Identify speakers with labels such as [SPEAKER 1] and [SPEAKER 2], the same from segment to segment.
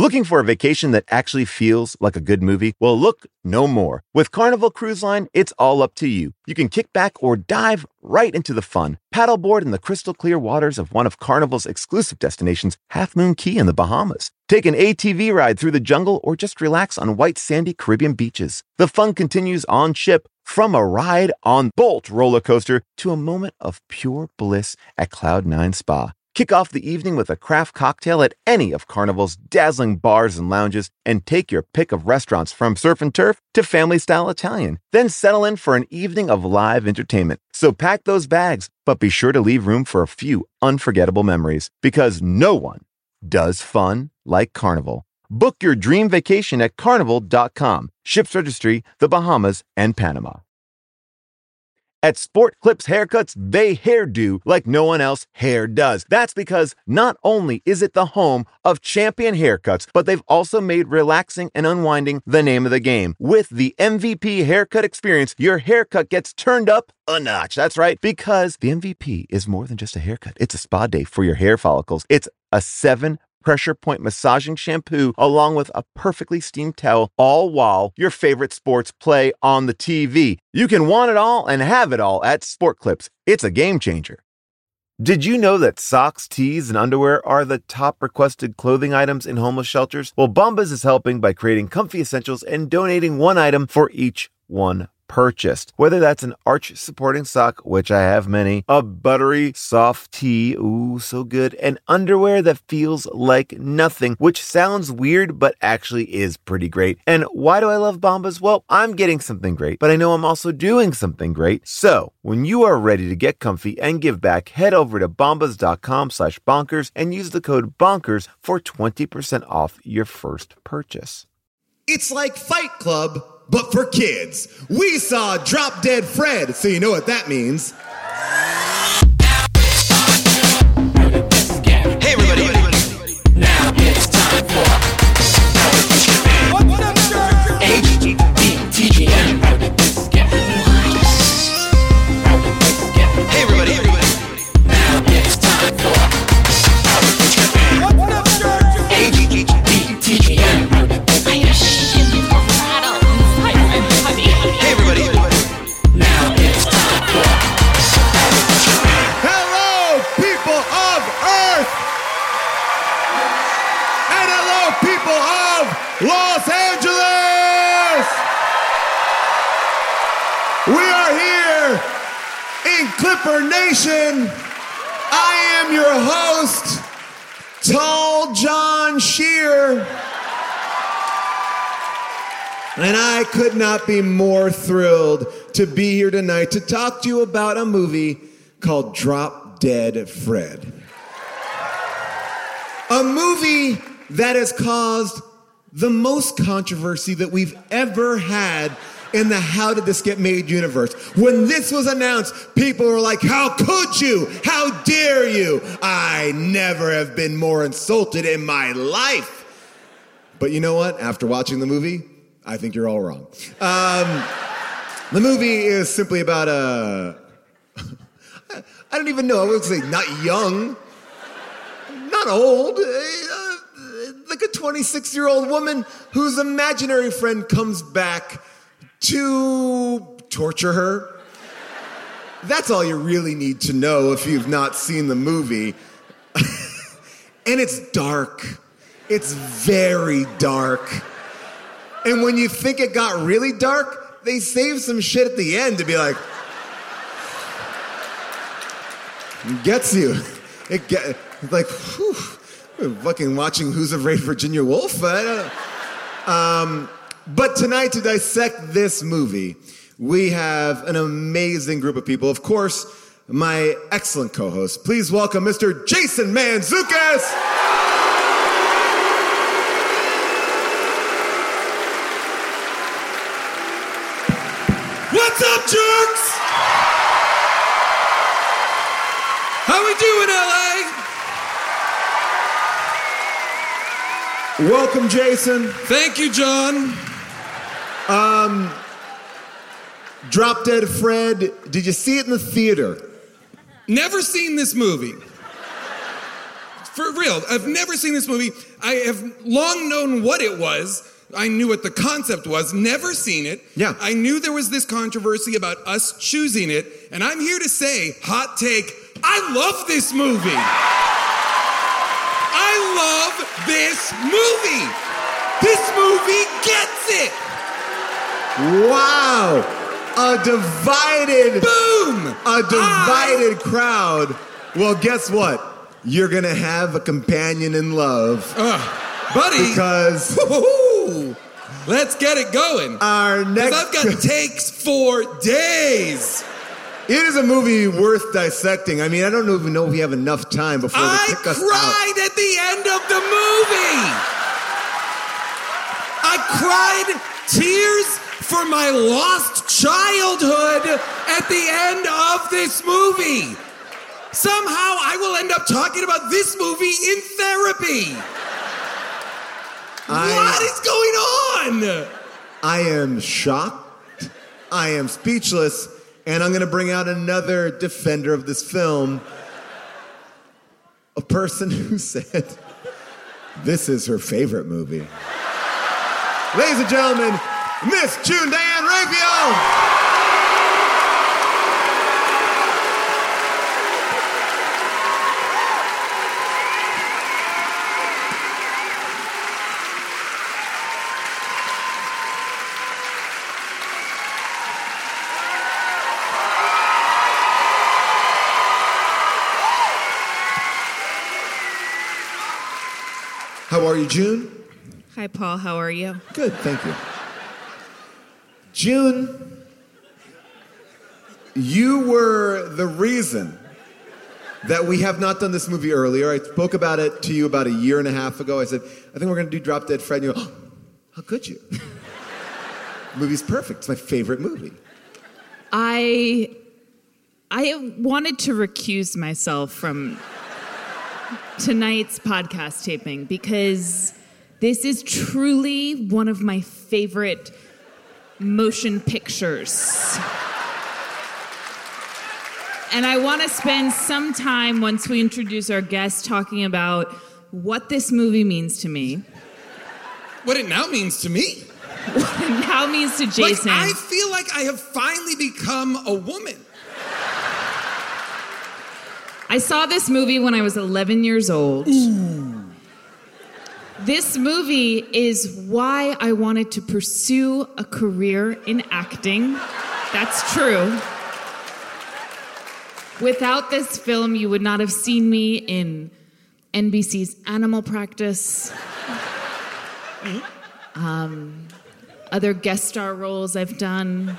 [SPEAKER 1] Looking for a vacation that actually feels like a good movie? Well, look no more. With Carnival Cruise Line, it's all up to you. You can kick back or dive right into the fun. Paddleboard in the crystal clear waters of one of Carnival's exclusive destinations, Half Moon Cay in the Bahamas. Take an ATV ride through the jungle or just relax on white sandy Caribbean beaches. The fun continues on ship from a ride on Bolt roller coaster to a moment of pure bliss at Cloud9 Spa. Kick off the evening with a craft cocktail at any of Carnival's dazzling bars and lounges, and take your pick of restaurants from surf and turf to family style Italian. Then settle in for an evening of live entertainment. So pack those bags, but be sure to leave room for a few unforgettable memories, because no one does fun like Carnival. Book your dream vacation at carnival.com. Ships registry, the Bahamas, and Panama. At Sport Clips Haircuts, they hairdo like no one else hair does. That's because not only is it the home of champion haircuts, but they've also made relaxing and unwinding the name of the game. With the MVP haircut experience, your haircut gets turned up a notch. That's right, because the MVP is more than just a haircut. It's a spa day for your hair follicles. It's a seven pressure point massaging shampoo along with a perfectly steamed towel, all while your favorite sports play on the TV. You can want it all and have it all at Sport Clips. It's a game changer. Did you know that socks, tees, and underwear are the top requested clothing items in homeless shelters? Well, Bombas is helping by creating comfy essentials and donating one item for each one purchased. Whether that's an arch supporting sock, which I have many, a buttery soft tee, ooh, so good, and underwear that feels like nothing, which sounds weird, but actually is pretty great. And why do I love Bombas? Well, I'm getting something great, but I know I'm also doing something great. So when you are ready to get comfy and give back, head over to bombas.com slash bonkers and use the code bonkers for 20% off your first purchase.
[SPEAKER 2] It's like Fight Club, but for kids. We saw Drop Dead Fred, so you know what that means. Clipper Nation. I am your host, Tall John Scheer. And I could not be more thrilled to be here tonight to talk to you about a movie called Drop Dead Fred. A movie that has caused the most controversy that we've ever had in the How Did This Get Made universe. When this was announced, people were like, How could you? How dare you? I never have been more insulted in my life. But you know what? After watching the movie, I think you're all wrong. Um, the movie is simply about a. I don't even know. I would say not young, not old, uh, like a 26 year old woman whose imaginary friend comes back to torture her. That's all you really need to know if you've not seen the movie. and it's dark. It's very dark. And when you think it got really dark, they save some shit at the end to be like, gets you. It get like, whew, fucking watching Who's Afraid Virginia Woolf. Um, but tonight to dissect this movie, we have an amazing group of people. Of course, my excellent co-host. Please welcome Mr. Jason Mantzoukas.
[SPEAKER 3] What's up, jerks? How we doing, LA?
[SPEAKER 2] Welcome, Jason.
[SPEAKER 3] Thank you, John.
[SPEAKER 2] Um, Drop Dead Fred. Did you see it in the theater?
[SPEAKER 3] Never seen this movie. For real, I've never seen this movie. I have long known what it was. I knew what the concept was, never seen it.
[SPEAKER 1] Yeah.
[SPEAKER 3] I knew there was this controversy about us choosing it, and I'm here to say, hot take, I love this movie. I love this movie. This movie gets it.
[SPEAKER 1] Wow. A divided,
[SPEAKER 3] Boom.
[SPEAKER 1] a ah! divided crowd. Well, guess what? You're going to have a companion in love
[SPEAKER 3] I- buddy.
[SPEAKER 1] because
[SPEAKER 3] Woo-hoo. Let's get it going.
[SPEAKER 1] our next
[SPEAKER 3] I've got takes for days.
[SPEAKER 1] It is a movie worth dissecting. I mean, I don't even know if we have enough time before
[SPEAKER 3] I
[SPEAKER 1] they kick us out.
[SPEAKER 3] cried at the end of the movie. I cried tears for my lost childhood at the end of this movie. Somehow I will end up talking about this movie in therapy.
[SPEAKER 1] I-
[SPEAKER 3] what is going on?
[SPEAKER 1] I am shocked. I am speechless. And I'm going to bring out another defender of this film. A person who said this is her favorite movie. Ladies and gentlemen, Miss June Diane Raphael. How are you, June?
[SPEAKER 4] Hi, Paul. How are you?
[SPEAKER 1] Good, thank you. June, you were the reason that we have not done this movie earlier. I spoke about it to you about a year and a half ago. I said, I think we're going to do Drop Dead Fred. And you go, oh, how could you? the movie's perfect. It's my favorite movie.
[SPEAKER 4] I I wanted to recuse myself from tonight's podcast taping because this is truly one of my favorite motion pictures. And I want to spend some time once we introduce our guest talking about what this movie means to me,
[SPEAKER 3] What it now means to me.
[SPEAKER 4] what it now means to Jason.
[SPEAKER 3] Like, I feel like I have finally become a woman.
[SPEAKER 4] I saw this movie when I was 11 years old. This movie is why I wanted to pursue a career in acting. That's true. Without this film, you would not have seen me in NBC's Animal Practice. Um, other guest star roles I've done.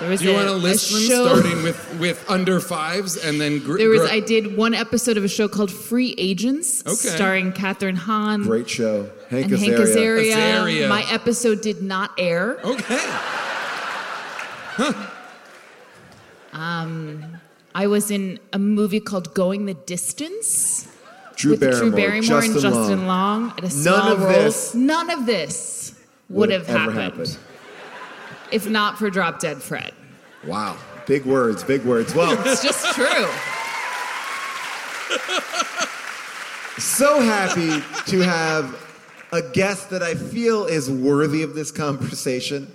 [SPEAKER 4] There was
[SPEAKER 3] Do you
[SPEAKER 4] a-
[SPEAKER 3] want to list them,
[SPEAKER 4] show-
[SPEAKER 3] starting with, with under fives and then gr-
[SPEAKER 4] There was
[SPEAKER 3] gr-
[SPEAKER 4] I did one episode of a show called Free Agents,
[SPEAKER 3] Okay.
[SPEAKER 4] starring Kathryn Hahn
[SPEAKER 1] Great show. Hank
[SPEAKER 4] and Hank
[SPEAKER 1] Azaria.
[SPEAKER 4] Azaria.
[SPEAKER 3] Azaria.
[SPEAKER 4] My episode did not air.
[SPEAKER 3] Okay. Huh.
[SPEAKER 4] Um, I was in a movie called Going the Distance
[SPEAKER 1] Drew
[SPEAKER 4] with
[SPEAKER 1] Barrymore,
[SPEAKER 4] Drew Barrymore
[SPEAKER 1] Justin
[SPEAKER 4] and Justin
[SPEAKER 1] Long.
[SPEAKER 4] Long. at a small
[SPEAKER 1] None of
[SPEAKER 4] role.
[SPEAKER 1] this
[SPEAKER 4] None of this would have
[SPEAKER 1] ever
[SPEAKER 4] happened,
[SPEAKER 1] happened.
[SPEAKER 4] If not for Drop Dead Fred.
[SPEAKER 1] Wow. Big words, big words. Well,
[SPEAKER 4] It's just true.
[SPEAKER 1] so happy to have a guest that I feel is worthy of this conversation.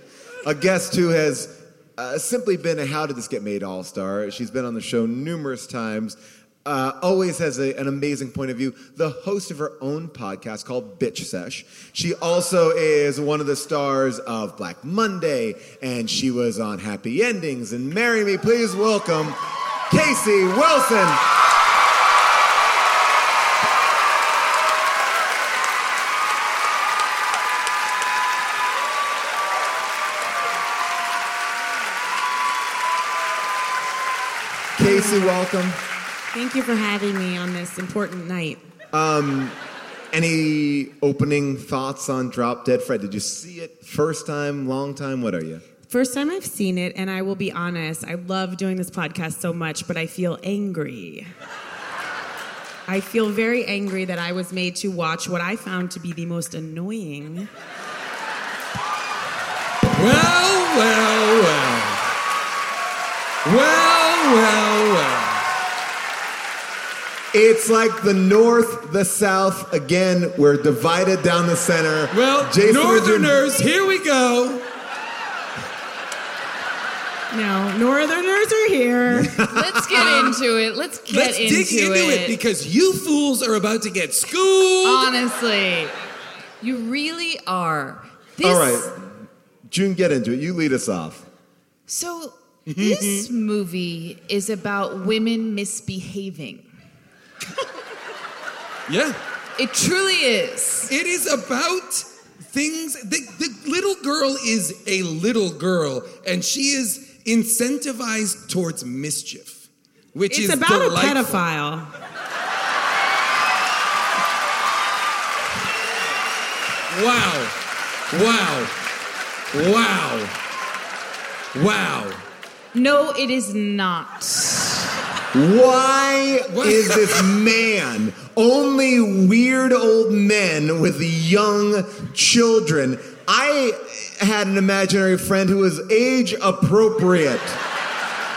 [SPEAKER 1] A guest who has uh, simply been a How Did This Get Made All Star. She's been on the show numerous times. Uh, always has a- an amazing point of view. The host of her own podcast called Bitch Sesh. She also is one of the stars of Black Monday, and she was on Happy Endings and Marry Me. Please welcome Casey Wilson. Casey, welcome.
[SPEAKER 5] Thank you for having me on this important night.
[SPEAKER 1] Um, any opening thoughts on Drop Dead Fred? Did you see it first time, long time? What are you?
[SPEAKER 5] First time I've seen it, and I will be honest, I love doing this podcast so much, but I feel angry. I feel very angry that I was made to watch what I found to be the most annoying.
[SPEAKER 3] Well, well, well. Well, well, well.
[SPEAKER 1] It's like the North, the South. Again, we're divided down the center.
[SPEAKER 3] Well,
[SPEAKER 1] Jason
[SPEAKER 3] Northerners, here we go.
[SPEAKER 5] No, Northerners are here.
[SPEAKER 4] Let's get into it. Let's get into it.
[SPEAKER 3] Let's
[SPEAKER 4] into,
[SPEAKER 3] dig into it. because you fools are about to get schooled.
[SPEAKER 4] honestly, you really are. This,
[SPEAKER 1] All right, June, get into it. You lead us off.
[SPEAKER 4] So this movie is about women misbehaving.
[SPEAKER 3] yeah.
[SPEAKER 4] It truly is.
[SPEAKER 3] It is about things. The, the little girl is a little girl, and she is incentivized towards mischief, which
[SPEAKER 5] It's
[SPEAKER 3] is
[SPEAKER 5] about
[SPEAKER 3] delightful.
[SPEAKER 5] a pedophile.
[SPEAKER 3] Wow. Wow. Wow. Wow.
[SPEAKER 4] No, it is not.
[SPEAKER 1] Why is this man only weird old men with young children? I had an imaginary friend who was age appropriate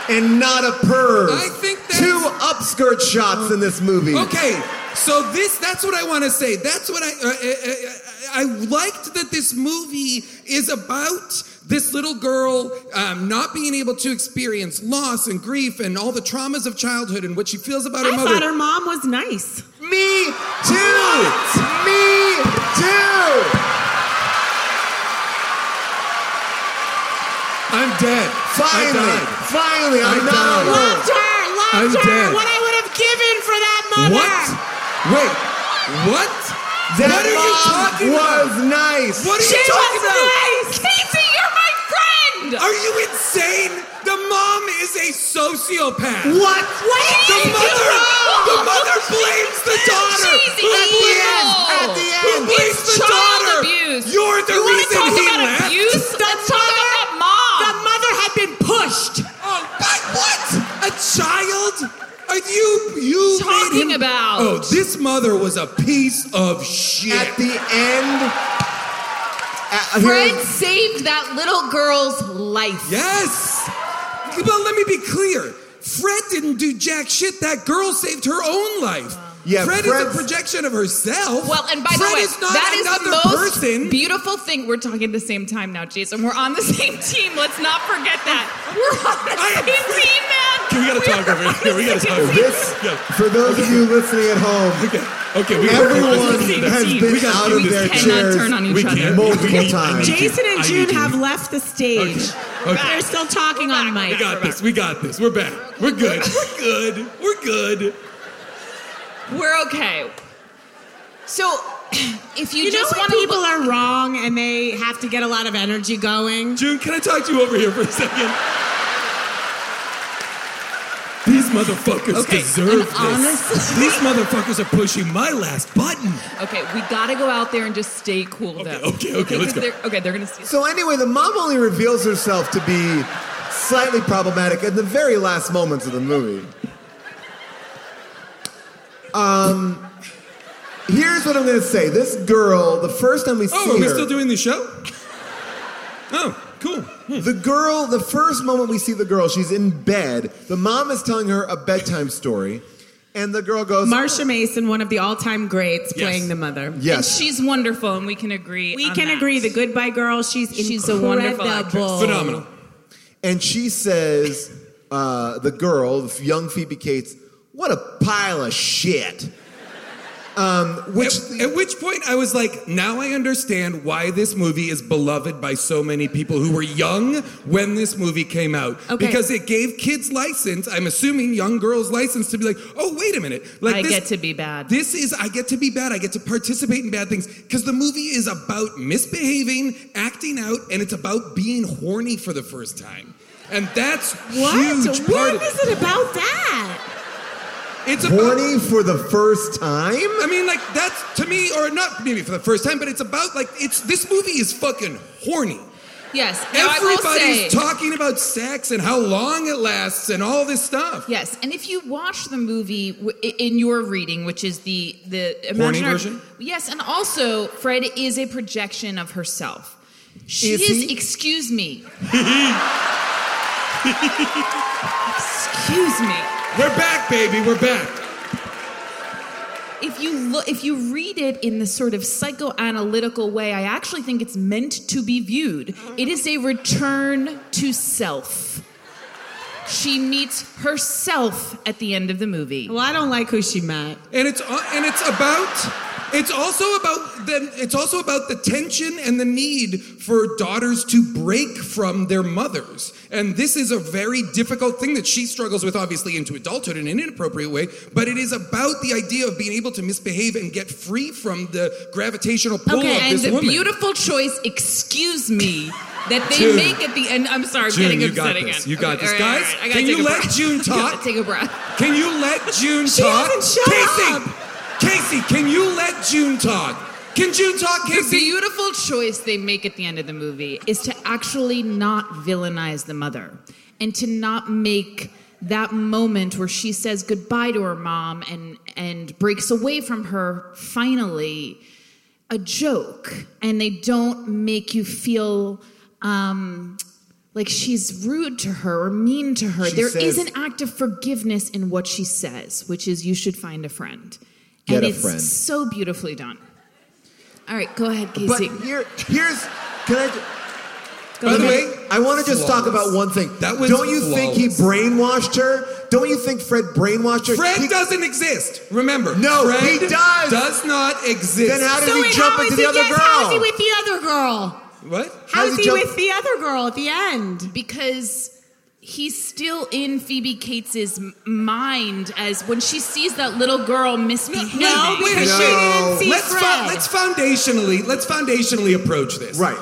[SPEAKER 1] and not a perv.
[SPEAKER 3] I think that's-
[SPEAKER 1] two upskirt shots in this movie.
[SPEAKER 3] Okay, so this, that's what I want to say. That's what I, uh, uh, uh, I liked that this movie is about this little girl um, not being able to experience loss and grief and all the traumas of childhood and what she feels about her
[SPEAKER 5] I
[SPEAKER 3] mother.
[SPEAKER 5] thought her mom was nice.
[SPEAKER 1] Me too. Me too.
[SPEAKER 3] I'm dead. I
[SPEAKER 1] Finally,
[SPEAKER 3] died.
[SPEAKER 1] finally, I'm
[SPEAKER 3] I
[SPEAKER 1] not
[SPEAKER 3] died.
[SPEAKER 1] alone.
[SPEAKER 5] Loved her, loved
[SPEAKER 3] I'm
[SPEAKER 5] her.
[SPEAKER 3] dead.
[SPEAKER 5] What I would have given for that mother.
[SPEAKER 3] What? Wait, what?
[SPEAKER 1] That
[SPEAKER 3] what are you
[SPEAKER 1] mom
[SPEAKER 3] talking
[SPEAKER 1] was
[SPEAKER 3] about?
[SPEAKER 1] nice.
[SPEAKER 3] What are
[SPEAKER 5] She
[SPEAKER 3] you talking
[SPEAKER 5] was
[SPEAKER 3] about?
[SPEAKER 5] nice.
[SPEAKER 4] Casey, you're my friend.
[SPEAKER 3] Are you insane? The mom is a sociopath.
[SPEAKER 1] What?
[SPEAKER 4] What
[SPEAKER 3] The mother, the mother blames the daughter.
[SPEAKER 4] She's
[SPEAKER 3] Who
[SPEAKER 1] At the end, at the end.
[SPEAKER 3] Who
[SPEAKER 4] blames
[SPEAKER 3] the daughter?
[SPEAKER 4] abuse.
[SPEAKER 3] You're the
[SPEAKER 4] you
[SPEAKER 3] reason
[SPEAKER 4] talk
[SPEAKER 3] he
[SPEAKER 4] about
[SPEAKER 3] left.
[SPEAKER 4] abuse? Let's talk about mom.
[SPEAKER 5] The mother had been pushed.
[SPEAKER 3] Oh, but what? A child? Are you you
[SPEAKER 4] Talking
[SPEAKER 3] made him-
[SPEAKER 4] about.
[SPEAKER 3] Oh, this mother was a piece of shit.
[SPEAKER 1] At the end. Uh,
[SPEAKER 4] Fred
[SPEAKER 1] here's-
[SPEAKER 4] saved that little girl's life.
[SPEAKER 3] yes. But let me be clear. Fred didn't do jack shit. That girl saved her own life.
[SPEAKER 1] Yeah,
[SPEAKER 3] Fred
[SPEAKER 1] Fred's-
[SPEAKER 3] is a projection of herself.
[SPEAKER 4] Well, and by
[SPEAKER 3] Fred
[SPEAKER 4] the way,
[SPEAKER 3] is not
[SPEAKER 4] that is
[SPEAKER 3] another
[SPEAKER 4] the most
[SPEAKER 3] person.
[SPEAKER 4] beautiful thing. We're talking at the same time now, Jason. We're on the same team. Let's not forget that. We're on the
[SPEAKER 3] I am-
[SPEAKER 4] same team, man.
[SPEAKER 3] Okay, we gotta talk over here. We gotta talk over.
[SPEAKER 1] This,
[SPEAKER 3] Yeah.
[SPEAKER 1] for those of you listening at home,
[SPEAKER 3] Okay, okay. We
[SPEAKER 1] everyone
[SPEAKER 3] let's do this.
[SPEAKER 1] has
[SPEAKER 4] team.
[SPEAKER 1] been
[SPEAKER 3] We gotta
[SPEAKER 1] out
[SPEAKER 3] do
[SPEAKER 1] of
[SPEAKER 3] this.
[SPEAKER 1] their
[SPEAKER 4] Cannot
[SPEAKER 1] chairs
[SPEAKER 4] turn on each
[SPEAKER 3] We
[SPEAKER 4] other.
[SPEAKER 3] can't.
[SPEAKER 1] multiple
[SPEAKER 3] I need- I
[SPEAKER 1] times.
[SPEAKER 5] Jason and June have left the stage.
[SPEAKER 3] Okay.
[SPEAKER 5] They're still talking on mic.
[SPEAKER 3] We got this. We got this. We're back. We're good. We're good. We're good.
[SPEAKER 4] We're okay. So, if you,
[SPEAKER 5] You
[SPEAKER 4] just
[SPEAKER 5] when
[SPEAKER 4] want
[SPEAKER 5] people
[SPEAKER 4] to
[SPEAKER 5] are wrong and they have to get a lot of energy going?
[SPEAKER 3] June, can I talk to you over here for a second? These motherfuckers
[SPEAKER 4] Okay,
[SPEAKER 3] deserve this.
[SPEAKER 4] honestly-
[SPEAKER 3] These motherfuckers are pushing my last button.
[SPEAKER 4] Okay, we gotta go out there and just stay cool, though.
[SPEAKER 3] okay, okay, let's go.
[SPEAKER 4] They're, okay, they're gonna see.
[SPEAKER 1] So anyway, the mom only reveals herself to be slightly problematic in the very last moments of the movie. Um, here's what I'm going to say. This girl, the first time we see her.
[SPEAKER 3] Oh, are we
[SPEAKER 1] her,
[SPEAKER 3] still doing the show? Oh, cool.
[SPEAKER 1] the girl, the first moment we see the girl, she's in bed. The mom is telling her a bedtime story, and the girl goes,
[SPEAKER 5] Marsha Mason, one of the all-time greats,
[SPEAKER 3] Yes.
[SPEAKER 5] playing the mother.
[SPEAKER 4] And
[SPEAKER 1] "Yes."
[SPEAKER 4] she's wonderful, and we can agree.
[SPEAKER 5] We
[SPEAKER 4] on
[SPEAKER 5] can
[SPEAKER 4] that.
[SPEAKER 5] agree. The Goodbye Girl. She's
[SPEAKER 4] She's a wonderful actress.
[SPEAKER 3] Phenomenal.
[SPEAKER 1] And she says, uh, the girl, young Phoebe Cates, what a pile of shit. Um, which
[SPEAKER 3] At, at which point I was like, now I understand why this movie is beloved by so many people who were young when this movie came out.
[SPEAKER 5] Okay.
[SPEAKER 3] Because it gave kids license, I'm assuming young girls license to be like, oh, wait a minute. Like
[SPEAKER 4] I
[SPEAKER 3] this,
[SPEAKER 4] get to be bad.
[SPEAKER 3] This is, I get to be bad. I get to participate in bad things. Because the movie is about misbehaving, acting out, and it's about being horny for the first time. And that's
[SPEAKER 5] What?
[SPEAKER 3] huge part
[SPEAKER 5] What
[SPEAKER 3] of
[SPEAKER 5] is it about that?
[SPEAKER 3] It's about
[SPEAKER 1] horny for the first time?
[SPEAKER 3] I mean, like that's to me, or not maybe for the first time, but it's about like it's this movie is fucking horny.
[SPEAKER 4] Yes. Now
[SPEAKER 3] Everybody's
[SPEAKER 4] say,
[SPEAKER 3] talking about sex and how long it lasts and all this stuff.
[SPEAKER 4] Yes, and if you watch the movie w- i- in your reading, which is the the imaginary
[SPEAKER 3] version?
[SPEAKER 4] yes, and also Fred is a projection of herself. She
[SPEAKER 1] Is
[SPEAKER 4] is.
[SPEAKER 1] he?
[SPEAKER 4] excuse me. excuse me.
[SPEAKER 3] We're back, baby. We're back.
[SPEAKER 4] if you look, if you read it in the sort of psychoanalytical way, I actually think it's meant to be viewed. It is a return to self. She meets herself at the end of the movie.
[SPEAKER 5] Well, I don't like who she met.
[SPEAKER 3] and it's uh, and it's about it's also about the it's also about the tension and the need for daughters to break from their mothers and this is a very difficult thing that she struggles with obviously into adulthood in an inappropriate way but it is about the idea of being able to misbehave and get free from the gravitational pull
[SPEAKER 4] Okay,
[SPEAKER 3] of
[SPEAKER 4] and
[SPEAKER 3] this
[SPEAKER 4] the beautiful choice, excuse me, that they
[SPEAKER 3] June.
[SPEAKER 4] make at the end. I'm sorry, I'm
[SPEAKER 3] June,
[SPEAKER 4] getting
[SPEAKER 3] you
[SPEAKER 4] upset
[SPEAKER 3] got
[SPEAKER 4] again.
[SPEAKER 3] this. You got
[SPEAKER 4] Okay,
[SPEAKER 3] this.
[SPEAKER 4] right,
[SPEAKER 3] Guys,
[SPEAKER 4] all right, I
[SPEAKER 3] can you let
[SPEAKER 4] breath.
[SPEAKER 3] June talk?
[SPEAKER 4] Take a breath.
[SPEAKER 3] Can you let June
[SPEAKER 5] She
[SPEAKER 3] talk?
[SPEAKER 5] hasn't shut
[SPEAKER 3] Casey,
[SPEAKER 5] up.
[SPEAKER 3] Casey, can you let June talk? Can June talk,
[SPEAKER 4] The beautiful choice they make at the end of the movie is to actually not villainize the mother and to not make that moment where she says goodbye to her mom and and breaks away from her finally a joke and they don't make you feel um, like she's rude to her or mean to her.
[SPEAKER 1] She
[SPEAKER 4] There is
[SPEAKER 1] says-
[SPEAKER 4] an act of forgiveness in what she says, which is you should find a friend.
[SPEAKER 1] Get
[SPEAKER 4] and
[SPEAKER 1] a
[SPEAKER 4] it's
[SPEAKER 1] friend.
[SPEAKER 4] so beautifully done. All right, go ahead, Casey.
[SPEAKER 1] But
[SPEAKER 4] Casey.
[SPEAKER 1] here, here's. Can I? ju-
[SPEAKER 3] By the way,
[SPEAKER 1] I want to just talk about one thing.
[SPEAKER 3] That was
[SPEAKER 1] Don't you think he brainwashed her? Don't you think Fred brainwashed her?
[SPEAKER 3] Fred
[SPEAKER 1] He-
[SPEAKER 3] doesn't exist. Remember,
[SPEAKER 1] No,
[SPEAKER 3] Fred
[SPEAKER 1] he does.
[SPEAKER 3] Does not exist.
[SPEAKER 1] Then how did
[SPEAKER 5] So
[SPEAKER 1] he
[SPEAKER 5] wait,
[SPEAKER 1] jump into the
[SPEAKER 5] he,
[SPEAKER 1] other
[SPEAKER 5] yes, how is he
[SPEAKER 1] girl?
[SPEAKER 5] with the other girl?
[SPEAKER 3] what?
[SPEAKER 1] How
[SPEAKER 5] How's
[SPEAKER 1] he
[SPEAKER 5] he
[SPEAKER 1] jump-
[SPEAKER 5] with the other girl at the end?
[SPEAKER 4] because he's still in Phoebe Cates's m- mind as when she sees that little girl misbehaving.
[SPEAKER 5] No,
[SPEAKER 3] Wait,
[SPEAKER 5] because she didn't see
[SPEAKER 3] let's
[SPEAKER 5] Fred.
[SPEAKER 3] let's foundationally let's foundationally approach this.
[SPEAKER 1] Right.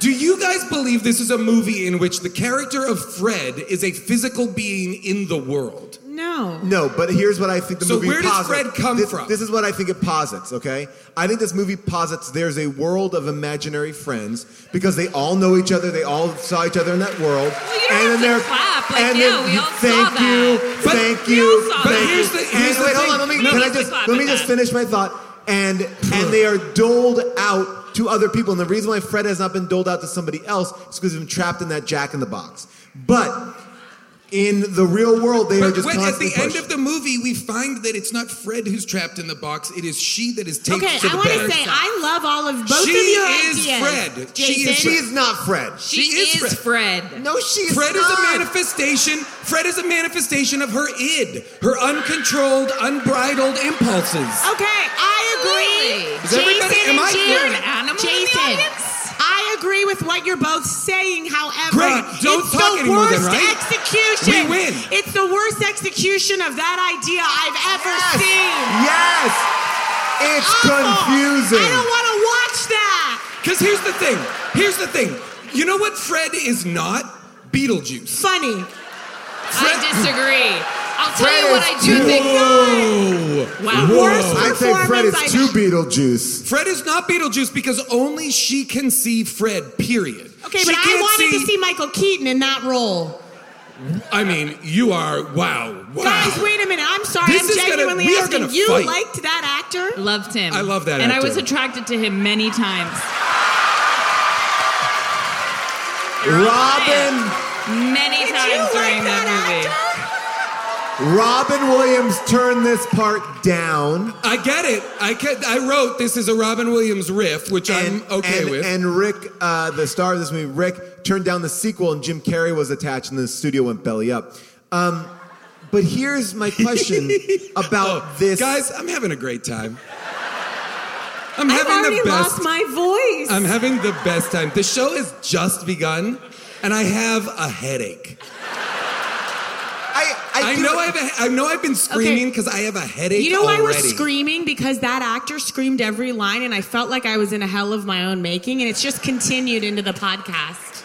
[SPEAKER 3] Do you guys believe this is a movie in which the character of Fred is a physical being in the world?
[SPEAKER 5] No.
[SPEAKER 1] No, but here's what I think the
[SPEAKER 3] So
[SPEAKER 1] movie
[SPEAKER 3] where does
[SPEAKER 1] posits.
[SPEAKER 3] Fred come
[SPEAKER 1] this,
[SPEAKER 3] from?
[SPEAKER 1] This is what I think it posits, okay? I think this movie posits there's a world of imaginary friends because they all know each other, they all saw each other in that world.
[SPEAKER 4] Well, you don't have to
[SPEAKER 1] they're-
[SPEAKER 4] clap, like,
[SPEAKER 1] and
[SPEAKER 4] yeah,
[SPEAKER 1] then-
[SPEAKER 4] we all saw
[SPEAKER 1] thank
[SPEAKER 4] that.
[SPEAKER 1] you,
[SPEAKER 3] But-
[SPEAKER 1] thank you,
[SPEAKER 3] But
[SPEAKER 1] thank
[SPEAKER 3] here's
[SPEAKER 1] you.
[SPEAKER 3] the- here's
[SPEAKER 1] and,
[SPEAKER 3] the
[SPEAKER 1] wait, hold
[SPEAKER 3] thing.
[SPEAKER 1] on, let me,
[SPEAKER 4] We
[SPEAKER 1] can I just, let me just
[SPEAKER 4] that.
[SPEAKER 1] finish my thought. And and they are doled out to other people. And the reason why Fred has not been doled out to somebody else is because he's been trapped in that jack in the box. But in the real world, they are
[SPEAKER 3] But
[SPEAKER 1] just
[SPEAKER 3] when, at the
[SPEAKER 1] constantly
[SPEAKER 3] end of the movie, we find that it's not Fred who's trapped in the box; it is she that is taped
[SPEAKER 5] Okay,
[SPEAKER 3] to the
[SPEAKER 5] I want to say I love all of both
[SPEAKER 3] She
[SPEAKER 5] of your
[SPEAKER 3] is
[SPEAKER 5] ideas.
[SPEAKER 3] Fred. She is
[SPEAKER 5] Jason.
[SPEAKER 1] She's not Fred.
[SPEAKER 4] She,
[SPEAKER 3] She is
[SPEAKER 4] is, Fred.
[SPEAKER 1] No, she's
[SPEAKER 3] Fred
[SPEAKER 1] not.
[SPEAKER 3] is a manifestation. Fred is a manifestation of her id, her uncontrolled, unbridled impulses.
[SPEAKER 5] Okay, I agree.
[SPEAKER 4] Really?
[SPEAKER 3] Is everybody- am
[SPEAKER 5] and
[SPEAKER 3] I-
[SPEAKER 5] June,
[SPEAKER 4] You're an animal in the
[SPEAKER 5] Jason,
[SPEAKER 4] audience?
[SPEAKER 5] I agree with what you're both saying. However,
[SPEAKER 3] Great. Don't
[SPEAKER 5] it's
[SPEAKER 3] talk
[SPEAKER 5] the
[SPEAKER 3] anymore then,
[SPEAKER 5] worst
[SPEAKER 3] right?
[SPEAKER 5] execution.
[SPEAKER 3] We win.
[SPEAKER 5] It's the worst execution of that idea I've ever
[SPEAKER 1] Yes.
[SPEAKER 5] seen.
[SPEAKER 1] Yes. It's
[SPEAKER 5] Awful.
[SPEAKER 1] confusing.
[SPEAKER 5] I don't want to watch that.
[SPEAKER 3] Because here's the thing. Here's the thing. You know what Fred is not? Beetlejuice.
[SPEAKER 5] Funny.
[SPEAKER 4] I disagree. I'll tell
[SPEAKER 1] Fred
[SPEAKER 4] you what I do
[SPEAKER 1] too-
[SPEAKER 4] think.
[SPEAKER 3] Whoa.
[SPEAKER 4] Wow.
[SPEAKER 5] Worst
[SPEAKER 1] I'd say Fred is
[SPEAKER 5] performance
[SPEAKER 1] too Beetlejuice.
[SPEAKER 3] Fred is not Beetlejuice because only she can see Fred, period.
[SPEAKER 5] Okay,
[SPEAKER 3] She
[SPEAKER 5] but I
[SPEAKER 3] can't
[SPEAKER 5] wanted to see Michael Keaton in that role.
[SPEAKER 3] I mean, you are, wow, wow.
[SPEAKER 5] Guys, wait a minute. I'm sorry.
[SPEAKER 3] This
[SPEAKER 5] I'm
[SPEAKER 3] is gonna-
[SPEAKER 5] genuinely asking.
[SPEAKER 3] gonna
[SPEAKER 5] You
[SPEAKER 3] fight.
[SPEAKER 5] liked that actor?
[SPEAKER 4] Loved him.
[SPEAKER 3] I love that
[SPEAKER 4] And I was attracted to him many times.
[SPEAKER 1] Robin
[SPEAKER 4] Many
[SPEAKER 5] Did
[SPEAKER 4] times
[SPEAKER 5] you like
[SPEAKER 4] during
[SPEAKER 5] that,
[SPEAKER 4] that, movie.
[SPEAKER 5] actor?
[SPEAKER 1] Robin Williams turned this part down.
[SPEAKER 3] I get it. I get, I wrote this is a Robin Williams riff, which I'm okay
[SPEAKER 1] and,
[SPEAKER 3] with.
[SPEAKER 1] And Rick, uh, the star of this movie, Rick turned down the sequel, and Jim Carrey was attached, and the studio went belly up. Um, but here's my question about
[SPEAKER 3] Oh,
[SPEAKER 1] this.
[SPEAKER 3] Guys, I'm having a great time. I'm
[SPEAKER 5] I've
[SPEAKER 3] having
[SPEAKER 5] already
[SPEAKER 3] the best.
[SPEAKER 5] lost my voice.
[SPEAKER 3] I'm having the best time. The show has just begun, and I have a headache.
[SPEAKER 1] I, I,
[SPEAKER 3] I know I've a, I know I've been screaming because I have a headache.
[SPEAKER 5] You know why we're screaming? Because that actor screamed every line, and I felt like I was in a hell of my own making, and it's just continued into the podcast.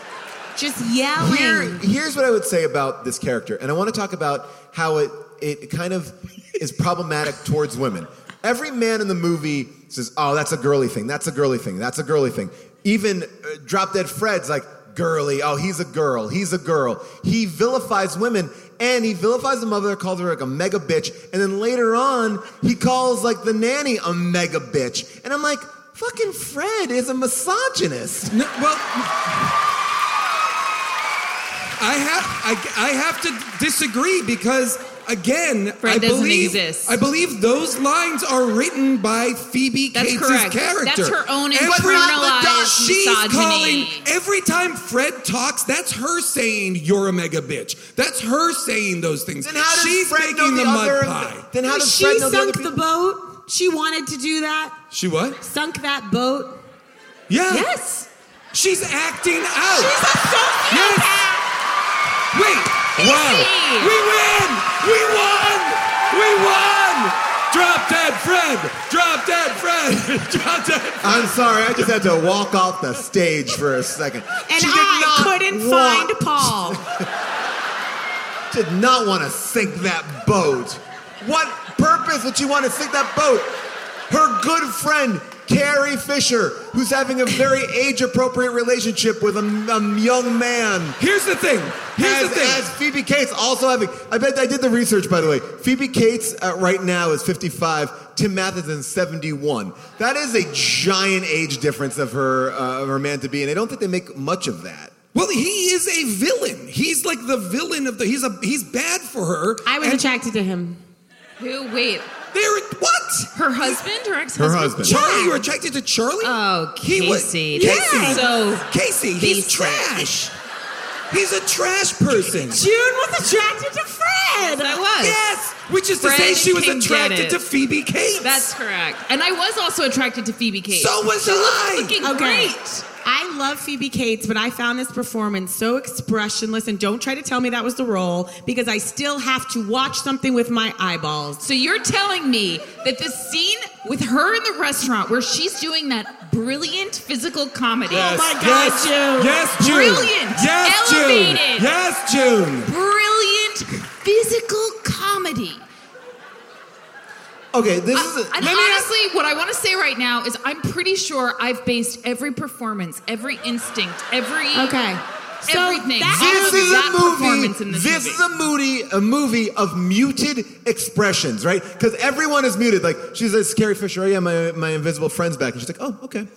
[SPEAKER 5] Just yelling.
[SPEAKER 1] Here, here's what I would say about this character, and I want to talk about how it it kind of is problematic towards women. Every man in the movie says, "Oh, that's a girly thing. That's a girly thing. That's a girly thing." Even uh, Drop Dead Fred's like, "Girly. Oh, he's a girl. He's a girl." He vilifies women, and he vilifies the mother, calls her like a mega bitch, and then later on, he calls like the nanny a mega bitch, and I'm like. Fucking Fred is a misogynist.
[SPEAKER 3] No, well, I have I, I have to disagree because again,
[SPEAKER 4] Fred
[SPEAKER 3] I
[SPEAKER 4] doesn't
[SPEAKER 3] believe
[SPEAKER 4] exist.
[SPEAKER 3] I believe those lines are written by Phoebe
[SPEAKER 4] That's
[SPEAKER 3] Cates'
[SPEAKER 4] correct.
[SPEAKER 3] character.
[SPEAKER 4] That's her own
[SPEAKER 3] And
[SPEAKER 4] internalized
[SPEAKER 3] She's calling every time Fred talks. That's her saying you're a mega bitch. That's her saying those things.
[SPEAKER 1] Then how does
[SPEAKER 3] She's
[SPEAKER 1] Fred
[SPEAKER 3] making
[SPEAKER 1] know
[SPEAKER 3] the,
[SPEAKER 1] the,
[SPEAKER 3] mud
[SPEAKER 1] other?
[SPEAKER 3] pie.
[SPEAKER 1] Then how does
[SPEAKER 5] she
[SPEAKER 1] Fred know the other
[SPEAKER 5] sunk the
[SPEAKER 1] people?
[SPEAKER 5] boat. She wanted to do that.
[SPEAKER 3] She what?
[SPEAKER 5] Sunk that boat.
[SPEAKER 3] Yeah.
[SPEAKER 4] Yes.
[SPEAKER 3] She's acting out.
[SPEAKER 5] She's a sociopath.
[SPEAKER 3] Yes. Wait. Wow. We win. We won. We won. Drop dead Fred. Drop dead Fred. Drop dead. Fred.
[SPEAKER 1] I'm sorry, I just had to walk off the stage for a second.
[SPEAKER 5] And
[SPEAKER 1] she
[SPEAKER 5] I couldn't
[SPEAKER 1] want,
[SPEAKER 5] find Paul.
[SPEAKER 1] Did not want to sink that boat. What purpose would she want to sink that boat? Her good friend Carrie Fisher, who's having a very age-appropriate relationship with a, a young man.
[SPEAKER 3] Here's the thing. Here's
[SPEAKER 1] as,
[SPEAKER 3] the thing.
[SPEAKER 1] as Phoebe Cates also having, I bet I did the research by the way. Phoebe Cates uh, right now is 55. Tim Matheson's 71. That is a giant age difference of her uh, of her man to be, and I don't think they make much of that.
[SPEAKER 3] well, he is a villain. He's like the villain of the. He's a. He's bad for her.
[SPEAKER 5] I was
[SPEAKER 3] And
[SPEAKER 5] attracted to him.
[SPEAKER 4] Who? Wait.
[SPEAKER 3] They're what?
[SPEAKER 4] Her husband or ex-husband?
[SPEAKER 1] Her husband.
[SPEAKER 3] Charlie, you're attracted to Charlie?
[SPEAKER 4] Oh,
[SPEAKER 3] He was-
[SPEAKER 4] Casey.
[SPEAKER 3] Yeah.
[SPEAKER 4] So
[SPEAKER 3] Casey, he's
[SPEAKER 4] basic.
[SPEAKER 3] trash. He's a trash person.
[SPEAKER 5] June was attracted to Fred.
[SPEAKER 4] I was.
[SPEAKER 3] Yes, which is to
[SPEAKER 4] Fred
[SPEAKER 3] say she was attracted to Phoebe Cates.
[SPEAKER 4] That's correct. And I was also attracted to Phoebe Cates.
[SPEAKER 3] So was
[SPEAKER 4] she
[SPEAKER 3] I.
[SPEAKER 4] was looking
[SPEAKER 5] Okay.
[SPEAKER 4] great.
[SPEAKER 5] I love Phoebe Cates, but I found this performance so expressionless. And don't try to tell me that was the role because I still have to watch something with my eyeballs.
[SPEAKER 4] So you're telling me that the scene with her in the restaurant where she's doing that brilliant physical comedy.
[SPEAKER 3] Yes, oh
[SPEAKER 5] my God,
[SPEAKER 3] yes,
[SPEAKER 5] June.
[SPEAKER 3] Yes, June.
[SPEAKER 4] Brilliant.
[SPEAKER 3] Yes,
[SPEAKER 4] Elevated.
[SPEAKER 3] June. Yes, June.
[SPEAKER 4] Brilliant physical comedy.
[SPEAKER 1] Okay, this
[SPEAKER 4] I-
[SPEAKER 1] is. A,
[SPEAKER 4] and
[SPEAKER 1] let ask-
[SPEAKER 4] honestly, what I want to say right now is I'm pretty sure I've based every performance, every instinct, every
[SPEAKER 5] Okay. So
[SPEAKER 4] everything.
[SPEAKER 5] that-
[SPEAKER 1] this is a movie.
[SPEAKER 4] this,
[SPEAKER 1] This,
[SPEAKER 4] movie.
[SPEAKER 1] is a movie, a movie of muted expressions, right? Because everyone is muted. Like she says, Carrie Fisher, oh yeah, my my invisible friend's back, and she's like, oh okay.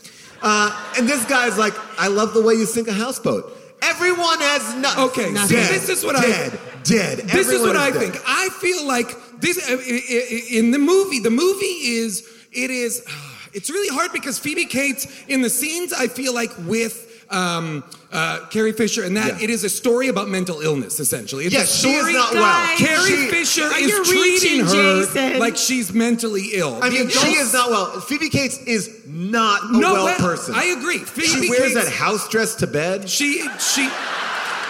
[SPEAKER 1] Uh, and this guy's like, I love the way you sink a houseboat. Everyone has no.
[SPEAKER 3] Okay, so
[SPEAKER 1] dead,
[SPEAKER 3] this is what I-
[SPEAKER 1] dead, dead.
[SPEAKER 3] This is
[SPEAKER 1] Everyone
[SPEAKER 3] what I
[SPEAKER 1] dead.
[SPEAKER 3] think. I feel like this uh, i- i- in the movie. The movie is it is. It's really hard because Phoebe Cates in the scenes. I feel like with. Um, uh, Carrie Fisher, and that
[SPEAKER 1] Yeah.
[SPEAKER 3] it is a story about mental illness, essentially. It's
[SPEAKER 1] Yes,
[SPEAKER 3] a
[SPEAKER 1] she is
[SPEAKER 3] story.
[SPEAKER 1] not well.
[SPEAKER 3] Carrie
[SPEAKER 1] She-
[SPEAKER 3] Fisher is treating
[SPEAKER 5] reaching,
[SPEAKER 3] her
[SPEAKER 5] Jason?
[SPEAKER 3] like she's mentally ill.
[SPEAKER 1] I mean, she is not well. Phoebe Cates is not a
[SPEAKER 3] No,
[SPEAKER 1] well
[SPEAKER 3] well,
[SPEAKER 1] person.
[SPEAKER 3] I agree. Phoebe
[SPEAKER 1] she wears
[SPEAKER 3] Cates-
[SPEAKER 1] that house dress to bed.
[SPEAKER 3] She she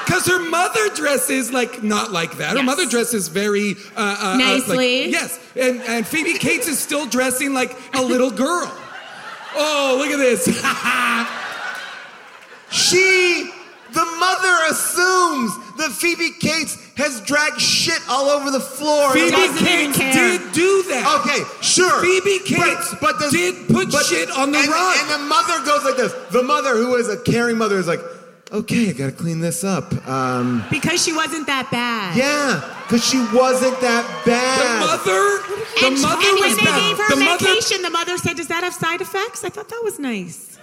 [SPEAKER 3] because her mother dresses like not like that. Her
[SPEAKER 5] Yes.
[SPEAKER 3] mother dresses very uh, uh, uh, like-
[SPEAKER 5] Nicely.
[SPEAKER 3] yes, and and Phoebe Cates is still dressing like a little girl. Oh, look at this!
[SPEAKER 1] She, the mother, assumes that Phoebe Cates has dragged shit all over the floor.
[SPEAKER 3] Phoebe Cates did do that.
[SPEAKER 1] Okay, sure.
[SPEAKER 3] Phoebe Cates
[SPEAKER 1] the-
[SPEAKER 3] did put shit on the
[SPEAKER 1] and,
[SPEAKER 3] rug.
[SPEAKER 1] And the mother goes like this. The mother, who is a caring mother, is like, okay, I gotta clean this up. Um,
[SPEAKER 5] because she wasn't that bad.
[SPEAKER 1] yeah, because she wasn't that bad.
[SPEAKER 3] The mother, the
[SPEAKER 5] And,
[SPEAKER 3] mother
[SPEAKER 5] and when
[SPEAKER 3] was
[SPEAKER 5] they
[SPEAKER 3] bad.
[SPEAKER 5] gave her
[SPEAKER 3] the mother,
[SPEAKER 5] the mother said, "Does that have side effects?" I thought that was nice.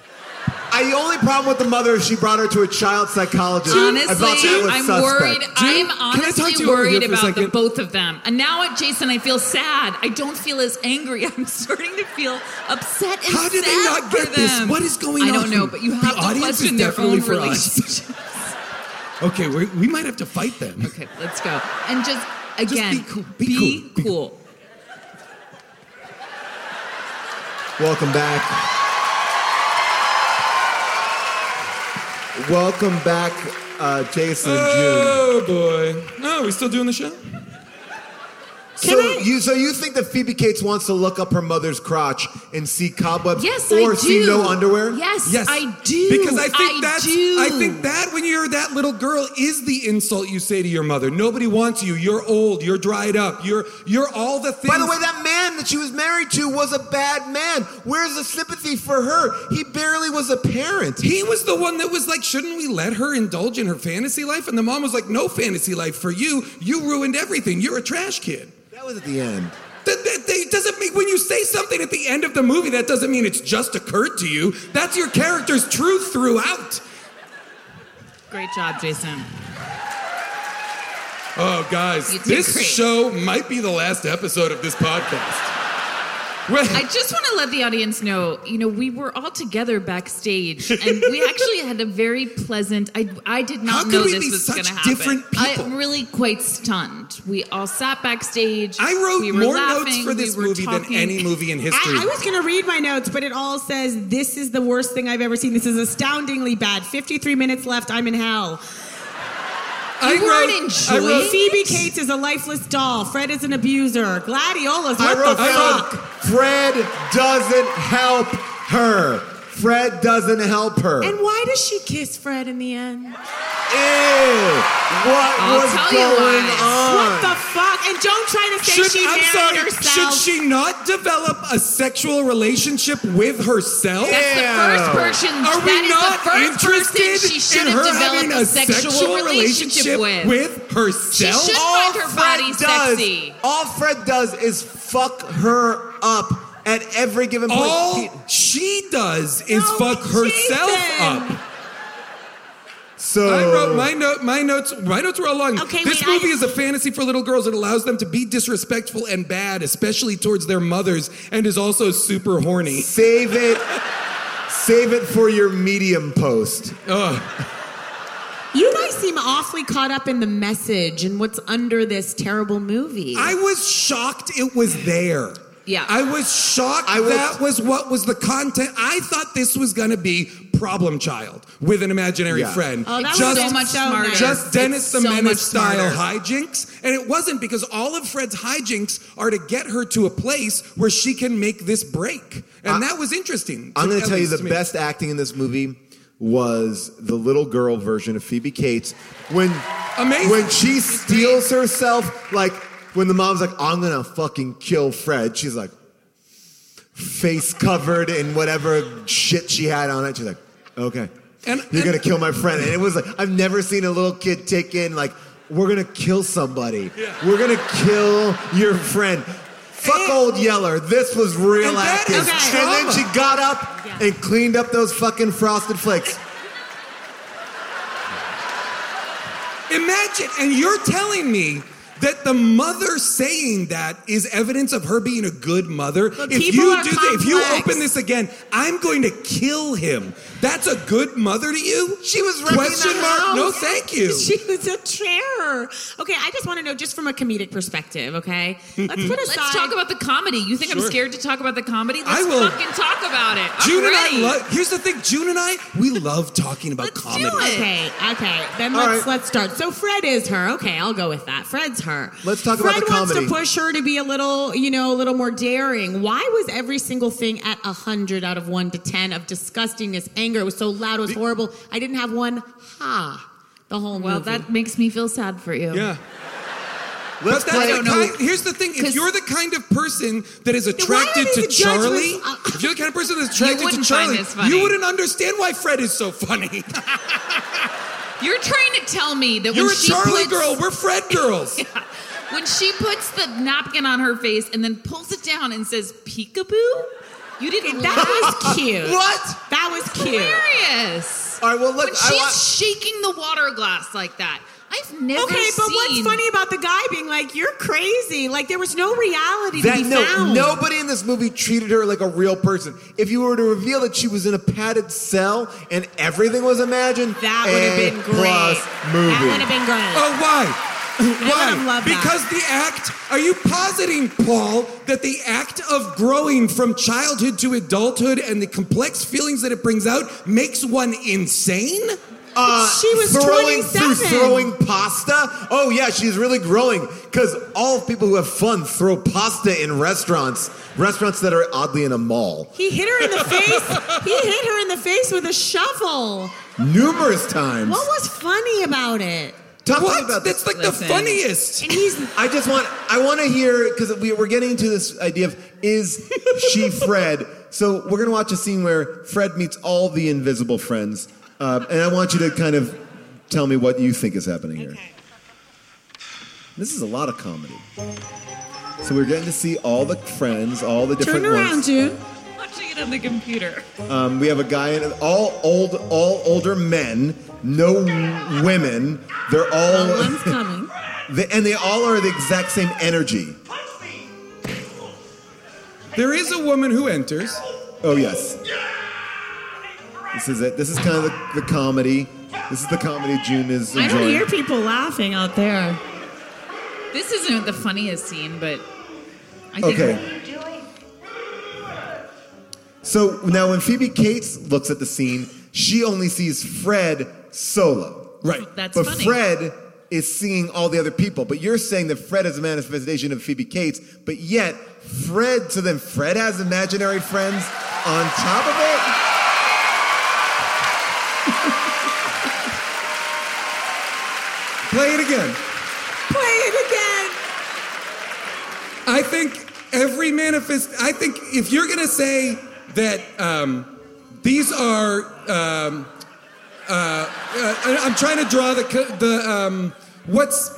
[SPEAKER 1] I, the only problem with the mother is she brought her to a child psychologist. I
[SPEAKER 4] Honestly,
[SPEAKER 1] thought that was
[SPEAKER 4] I'm
[SPEAKER 1] suspect.
[SPEAKER 4] worried.
[SPEAKER 3] June,
[SPEAKER 4] I'm
[SPEAKER 3] I talk
[SPEAKER 4] honestly
[SPEAKER 3] to you over here
[SPEAKER 4] worried about the both of them. And now, at Jason, I feel sad. I don't feel as angry. I'm starting to feel upset and
[SPEAKER 3] How did they not get this? What is going on?
[SPEAKER 4] I don't know, but you
[SPEAKER 3] The
[SPEAKER 4] have to
[SPEAKER 3] audience is
[SPEAKER 4] question their
[SPEAKER 3] definitely
[SPEAKER 4] own
[SPEAKER 3] for us.
[SPEAKER 4] relationships.
[SPEAKER 3] okay, we we might have to fight them.
[SPEAKER 4] okay, let's go. And just again,
[SPEAKER 3] be cool. Be cool. Be
[SPEAKER 4] cool.
[SPEAKER 1] Welcome back. Welcome back, uh, Jason and June.
[SPEAKER 3] Oh boy! Oh, we still doing the show?
[SPEAKER 1] So you so you think that Phoebe Cates wants to look up her mother's crotch and see cobwebs
[SPEAKER 4] Yes,
[SPEAKER 1] or
[SPEAKER 4] I
[SPEAKER 1] see
[SPEAKER 4] do.
[SPEAKER 1] no underwear?
[SPEAKER 4] Yes,
[SPEAKER 3] Yes,
[SPEAKER 4] I do.
[SPEAKER 3] Because I think
[SPEAKER 4] I
[SPEAKER 3] that's
[SPEAKER 4] do.
[SPEAKER 3] I think that when you're that little girl is the insult you say to your mother. Nobody wants you. You're old. You're dried up. You're you're all the things.
[SPEAKER 1] By the way, that man that she was married to was a bad man. Where's the sympathy for her? He barely was a parent.
[SPEAKER 3] he was the one that was like, shouldn't we let her indulge in her fantasy life? And the mom was like, no fantasy life for you. You ruined everything. You're a trash kid.
[SPEAKER 1] That was at the end.
[SPEAKER 3] That, that, that doesn't mean when you say something at the end of the movie, that doesn't mean it's just occurred to you. That's your character's truth throughout.
[SPEAKER 4] Great job, Jason.
[SPEAKER 3] Oh, guys, this
[SPEAKER 4] great.
[SPEAKER 3] show might be the last episode of this podcast. Well,
[SPEAKER 4] I just want to let the audience know, you know, we were all together backstage, and we actually had a very pleasant. I I did not know this was going to happen.
[SPEAKER 3] different people?
[SPEAKER 4] I'm really quite stunned. We all sat backstage.
[SPEAKER 3] I wrote
[SPEAKER 4] we
[SPEAKER 3] more
[SPEAKER 4] laughing,
[SPEAKER 3] notes for this
[SPEAKER 4] we were
[SPEAKER 3] movie than any movie in history.
[SPEAKER 5] I, I was going to read my notes, but it all says this is the worst thing I've ever seen. This is astoundingly bad. 53 minutes left. I'm in hell.
[SPEAKER 3] I
[SPEAKER 4] You weren't
[SPEAKER 3] wrote- I
[SPEAKER 4] enjoying
[SPEAKER 3] wrote-
[SPEAKER 5] Phoebe Cates is a lifeless doll. Fred is an abuser. Gladiolus.
[SPEAKER 1] I
[SPEAKER 5] What
[SPEAKER 1] wrote
[SPEAKER 5] the fuck?
[SPEAKER 1] Fred doesn't help her. Fred doesn't help her.
[SPEAKER 5] And why does she kiss Fred in the end?
[SPEAKER 1] Ew! What
[SPEAKER 4] I'll
[SPEAKER 1] was
[SPEAKER 4] tell
[SPEAKER 1] going
[SPEAKER 4] why.
[SPEAKER 1] on?
[SPEAKER 5] What the fuck? And don't try to say
[SPEAKER 3] Should,
[SPEAKER 5] she
[SPEAKER 3] I'm
[SPEAKER 5] married
[SPEAKER 3] sorry.
[SPEAKER 5] herself.
[SPEAKER 3] Should she not develop a sexual relationship with herself?
[SPEAKER 4] That's the first person.
[SPEAKER 3] Are we
[SPEAKER 4] that is
[SPEAKER 3] not
[SPEAKER 4] the first
[SPEAKER 3] interested
[SPEAKER 4] she should
[SPEAKER 3] in
[SPEAKER 4] have
[SPEAKER 3] her
[SPEAKER 4] developed
[SPEAKER 3] having
[SPEAKER 4] a sexual, relationship, with.
[SPEAKER 3] with herself?
[SPEAKER 4] She should-
[SPEAKER 1] all
[SPEAKER 4] find her
[SPEAKER 1] Fred
[SPEAKER 4] body
[SPEAKER 1] does,
[SPEAKER 4] sexy.
[SPEAKER 1] All Fred does is fuck her up at every given point.
[SPEAKER 3] All
[SPEAKER 1] He-
[SPEAKER 3] she does is
[SPEAKER 5] No,
[SPEAKER 3] fuck herself
[SPEAKER 5] Jason.
[SPEAKER 3] up.
[SPEAKER 1] so
[SPEAKER 3] I wrote my note. My notes. My notes were all long.
[SPEAKER 5] Okay,
[SPEAKER 3] this
[SPEAKER 5] wait,
[SPEAKER 3] movie
[SPEAKER 5] I-
[SPEAKER 3] is a fantasy for little girls. It allows them to be disrespectful and bad, especially towards their mothers, and is also super horny.
[SPEAKER 1] save it. Save it for your medium post. Ugh.
[SPEAKER 5] You guys seem awfully caught up in the message and what's under this terrible movie.
[SPEAKER 3] I was shocked it was there.
[SPEAKER 4] Yeah.
[SPEAKER 3] I was shocked
[SPEAKER 1] I was-
[SPEAKER 3] that was what was the content. I thought this was going to be Problem Child with an imaginary
[SPEAKER 1] Yeah.
[SPEAKER 3] friend.
[SPEAKER 5] Oh, that was
[SPEAKER 3] just,
[SPEAKER 5] so much
[SPEAKER 4] smarter.
[SPEAKER 3] Just Dennis
[SPEAKER 4] It's
[SPEAKER 3] the
[SPEAKER 4] so
[SPEAKER 3] Menace style hijinks. And it wasn't because all of Fred's hijinks are to get her to a place where she can make this break. And
[SPEAKER 1] I-
[SPEAKER 3] that was interesting.
[SPEAKER 1] I'm going to tell you the best acting in this movie was the little girl version of Phoebe Cates when
[SPEAKER 3] Amazing.
[SPEAKER 1] when she steals herself like when the mom's like I'm going to fucking kill Fred she's like face covered in whatever shit she had on it she's like okay
[SPEAKER 3] And-
[SPEAKER 1] you're
[SPEAKER 3] and-
[SPEAKER 1] going to kill my friend and it was like I've never seen a little kid take in like we're going to kill somebody
[SPEAKER 3] Yeah.
[SPEAKER 1] we're going to kill your friend Fuck
[SPEAKER 3] And-
[SPEAKER 1] old Yeller. This was real acting.
[SPEAKER 5] Okay.
[SPEAKER 1] And then she got up
[SPEAKER 5] Yeah.
[SPEAKER 1] and cleaned up those fucking frosted flakes.
[SPEAKER 3] Imagine, and you're telling me that the mother saying that is evidence of her being a good mother.
[SPEAKER 5] But
[SPEAKER 3] if you do that, if you open this again, I'm going to kill him. That's a good mother to you?
[SPEAKER 1] She was wrecking
[SPEAKER 3] question
[SPEAKER 1] the
[SPEAKER 3] mark.
[SPEAKER 1] house.
[SPEAKER 3] No, thank you.
[SPEAKER 5] She was a terror. Okay, I just want to know, just from a comedic perspective, okay? Hmm, let's hmm. put aside.
[SPEAKER 4] Let's talk about the comedy. You think I'm scared to talk about the comedy? Let's
[SPEAKER 3] I will-
[SPEAKER 4] fucking talk about it. I'm
[SPEAKER 3] June
[SPEAKER 4] ready.
[SPEAKER 3] and I love. Here's the thing, June and I, we love talking about
[SPEAKER 4] Let's do
[SPEAKER 3] comedy.
[SPEAKER 4] it.
[SPEAKER 5] Okay, okay. Then
[SPEAKER 1] All
[SPEAKER 5] let's
[SPEAKER 1] right.
[SPEAKER 5] let's start. So Fred is her. Okay, I'll go with that. Fred's her.
[SPEAKER 1] Let's talk about the comedy.
[SPEAKER 5] Fred wants to push her to be a little, you know, a little more daring. Why was every single thing at a hundred out of one to ten of disgustingness, anger? It was so loud, it was horrible. I didn't have one ha the whole
[SPEAKER 4] Well,
[SPEAKER 5] movie.
[SPEAKER 4] that makes me feel sad for you.
[SPEAKER 3] Yeah.
[SPEAKER 1] Let's
[SPEAKER 3] But
[SPEAKER 1] play.
[SPEAKER 3] the kind, here's the thing: if
[SPEAKER 4] 'Cause-
[SPEAKER 3] you're the kind of person that is attracted to Charlie,
[SPEAKER 5] judgments- uh,
[SPEAKER 3] if you're the kind of person that's attracted to Charlie, you wouldn't understand why Fred is so funny.
[SPEAKER 4] You're trying to tell me that
[SPEAKER 3] You're
[SPEAKER 4] when
[SPEAKER 3] a
[SPEAKER 4] she
[SPEAKER 3] Charlie
[SPEAKER 4] puts,
[SPEAKER 3] girl. We're Fred girls.
[SPEAKER 4] when she puts the napkin on her face and then pulls it down and says peekaboo, you didn't
[SPEAKER 5] that was cute.
[SPEAKER 1] What?
[SPEAKER 5] That was cute.
[SPEAKER 4] hilarious.
[SPEAKER 1] All right, well, look,
[SPEAKER 4] When
[SPEAKER 1] I
[SPEAKER 4] she's shaking the water glass like that. I've never
[SPEAKER 5] Okay, but what's funny about the guy being like, "You're crazy"? Like there was no reality
[SPEAKER 1] That
[SPEAKER 5] to be
[SPEAKER 1] no,
[SPEAKER 5] found.
[SPEAKER 1] nobody in this movie treated her like a real person. If you were to reveal that she was in a padded cell and everything was imagined,
[SPEAKER 5] That would have been great.
[SPEAKER 1] plus movie.
[SPEAKER 5] That would have been great.
[SPEAKER 3] Oh, why?
[SPEAKER 5] would've
[SPEAKER 3] Why?
[SPEAKER 5] loved that.
[SPEAKER 3] Because the act, are you positing, Paul, that the act of growing from childhood to adulthood and the complex feelings that it brings out makes one insane?
[SPEAKER 1] Uh,
[SPEAKER 5] She was
[SPEAKER 1] throwing
[SPEAKER 5] 27.
[SPEAKER 1] through throwing pasta. Oh yeah, she's really growing because all people who have fun throw pasta in restaurants, restaurants that are oddly in a mall,
[SPEAKER 5] He hit her in the face. he hit her in the face with a shovel.
[SPEAKER 1] numerous times.
[SPEAKER 5] What was funny about it?
[SPEAKER 1] Talk
[SPEAKER 3] What?
[SPEAKER 1] about
[SPEAKER 3] That's
[SPEAKER 1] this.
[SPEAKER 3] like the funniest.
[SPEAKER 5] And he's
[SPEAKER 1] I just want I want to hear because we, we're getting into this idea of is she Fred? So we're gonna watch a scene where Fred meets all the invisible friends, uh, and I want you to kind of tell me what you think is happening here. This is a lot of comedy. So we're getting to see all the friends, all the different
[SPEAKER 5] turn around,
[SPEAKER 1] ones.
[SPEAKER 5] June.
[SPEAKER 4] watching it on the computer.
[SPEAKER 1] Um, we have a guy and all old, all older men, no women. They're all
[SPEAKER 5] One's coming.
[SPEAKER 6] They- and they all are the exact same energy.
[SPEAKER 3] There is a woman who enters.
[SPEAKER 6] Oh yes. This is it. This is kind of the, the comedy. This is the comedy June is enjoying.
[SPEAKER 5] I don't hear people laughing out there.
[SPEAKER 4] This isn't the funniest scene, but I think
[SPEAKER 6] Okay. So now when Phoebe Cates looks at the scene, she only sees Fred solo.
[SPEAKER 3] Right.
[SPEAKER 4] that's
[SPEAKER 6] But
[SPEAKER 4] funny.
[SPEAKER 6] Fred is seeing all the other people. But you're saying that Fred is a manifestation of Phoebe Cates, but yet Fred, so then Fred has imaginary friends on top of it?
[SPEAKER 3] Play it again.
[SPEAKER 5] Play it again.
[SPEAKER 3] I think every manifest. I think if you're gonna say that um, these are, um, uh, uh, I- I'm trying to draw the the um, what's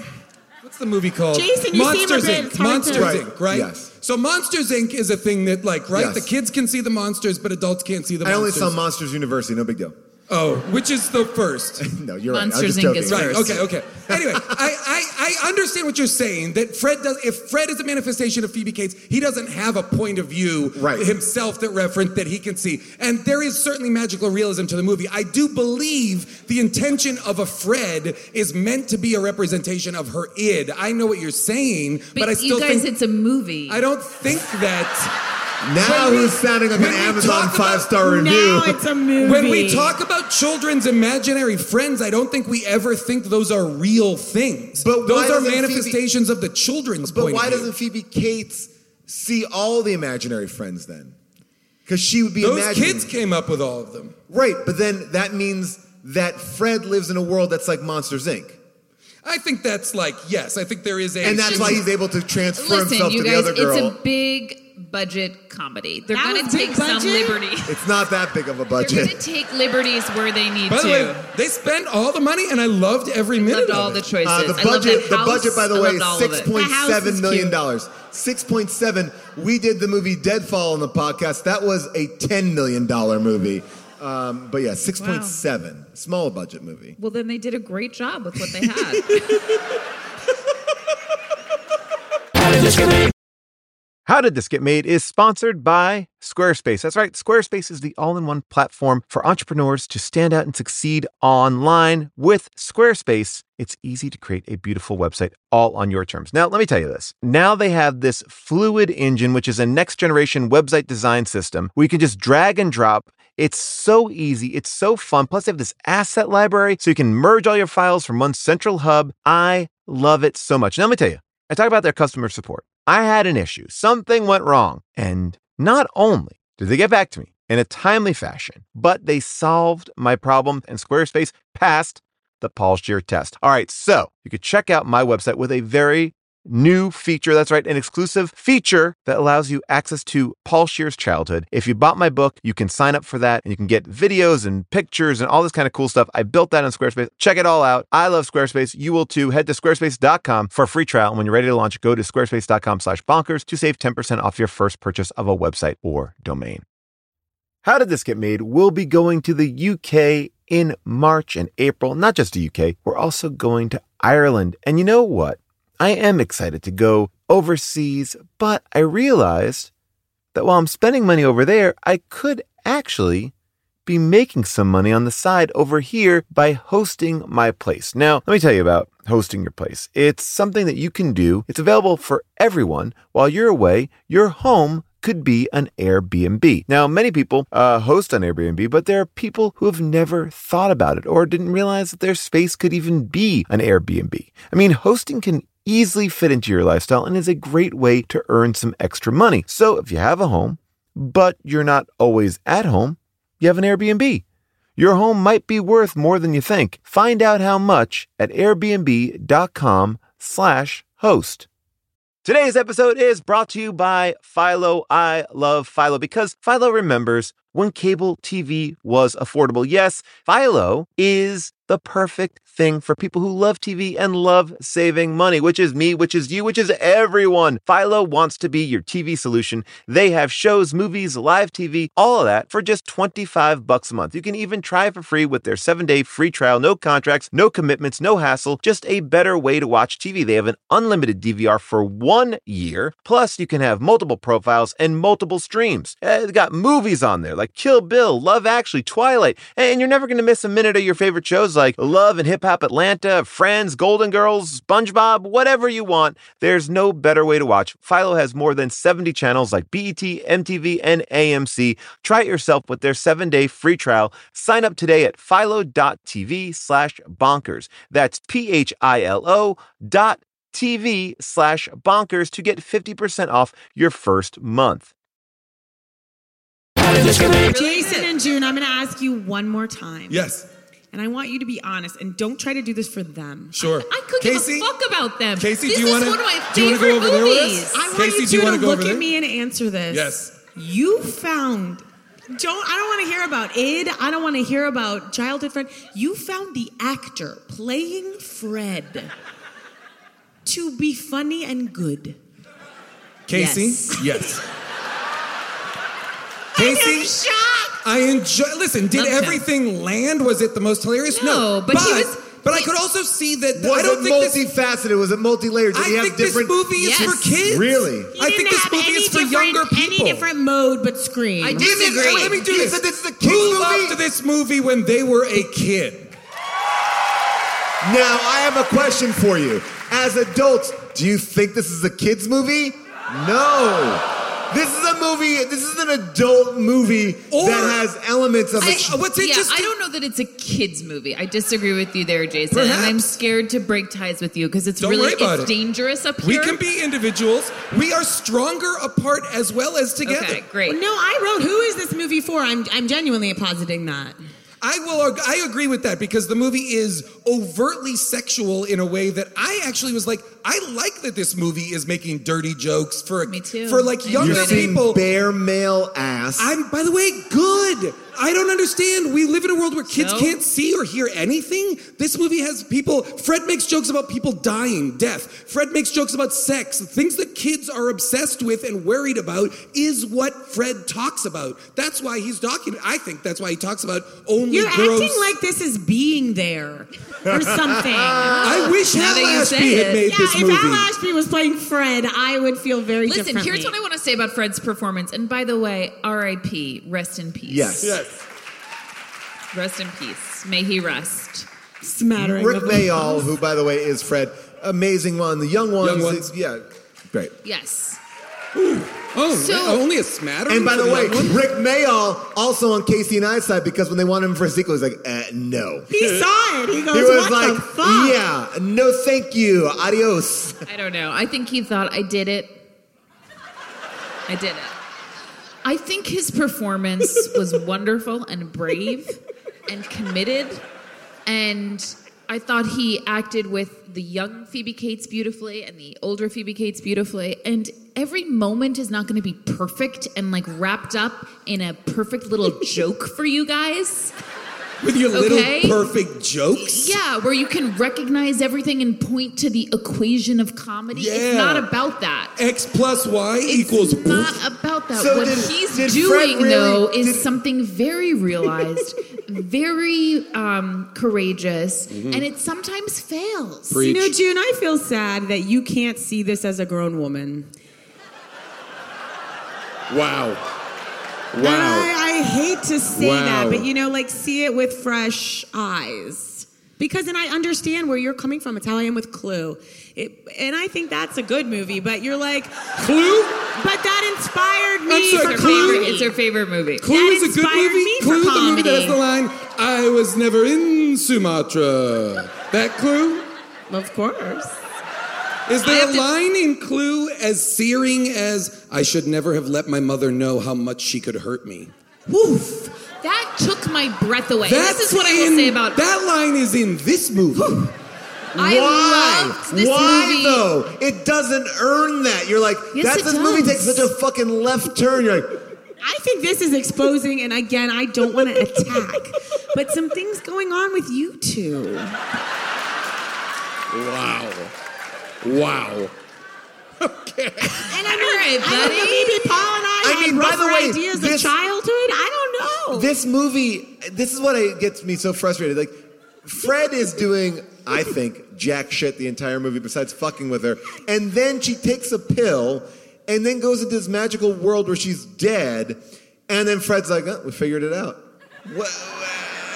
[SPEAKER 3] what's the movie called?
[SPEAKER 5] Jason, you seem a
[SPEAKER 3] Monsters
[SPEAKER 5] bit
[SPEAKER 3] Inc. Monsters
[SPEAKER 5] to-
[SPEAKER 6] Right,
[SPEAKER 3] Inc. Right.
[SPEAKER 6] yes.
[SPEAKER 3] So Monsters Inc. is a thing that like right.
[SPEAKER 6] Yes.
[SPEAKER 3] The kids can see the monsters, but adults can't see the monsters.
[SPEAKER 6] I only saw Monsters University, no big deal.
[SPEAKER 3] Oh, which is the first?
[SPEAKER 6] No, you're right.
[SPEAKER 4] Monsters,
[SPEAKER 6] I'm just
[SPEAKER 4] Inc.
[SPEAKER 6] joking.
[SPEAKER 4] is
[SPEAKER 3] Right.
[SPEAKER 4] first.
[SPEAKER 3] Okay. Okay. Anyway, I, I I understand what you're saying. That Fred does. If Fred is a manifestation of Phoebe Cates, he doesn't have a point of view
[SPEAKER 6] Right.
[SPEAKER 3] himself that reference that he can see. And there is certainly magical realism to the movie. I do believe the intention of a Fred is meant to be a representation of her id. I know what you're saying, but,
[SPEAKER 4] But,
[SPEAKER 3] I still
[SPEAKER 4] you guys,
[SPEAKER 3] think
[SPEAKER 4] it's a movie.
[SPEAKER 3] I don't think that.
[SPEAKER 6] Now
[SPEAKER 3] When we-
[SPEAKER 6] who's sounding like an Amazon five star review?
[SPEAKER 5] Now it's a movie.
[SPEAKER 3] When we talk about children's imaginary friends, I don't think we ever think those are real things.
[SPEAKER 6] But
[SPEAKER 3] those are
[SPEAKER 6] doesn't Phoebe-
[SPEAKER 3] manifestations of the children's
[SPEAKER 6] But
[SPEAKER 3] point
[SPEAKER 6] why
[SPEAKER 3] of view.
[SPEAKER 6] doesn't Phoebe Cates see all the imaginary friends then? Because she would be
[SPEAKER 3] Those
[SPEAKER 6] imagining.
[SPEAKER 3] kids came up with all of them.
[SPEAKER 6] Right, but then that means that Fred lives in a world that's like Monsters Inc.
[SPEAKER 3] I think that's like yes. I think there is a
[SPEAKER 6] And that's why he's able to transfer
[SPEAKER 4] Listen,
[SPEAKER 6] himself
[SPEAKER 4] you
[SPEAKER 6] to the other girl.
[SPEAKER 4] it's a big budget comedy. They're
[SPEAKER 5] That
[SPEAKER 4] going
[SPEAKER 5] was
[SPEAKER 4] to
[SPEAKER 5] big
[SPEAKER 4] take some
[SPEAKER 5] budget?
[SPEAKER 4] liberty.
[SPEAKER 6] It's not that big of a budget.
[SPEAKER 4] They're going to take liberties where they need
[SPEAKER 3] By
[SPEAKER 4] to.
[SPEAKER 3] the way, they spent all the money, and I loved every minute
[SPEAKER 4] loved
[SPEAKER 3] of
[SPEAKER 4] all
[SPEAKER 3] it.
[SPEAKER 4] the choices.
[SPEAKER 6] Uh, the
[SPEAKER 4] I loved
[SPEAKER 6] budget,
[SPEAKER 4] that
[SPEAKER 6] the
[SPEAKER 4] house.
[SPEAKER 6] budget, by the
[SPEAKER 4] I
[SPEAKER 6] way,
[SPEAKER 4] loved all of
[SPEAKER 6] six point
[SPEAKER 5] The house
[SPEAKER 6] seven
[SPEAKER 5] is
[SPEAKER 6] million
[SPEAKER 5] cute.
[SPEAKER 6] dollars. Six point seven. We did the movie Deadfall on the podcast. That was a ten million dollar movie. Um, but yeah, six point seven, small budget movie.
[SPEAKER 4] Well, then they did a great job with what they had.
[SPEAKER 1] How Did This Get Made is sponsored by Squarespace. That's right, Squarespace is the all in one platform for entrepreneurs to stand out and succeed online. With Squarespace, it's easy to create a beautiful website all on your terms. Now, let me tell you this. Now they have this Fluid Engine, which is a next generation website design system where you can just drag and drop. It's so easy. It's so fun. Plus, they have this asset library so you can merge all your files from one central hub. I love it so much. Now, let me tell you, I talk about their customer support. I had an issue. Something went wrong. And not only did they get back to me in a timely fashion, but they solved my problem and Squarespace passed the Paul Scheer test. All right, so you could check out my website with a very new feature. That's right, an exclusive feature that allows you access to Paul Scheer's childhood. If you bought my book, you can sign up for that and you can get videos and pictures and all this kind of cool stuff. I built that on Squarespace. Check it all out. I love Squarespace. You will too. Head to squarespace.com for a free trial. And when you're ready to launch, go to squarespace.com slash bonkers to save 10% off your first purchase of a website or domain. How Did This Get Made? We'll be going to the UK in March and April. Not just the UK, we're also going to Ireland. And you know what? I am excited to go overseas, but I realized that while I'm spending money over there, I could actually be making some money on the side over here by hosting my place. Now, let me tell you about hosting your place. It's something that you can do. It's available for everyone. While you're away, your home could be an Airbnb. Now, many people uh, host on Airbnb, but there are people who have never thought about it or didn't realize that their space could even be an Airbnb. I mean, hosting can easily fit into your lifestyle and is a great way to earn some extra money. So if you have a home, but you're not always at home, you have an Airbnb. Your home might be worth more than you think. Find out how much at airbnb.com/slash host. Today's episode is brought to you by Philo. I love Philo because Philo remembers
[SPEAKER 7] when cable TV was affordable. Yes, Philo is the perfect thing for people who love TV and love saving money, which is me, which is you, which is everyone. Philo wants to be your TV solution. They have shows, movies, live TV, all of that for just 25 bucks a month. You can even try for free with their 7-day free trial, no contracts, no commitments, no hassle, just a better way to watch TV. They have an unlimited DVR for 1 year. Plus, you can have multiple profiles and multiple streams. Uh, they got movies on there like Kill Bill, Love Actually, Twilight, and you're never going to miss a minute of your favorite shows like Love and Hip Hop Atlanta, Friends, Golden Girls, SpongeBob, whatever you want. There's no better way to watch. Philo has more than 70 channels like BET, MTV, and AMC. Try it yourself with their seven-day free trial. Sign up today at philo.tv slash bonkers. That's P-H-I-L-O dot TV slash bonkers to get 50% off your first month.
[SPEAKER 5] Jason and June, I'm going to ask you one more time.
[SPEAKER 3] Yes.
[SPEAKER 5] And I want you to be honest and don't try to do this for them.
[SPEAKER 3] Sure.
[SPEAKER 4] I could
[SPEAKER 3] Casey,
[SPEAKER 4] give a fuck about them.
[SPEAKER 3] Casey,
[SPEAKER 4] this
[SPEAKER 3] do you wanna-
[SPEAKER 4] one of my
[SPEAKER 3] do you wanna go
[SPEAKER 4] favorite
[SPEAKER 3] over there with us?
[SPEAKER 5] I want
[SPEAKER 3] Casey,
[SPEAKER 5] you
[SPEAKER 3] do you
[SPEAKER 5] two
[SPEAKER 3] wanna
[SPEAKER 5] to
[SPEAKER 3] go
[SPEAKER 5] look
[SPEAKER 3] over
[SPEAKER 5] at
[SPEAKER 3] there?
[SPEAKER 5] me and answer this.
[SPEAKER 3] Yes.
[SPEAKER 5] You found don't I don't want to hear about id. I don't want to hear about childhood friend. You found the actor playing Fred to be funny and good.
[SPEAKER 3] Casey?
[SPEAKER 5] Yes.
[SPEAKER 3] Yes.
[SPEAKER 5] I am
[SPEAKER 3] Casey?
[SPEAKER 5] shocked.
[SPEAKER 3] I enjoy. Listen, did
[SPEAKER 4] Loved him.
[SPEAKER 3] everything land? Was it the most hilarious?
[SPEAKER 4] No, but he was-
[SPEAKER 3] But I could also see that.
[SPEAKER 1] Was
[SPEAKER 3] I don't
[SPEAKER 1] it
[SPEAKER 3] think this.
[SPEAKER 1] multifaceted? Was it multi-layered? Did
[SPEAKER 3] I
[SPEAKER 1] he have
[SPEAKER 3] think this
[SPEAKER 1] different?
[SPEAKER 3] movie is
[SPEAKER 4] Yes.
[SPEAKER 3] for kids.
[SPEAKER 1] Really?
[SPEAKER 5] He
[SPEAKER 3] I
[SPEAKER 5] didn't
[SPEAKER 3] think this
[SPEAKER 5] have
[SPEAKER 3] movie
[SPEAKER 5] any
[SPEAKER 3] is for
[SPEAKER 5] different-
[SPEAKER 3] younger people.
[SPEAKER 5] Any different mode but scream.
[SPEAKER 4] I
[SPEAKER 3] Let me-
[SPEAKER 4] disagree.
[SPEAKER 3] Let me do
[SPEAKER 1] You
[SPEAKER 3] this.
[SPEAKER 1] said it's the kids'
[SPEAKER 3] Who
[SPEAKER 1] movie?
[SPEAKER 3] loved this movie when they were a kid?
[SPEAKER 1] Now I have a question for you. As adults, do you think this is a kids movie? No. This is a movie. This is an adult movie
[SPEAKER 3] Or-
[SPEAKER 1] that has elements of a.
[SPEAKER 3] I- what's
[SPEAKER 4] yeah,
[SPEAKER 3] interesting?
[SPEAKER 4] I don't know that it's a kids movie. I disagree with you there, Jason. And I'm scared to break ties with you because it's
[SPEAKER 3] Don't
[SPEAKER 4] really it's
[SPEAKER 3] it.
[SPEAKER 4] dangerous up here.
[SPEAKER 3] We can be individuals. We are stronger apart as well as together.
[SPEAKER 4] Okay, great.
[SPEAKER 5] No, I wrote who is this movie for? I'm I'm genuinely positing that.
[SPEAKER 3] I will. I agree with that because the movie is overtly sexual in a way that I actually was like, I like that this movie is making dirty jokes for
[SPEAKER 4] Me too.
[SPEAKER 3] for like
[SPEAKER 4] I
[SPEAKER 3] younger
[SPEAKER 1] You're seeing
[SPEAKER 3] people.
[SPEAKER 1] bare male ass.
[SPEAKER 3] I'm, by the way, good. I don't understand. We live in a world where kids
[SPEAKER 4] So?
[SPEAKER 3] can't see or hear anything. This movie has people. Fred makes jokes about people dying, death. Fred makes jokes about sex. Things that kids are obsessed with and worried about is what Fred talks about. That's why he's talking. I think that's why he talks about only
[SPEAKER 5] You're
[SPEAKER 3] gross.
[SPEAKER 5] acting like this is being there or something.
[SPEAKER 3] I wish
[SPEAKER 4] Now
[SPEAKER 3] Hal
[SPEAKER 4] that you
[SPEAKER 3] Ashby
[SPEAKER 4] say
[SPEAKER 3] had
[SPEAKER 4] it.
[SPEAKER 3] made
[SPEAKER 5] yeah,
[SPEAKER 3] this
[SPEAKER 5] if
[SPEAKER 3] movie.
[SPEAKER 5] Al Ashby was playing Fred, I would feel very
[SPEAKER 4] Listen,
[SPEAKER 5] differently.
[SPEAKER 4] here's what I want to say about Fred's performance. And by the way, R.I.P. Rest in peace.
[SPEAKER 1] yes.
[SPEAKER 3] yes.
[SPEAKER 4] Rest in peace. May he rest.
[SPEAKER 5] Smattering
[SPEAKER 1] Rick Mayall, who by the way is Fred, amazing one. The young ones,
[SPEAKER 3] Young ones.
[SPEAKER 1] is- yeah, great.
[SPEAKER 4] Yes.
[SPEAKER 3] Oh,
[SPEAKER 4] So-
[SPEAKER 3] only a smattering.
[SPEAKER 1] And by the way,
[SPEAKER 3] young?
[SPEAKER 1] Rick Mayall also on Casey and I's side because when they wanted him for a sequel, he's like, uh, no.
[SPEAKER 5] He saw it. He goes,
[SPEAKER 1] He was
[SPEAKER 5] "What
[SPEAKER 1] like,
[SPEAKER 5] the fuck?"
[SPEAKER 1] yeah, no, thank you, adios.
[SPEAKER 4] I don't know. I think he thought I did it. I did it. I think his performance was wonderful and brave and committed. And I thought he acted with the young Phoebe Cates beautifully and the older Phoebe Cates beautifully. And every moment is not going to be perfect and like wrapped up in a perfect little joke for you guys.
[SPEAKER 3] With your
[SPEAKER 4] Okay.
[SPEAKER 3] little perfect jokes.
[SPEAKER 4] Yeah, where you can recognize everything and point to the equation of comedy.
[SPEAKER 3] Yeah.
[SPEAKER 4] It's not about that.
[SPEAKER 3] X plus Y
[SPEAKER 4] It's
[SPEAKER 3] equals.
[SPEAKER 4] It's not about that.
[SPEAKER 1] So
[SPEAKER 4] what
[SPEAKER 1] did-
[SPEAKER 4] he's
[SPEAKER 1] did
[SPEAKER 4] doing,
[SPEAKER 1] really-
[SPEAKER 4] though, is
[SPEAKER 1] did-
[SPEAKER 4] something very realized, very um, courageous,
[SPEAKER 1] Mm-hmm.
[SPEAKER 4] and it sometimes fails.
[SPEAKER 3] Preach.
[SPEAKER 5] You know, June, I feel sad that you can't see this as a grown woman.
[SPEAKER 3] Wow.
[SPEAKER 5] And
[SPEAKER 3] Wow.
[SPEAKER 5] I, I hate to say
[SPEAKER 3] Wow.
[SPEAKER 5] that, but you know, like see it with fresh eyes. Because and I understand where you're coming from. It's how I am with Clue. It, and I think that's a good movie, but you're like,
[SPEAKER 3] Clue?
[SPEAKER 5] but that inspired
[SPEAKER 3] I'm
[SPEAKER 5] me
[SPEAKER 3] sorry,
[SPEAKER 5] for
[SPEAKER 4] It's her
[SPEAKER 3] Clue?
[SPEAKER 4] favorite,
[SPEAKER 5] comedy.
[SPEAKER 4] it's her favorite movie.
[SPEAKER 3] Clue
[SPEAKER 5] That
[SPEAKER 3] is a good movie.
[SPEAKER 5] me for
[SPEAKER 3] Clue, the movie that has the line, I was never in Sumatra. That Clue?
[SPEAKER 5] Of course.
[SPEAKER 3] Is there a
[SPEAKER 4] to-
[SPEAKER 3] line in Clue as searing as, I should never have let my mother know how much she could hurt me?
[SPEAKER 5] Woof.
[SPEAKER 4] That took my breath away.
[SPEAKER 3] That's
[SPEAKER 4] this is what I will
[SPEAKER 3] in-
[SPEAKER 4] say about
[SPEAKER 3] That line is in this movie.
[SPEAKER 1] Why? Why
[SPEAKER 4] movie.
[SPEAKER 1] though? It doesn't earn that. You're like,
[SPEAKER 4] Yes,
[SPEAKER 1] that's this movie takes such a fucking left turn. You're like,
[SPEAKER 5] I think this is exposing, and again, I don't want to attack, but some things going on with you two.
[SPEAKER 3] Wow. Wow. Okay.
[SPEAKER 5] And I
[SPEAKER 4] All right,
[SPEAKER 5] mean, I don't know,
[SPEAKER 4] buddy.
[SPEAKER 5] maybe Paul and I,
[SPEAKER 1] I mean,
[SPEAKER 5] had
[SPEAKER 1] by the
[SPEAKER 5] rougher
[SPEAKER 1] way,
[SPEAKER 5] ideas
[SPEAKER 1] this-
[SPEAKER 5] of childhood. I don't know.
[SPEAKER 1] This movie, this is what I, gets me so frustrated. Like, Fred is doing, I think, jack shit the entire movie besides fucking with her. And then she takes a pill and then goes into this magical world where she's dead. And then Fred's like, oh, we figured it out. What?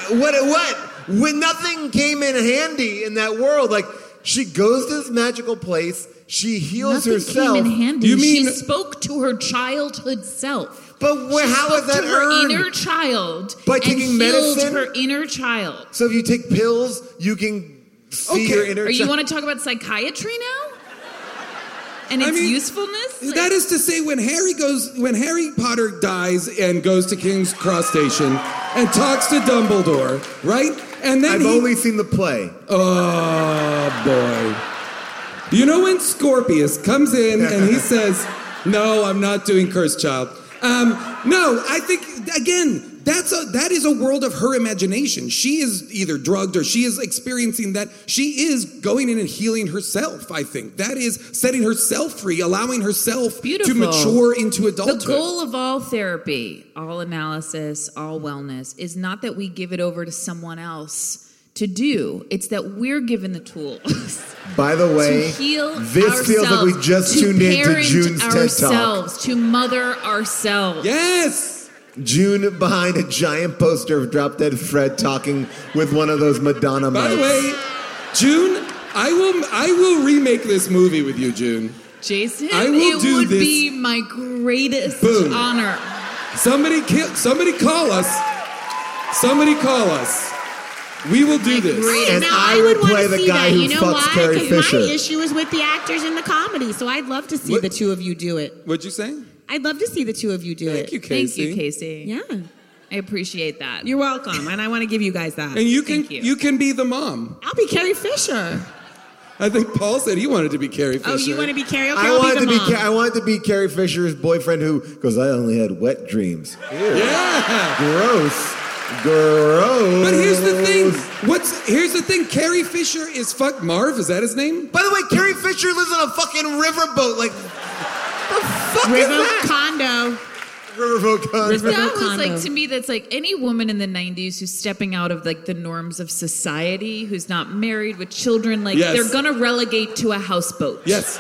[SPEAKER 1] What? What? When nothing came in handy in that world, like she goes to this magical place, she heals
[SPEAKER 4] Nothing
[SPEAKER 1] herself.
[SPEAKER 4] came in handy.
[SPEAKER 3] You mean-
[SPEAKER 4] she spoke to her childhood self.
[SPEAKER 1] But
[SPEAKER 4] She
[SPEAKER 1] how is that
[SPEAKER 4] to her
[SPEAKER 1] earned?
[SPEAKER 4] inner child
[SPEAKER 1] By taking medicine?
[SPEAKER 4] her inner child.
[SPEAKER 1] So if you take pills, you can see
[SPEAKER 3] Okay.
[SPEAKER 1] your inner
[SPEAKER 4] Or you want to talk about psychiatry now? And
[SPEAKER 3] I mean,
[SPEAKER 4] usefulness? Like-
[SPEAKER 3] That is to say, when Harry goes, when Harry Potter dies and goes to King's Cross Station and talks to Dumbledore, right? And then
[SPEAKER 1] I've
[SPEAKER 3] he,
[SPEAKER 1] only seen the play.
[SPEAKER 3] Oh boy. You know when Scorpius comes in and he says, No, I'm not doing Cursed Child. Um, no, I think again, that's a that is a world of her imagination. She is either drugged or she is experiencing that. She is going in and healing herself, I think. That is setting herself free, allowing herself
[SPEAKER 4] Beautiful.
[SPEAKER 3] to mature into adulthood.
[SPEAKER 4] The goal of all therapy, all analysis, all wellness is not that we give it over to someone else to do. It's that we're given the tools
[SPEAKER 1] By the way,
[SPEAKER 4] to heal
[SPEAKER 1] this
[SPEAKER 4] ourselves,
[SPEAKER 1] feels like we just
[SPEAKER 4] to
[SPEAKER 1] tuned in to
[SPEAKER 4] parent
[SPEAKER 1] June's TED Talk.
[SPEAKER 4] ourselves, to mother ourselves.
[SPEAKER 3] Yes.
[SPEAKER 1] June behind a giant poster of Drop Dead Fred talking with one of those Madonna
[SPEAKER 3] By the way, June, I will I will remake this movie with you, June.
[SPEAKER 4] Jason,
[SPEAKER 3] I will
[SPEAKER 4] it
[SPEAKER 3] do
[SPEAKER 4] would
[SPEAKER 3] this.
[SPEAKER 4] be my greatest
[SPEAKER 3] Boom.
[SPEAKER 4] honor.
[SPEAKER 3] Somebody kill, somebody call us. Somebody call us. We will do this.
[SPEAKER 4] great-
[SPEAKER 1] and
[SPEAKER 5] now,
[SPEAKER 1] I,
[SPEAKER 5] would
[SPEAKER 1] would
[SPEAKER 5] wanna
[SPEAKER 1] play the
[SPEAKER 5] see
[SPEAKER 1] guy
[SPEAKER 5] that.
[SPEAKER 1] who
[SPEAKER 5] you know
[SPEAKER 1] fucks
[SPEAKER 5] why?
[SPEAKER 1] Carrie
[SPEAKER 5] 'Cause
[SPEAKER 1] Fisher.
[SPEAKER 5] My issue is with the actors in the comedy, so I'd love to see
[SPEAKER 3] What-
[SPEAKER 5] the two of you do it.
[SPEAKER 3] What'd you say?
[SPEAKER 5] I'd love to see the two of you do
[SPEAKER 3] Thank
[SPEAKER 5] it.
[SPEAKER 3] you, Casey.
[SPEAKER 4] Thank you, Casey.
[SPEAKER 5] Yeah,
[SPEAKER 4] I appreciate that.
[SPEAKER 5] you're welcome, and I want to give you guys that.
[SPEAKER 3] And you can
[SPEAKER 4] Thank you.
[SPEAKER 3] can be the mom.
[SPEAKER 5] I'll be Carrie Fisher.
[SPEAKER 3] I think Paul said he wanted to be Carrie Fisher.
[SPEAKER 5] Oh, you want to be Carrie? Okay,
[SPEAKER 1] I
[SPEAKER 5] I'll
[SPEAKER 1] wanted
[SPEAKER 5] be
[SPEAKER 1] to
[SPEAKER 5] the
[SPEAKER 1] be
[SPEAKER 5] mom.
[SPEAKER 1] Ca- I wanted to be Carrie Fisher's boyfriend who goes, I only had wet dreams. Ew.
[SPEAKER 3] Yeah.
[SPEAKER 1] Gross. Gross.
[SPEAKER 3] But here's the thing. What's here's the thing. Carrie Fisher is fuck Marv. Is that his name?
[SPEAKER 1] By the way, Carrie Fisher lives on a fucking riverboat. Like, the fuck
[SPEAKER 5] River
[SPEAKER 1] is that?
[SPEAKER 5] condo.
[SPEAKER 1] Riverboat condo.
[SPEAKER 5] River-
[SPEAKER 4] that was
[SPEAKER 5] condo.
[SPEAKER 4] like to me that's like any woman in the 90s who's stepping out of like the norms of society who's not married with children like
[SPEAKER 3] Yes.
[SPEAKER 4] they're gonna relegate to a houseboat
[SPEAKER 3] Yes.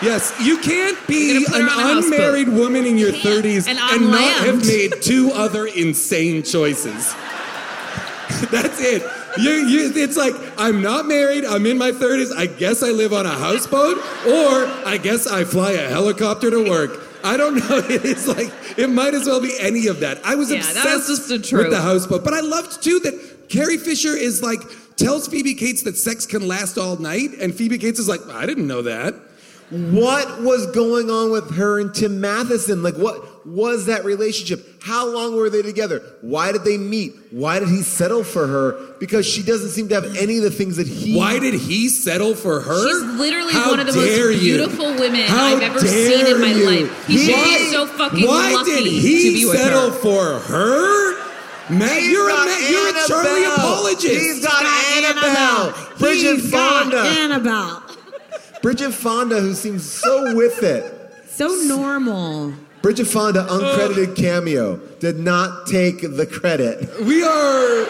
[SPEAKER 3] Yes, you can't
[SPEAKER 4] You're
[SPEAKER 3] be
[SPEAKER 4] gonna put her
[SPEAKER 3] an
[SPEAKER 4] on a houseboat.
[SPEAKER 3] unmarried woman in your
[SPEAKER 4] Can't.
[SPEAKER 3] 30s
[SPEAKER 4] And
[SPEAKER 3] and,
[SPEAKER 4] on
[SPEAKER 3] not
[SPEAKER 4] land.
[SPEAKER 3] have made two other insane choices. That's it. You, you, it's like, I'm not married, I'm in my 30s, I guess I live on a houseboat, or I guess I fly a helicopter to work. I don't know. It's like, it might as well be any of that. I was
[SPEAKER 4] Yeah,
[SPEAKER 3] obsessed
[SPEAKER 4] was just the
[SPEAKER 3] with the houseboat. But I loved too that Carrie Fisher is like, tells Phoebe Cates that sex can last all night, and Phoebe Cates is like, I didn't know that.
[SPEAKER 1] What was going on with her and Tim Matheson? Like, what was that relationship? How long were they together? Why did they meet? Why did he settle for her? Because she doesn't seem to have any of the things that he.
[SPEAKER 3] Why did he settle for her?
[SPEAKER 4] She's literally
[SPEAKER 3] How
[SPEAKER 4] one of the most
[SPEAKER 3] you.
[SPEAKER 4] beautiful women
[SPEAKER 3] How
[SPEAKER 4] I've ever seen in my
[SPEAKER 3] you.
[SPEAKER 4] life. He should
[SPEAKER 1] Why-
[SPEAKER 4] be so fucking
[SPEAKER 3] Why
[SPEAKER 4] lucky
[SPEAKER 3] did
[SPEAKER 4] to
[SPEAKER 3] he
[SPEAKER 4] be with
[SPEAKER 3] settle
[SPEAKER 4] her.
[SPEAKER 3] for her? Matt,
[SPEAKER 1] He's
[SPEAKER 3] you're a, Matt, you're a Charlie apologist.
[SPEAKER 1] He's got Annabelle. Bridget
[SPEAKER 5] He's got
[SPEAKER 1] Fonda.
[SPEAKER 5] Annabelle.
[SPEAKER 1] Bridget Fonda, who seems so with it.
[SPEAKER 5] So normal.
[SPEAKER 1] Bridget Fonda, uncredited cameo, did not take the credit.
[SPEAKER 3] we are.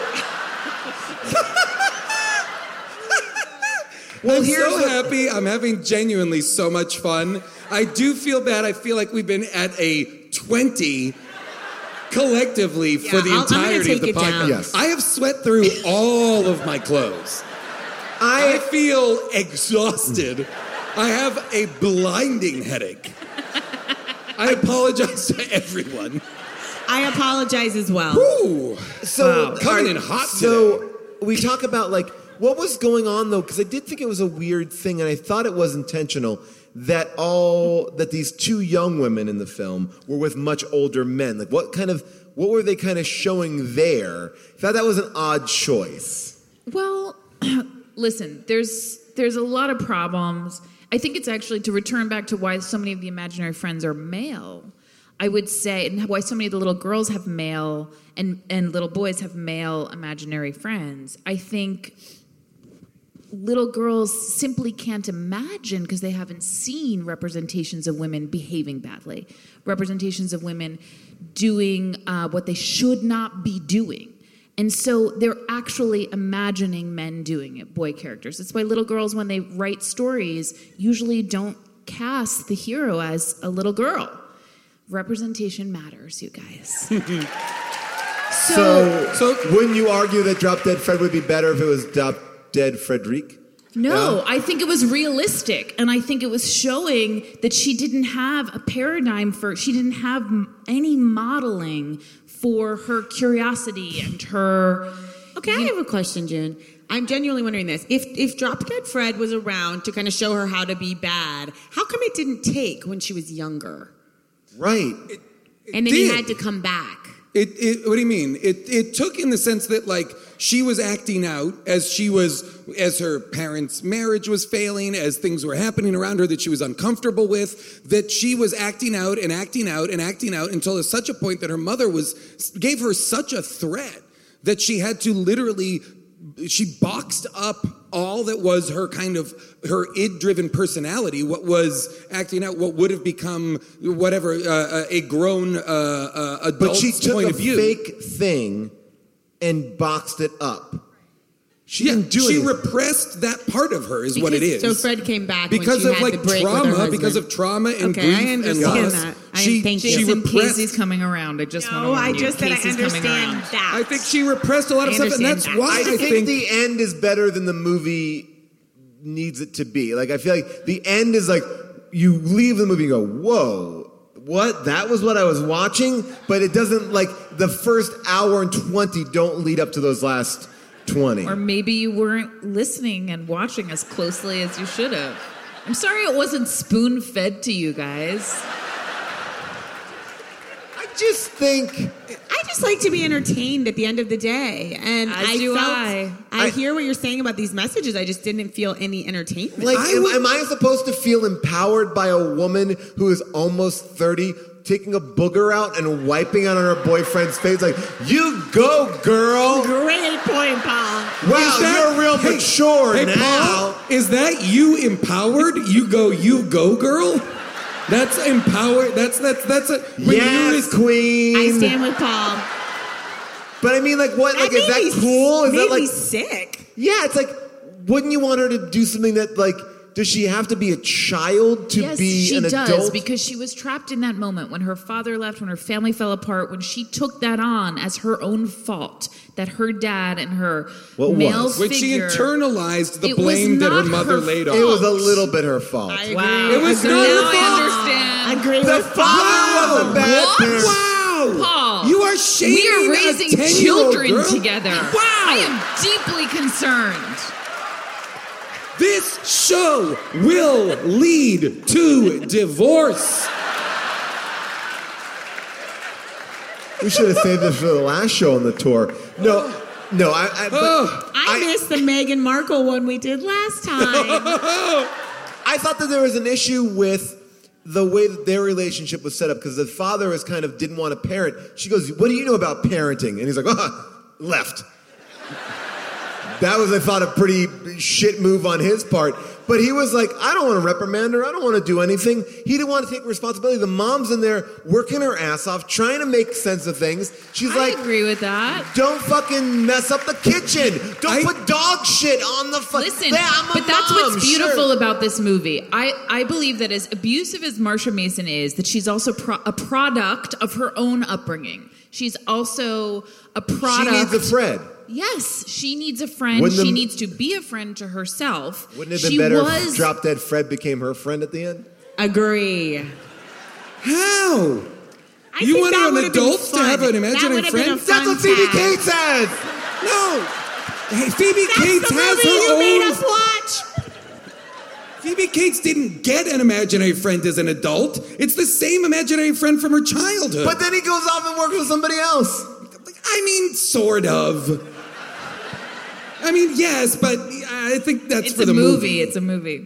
[SPEAKER 3] I'm
[SPEAKER 1] here's
[SPEAKER 3] so
[SPEAKER 1] what-
[SPEAKER 3] happy. I'm having genuinely so much fun. I do feel bad. I feel like we've been at a 20 collectively for the
[SPEAKER 5] I'll-
[SPEAKER 3] entirety of the podcast.
[SPEAKER 1] Yes.
[SPEAKER 3] I have sweat through all of my clothes. I
[SPEAKER 1] I
[SPEAKER 3] feel exhausted. I have a blinding headache. I apologize to everyone.
[SPEAKER 5] I apologize as well.
[SPEAKER 3] Ooh.
[SPEAKER 1] so
[SPEAKER 3] Wow. Coming
[SPEAKER 1] all
[SPEAKER 3] in hot
[SPEAKER 1] So we talk about like what was going on though, because I did think it was a weird thing, and I thought it was intentional that all that these two young women in the film were with much older men. Like what kind of what were they kind of showing there? I thought that was an odd choice.
[SPEAKER 4] Well, listen, there's there's a lot of problems. I think it's actually to return back to why so many of the imaginary friends are male. I would say, and why so many of the little girls have male and and little boys have male imaginary friends. I think little girls simply can't imagine because they haven't seen representations of women behaving badly, representations of women doing uh, what they should not be doing. And so they're actually imagining men doing it, boy characters. That's why little girls, when they write stories, usually don't cast the hero as a little girl. Representation matters, you guys.
[SPEAKER 1] So,
[SPEAKER 3] So-
[SPEAKER 1] wouldn't you argue that Drop Dead Fred would be better if it was Drop Dead Frederic?
[SPEAKER 4] No,
[SPEAKER 1] Yeah.
[SPEAKER 4] I think it was realistic, and I think it was showing that she didn't have a paradigm for. She didn't have any modeling for her curiosity and her.
[SPEAKER 5] Okay, I have a question, June. I'm genuinely wondering this. If if Drop Dead Fred was around to kind of show her how to be bad, how come it didn't take when she was younger?
[SPEAKER 1] Right.
[SPEAKER 5] And then he had to come back.
[SPEAKER 3] It, it, what do you mean? It, it took in the sense that like she was acting out as she was, as her parents' marriage was failing, as things were happening around her that she was uncomfortable with, that she was acting out and acting out and acting out until at such a point that her mother was, gave her such a threat that she had to literally, she boxed up all that was her kind of her id-driven personality what was acting out what would have become whatever uh, a grown uh, uh, adult
[SPEAKER 1] But she took
[SPEAKER 3] point
[SPEAKER 1] a
[SPEAKER 3] of view
[SPEAKER 1] fake thing and boxed it up. She
[SPEAKER 3] yeah,
[SPEAKER 1] didn't do
[SPEAKER 3] she
[SPEAKER 1] anything.
[SPEAKER 3] repressed that part of her, is what it is.
[SPEAKER 5] So Fred came back when
[SPEAKER 3] because
[SPEAKER 5] she
[SPEAKER 3] of
[SPEAKER 5] had
[SPEAKER 3] like
[SPEAKER 5] the break with her
[SPEAKER 3] trauma, because of trauma and
[SPEAKER 5] Okay,
[SPEAKER 3] grief
[SPEAKER 5] I
[SPEAKER 3] and loss.
[SPEAKER 5] that. I-
[SPEAKER 3] she,
[SPEAKER 5] thank you.
[SPEAKER 3] she
[SPEAKER 4] Jason
[SPEAKER 3] repressed.
[SPEAKER 4] Casey's coming around. I just want to
[SPEAKER 5] No,
[SPEAKER 4] warn
[SPEAKER 5] I
[SPEAKER 4] you.
[SPEAKER 5] just said I understand that.
[SPEAKER 3] I think she repressed a lot of stuff, and that's
[SPEAKER 5] understand
[SPEAKER 3] why
[SPEAKER 1] I
[SPEAKER 3] I,
[SPEAKER 1] think,
[SPEAKER 3] think
[SPEAKER 1] the end is better than the movie needs it to be. Like I feel like the end is like you leave the movie and go, "Whoa, what? That was what I was watching." But it doesn't like the first hour and twenty don't lead up to those last twenty.
[SPEAKER 4] Or maybe you weren't listening and watching as closely as you should have. I'm sorry it wasn't spoon fed to you guys.
[SPEAKER 1] I just think
[SPEAKER 5] I just like to be entertained at the end of the day, and
[SPEAKER 4] As
[SPEAKER 5] I
[SPEAKER 4] do
[SPEAKER 5] felt,
[SPEAKER 4] I.
[SPEAKER 1] I-
[SPEAKER 5] hear what you're saying about these messages. I just didn't feel any entertainment.
[SPEAKER 1] Like,
[SPEAKER 3] I
[SPEAKER 1] am,
[SPEAKER 3] would-
[SPEAKER 1] am I supposed to feel empowered by a woman who is almost 30 taking a booger out and wiping it on her boyfriend's face? Like, you go, girl.
[SPEAKER 5] Great point, Paul.
[SPEAKER 1] Wow,
[SPEAKER 3] Is that-
[SPEAKER 1] you're real
[SPEAKER 3] Hey,
[SPEAKER 1] mature
[SPEAKER 3] hey,
[SPEAKER 1] now.
[SPEAKER 3] Paul, is that you empowered? You go, you go, girl. That's empowered. That's that's that's a when
[SPEAKER 1] yes,
[SPEAKER 3] you're
[SPEAKER 1] queen.
[SPEAKER 5] I stand with Paul.
[SPEAKER 1] But I mean, like, what? Like, is that cool? Is
[SPEAKER 5] made
[SPEAKER 1] that like?
[SPEAKER 5] me sick?
[SPEAKER 1] Yeah, it's like, wouldn't you want her to do something that, like, does she have to be a child to
[SPEAKER 4] yes,
[SPEAKER 1] be
[SPEAKER 4] she
[SPEAKER 1] an
[SPEAKER 4] does
[SPEAKER 1] adult?
[SPEAKER 4] because she was trapped in that moment when her father left, when her family fell apart, when she took that on as her own fault that her dad and her
[SPEAKER 1] What
[SPEAKER 4] male
[SPEAKER 1] was?
[SPEAKER 3] when she internalized the blame that her mother
[SPEAKER 4] her
[SPEAKER 3] laid on.
[SPEAKER 1] it was a little bit her fault.
[SPEAKER 5] I agree.
[SPEAKER 4] Wow,
[SPEAKER 3] It was
[SPEAKER 4] now
[SPEAKER 3] not her
[SPEAKER 4] I
[SPEAKER 3] fault.
[SPEAKER 4] understand.
[SPEAKER 5] Agree
[SPEAKER 1] the
[SPEAKER 5] with
[SPEAKER 1] father was a bad
[SPEAKER 4] What?
[SPEAKER 1] parent.
[SPEAKER 3] Wow!
[SPEAKER 4] Paul,
[SPEAKER 3] You are shaming
[SPEAKER 4] We are
[SPEAKER 3] a
[SPEAKER 4] raising
[SPEAKER 3] 10-year-old
[SPEAKER 4] children
[SPEAKER 3] girl?
[SPEAKER 4] together.
[SPEAKER 3] Wow!
[SPEAKER 4] I am deeply concerned.
[SPEAKER 3] This show will lead to divorce.
[SPEAKER 1] We should have saved this for the last show on the tour. No, no, I. I, but
[SPEAKER 3] Oh.
[SPEAKER 5] I, missed the Meghan Markle one we did last time.
[SPEAKER 1] I thought that there was an issue with the way that their relationship was set up because the father is kind of didn't want to parent. She goes, "What do you know about parenting?" And he's like, "Ah, left." That was, I thought, a pretty shit move on his part. But he was like, I don't want to reprimand her. I don't want to do anything. He didn't want to take responsibility. The mom's in there working her ass off, trying to make sense of things. She's
[SPEAKER 4] I
[SPEAKER 1] like,
[SPEAKER 4] agree with that.
[SPEAKER 1] don't fucking mess up the kitchen. Don't
[SPEAKER 3] I-
[SPEAKER 1] put dog shit on the fuck.
[SPEAKER 4] Listen,
[SPEAKER 1] Yeah, I'm a
[SPEAKER 4] but that's what's beautiful
[SPEAKER 1] sure.
[SPEAKER 4] about this movie. I, I believe that as abusive as Marsha Mason is, that she's also pro- a product of her own upbringing. She's also a product.
[SPEAKER 1] She
[SPEAKER 4] product.
[SPEAKER 1] needs a Fred.
[SPEAKER 4] Yes, she needs a friend.
[SPEAKER 1] Wouldn't
[SPEAKER 4] she
[SPEAKER 1] the-
[SPEAKER 4] needs to be a friend to herself.
[SPEAKER 1] Wouldn't it have
[SPEAKER 4] she
[SPEAKER 1] been better
[SPEAKER 4] was
[SPEAKER 1] if Drop Dead Fred became her friend at the end?
[SPEAKER 5] Agree.
[SPEAKER 3] How?
[SPEAKER 5] I
[SPEAKER 3] you
[SPEAKER 5] think
[SPEAKER 3] want
[SPEAKER 5] that
[SPEAKER 3] an
[SPEAKER 5] would've been
[SPEAKER 3] adult to
[SPEAKER 5] fun.
[SPEAKER 3] have an
[SPEAKER 5] That
[SPEAKER 3] imaginary
[SPEAKER 5] would've been
[SPEAKER 3] friend?
[SPEAKER 5] a
[SPEAKER 1] That's
[SPEAKER 5] fun
[SPEAKER 1] what Phoebe
[SPEAKER 5] time.
[SPEAKER 1] Cates says.
[SPEAKER 3] No. Hey, Phoebe
[SPEAKER 5] That's
[SPEAKER 3] Cates
[SPEAKER 5] the
[SPEAKER 3] has
[SPEAKER 5] movie
[SPEAKER 3] her
[SPEAKER 5] you
[SPEAKER 3] own.
[SPEAKER 5] made us watch.
[SPEAKER 3] Phoebe Cates didn't get an imaginary friend as an adult. It's the same imaginary friend from her childhood.
[SPEAKER 1] But then he goes off and works with somebody else.
[SPEAKER 3] I mean, sort of. I mean, yes, but I think that's
[SPEAKER 4] It's
[SPEAKER 3] for the
[SPEAKER 4] movie. It's a movie.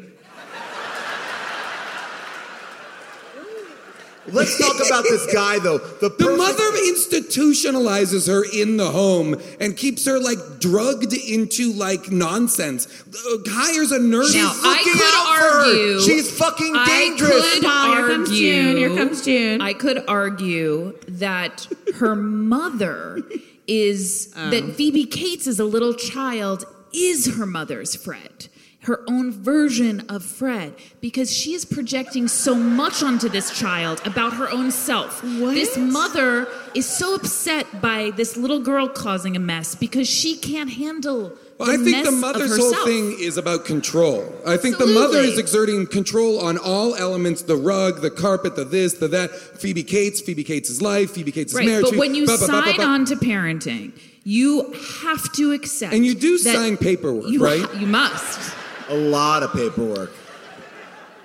[SPEAKER 1] Let's talk about this guy though. The,
[SPEAKER 3] The mother institutionalizes her in the home and keeps her like drugged into like nonsense. Uh, hires a nurse.
[SPEAKER 4] Now, I
[SPEAKER 1] looking
[SPEAKER 4] could
[SPEAKER 1] out for her.
[SPEAKER 4] argue.
[SPEAKER 1] She's fucking dangerous.
[SPEAKER 4] I
[SPEAKER 1] dangerous.
[SPEAKER 4] could
[SPEAKER 5] Oh, here comes
[SPEAKER 4] argue-
[SPEAKER 5] June, here comes June.
[SPEAKER 4] I could argue that her mother is
[SPEAKER 5] Oh.
[SPEAKER 4] that um. Phoebe Cates as a little child is her mother's Fred. Her own version of Fred, because she is projecting so much onto this child about her own self.
[SPEAKER 5] What?
[SPEAKER 4] This mother is so upset by this little girl causing a mess because she can't handle.
[SPEAKER 3] Well, I think the mother's whole thing is about control. I think the mother is exerting control on all elements the rug, the carpet, the this, the that. Phoebe Cates, Phoebe Cates' life, Phoebe Cates'
[SPEAKER 4] Right,
[SPEAKER 3] marriage.
[SPEAKER 4] but when you sign
[SPEAKER 3] ba-
[SPEAKER 4] on to parenting, you have to accept.
[SPEAKER 3] And you do sign paperwork,
[SPEAKER 4] you
[SPEAKER 3] right?
[SPEAKER 4] ha- you must.
[SPEAKER 1] A lot of paperwork.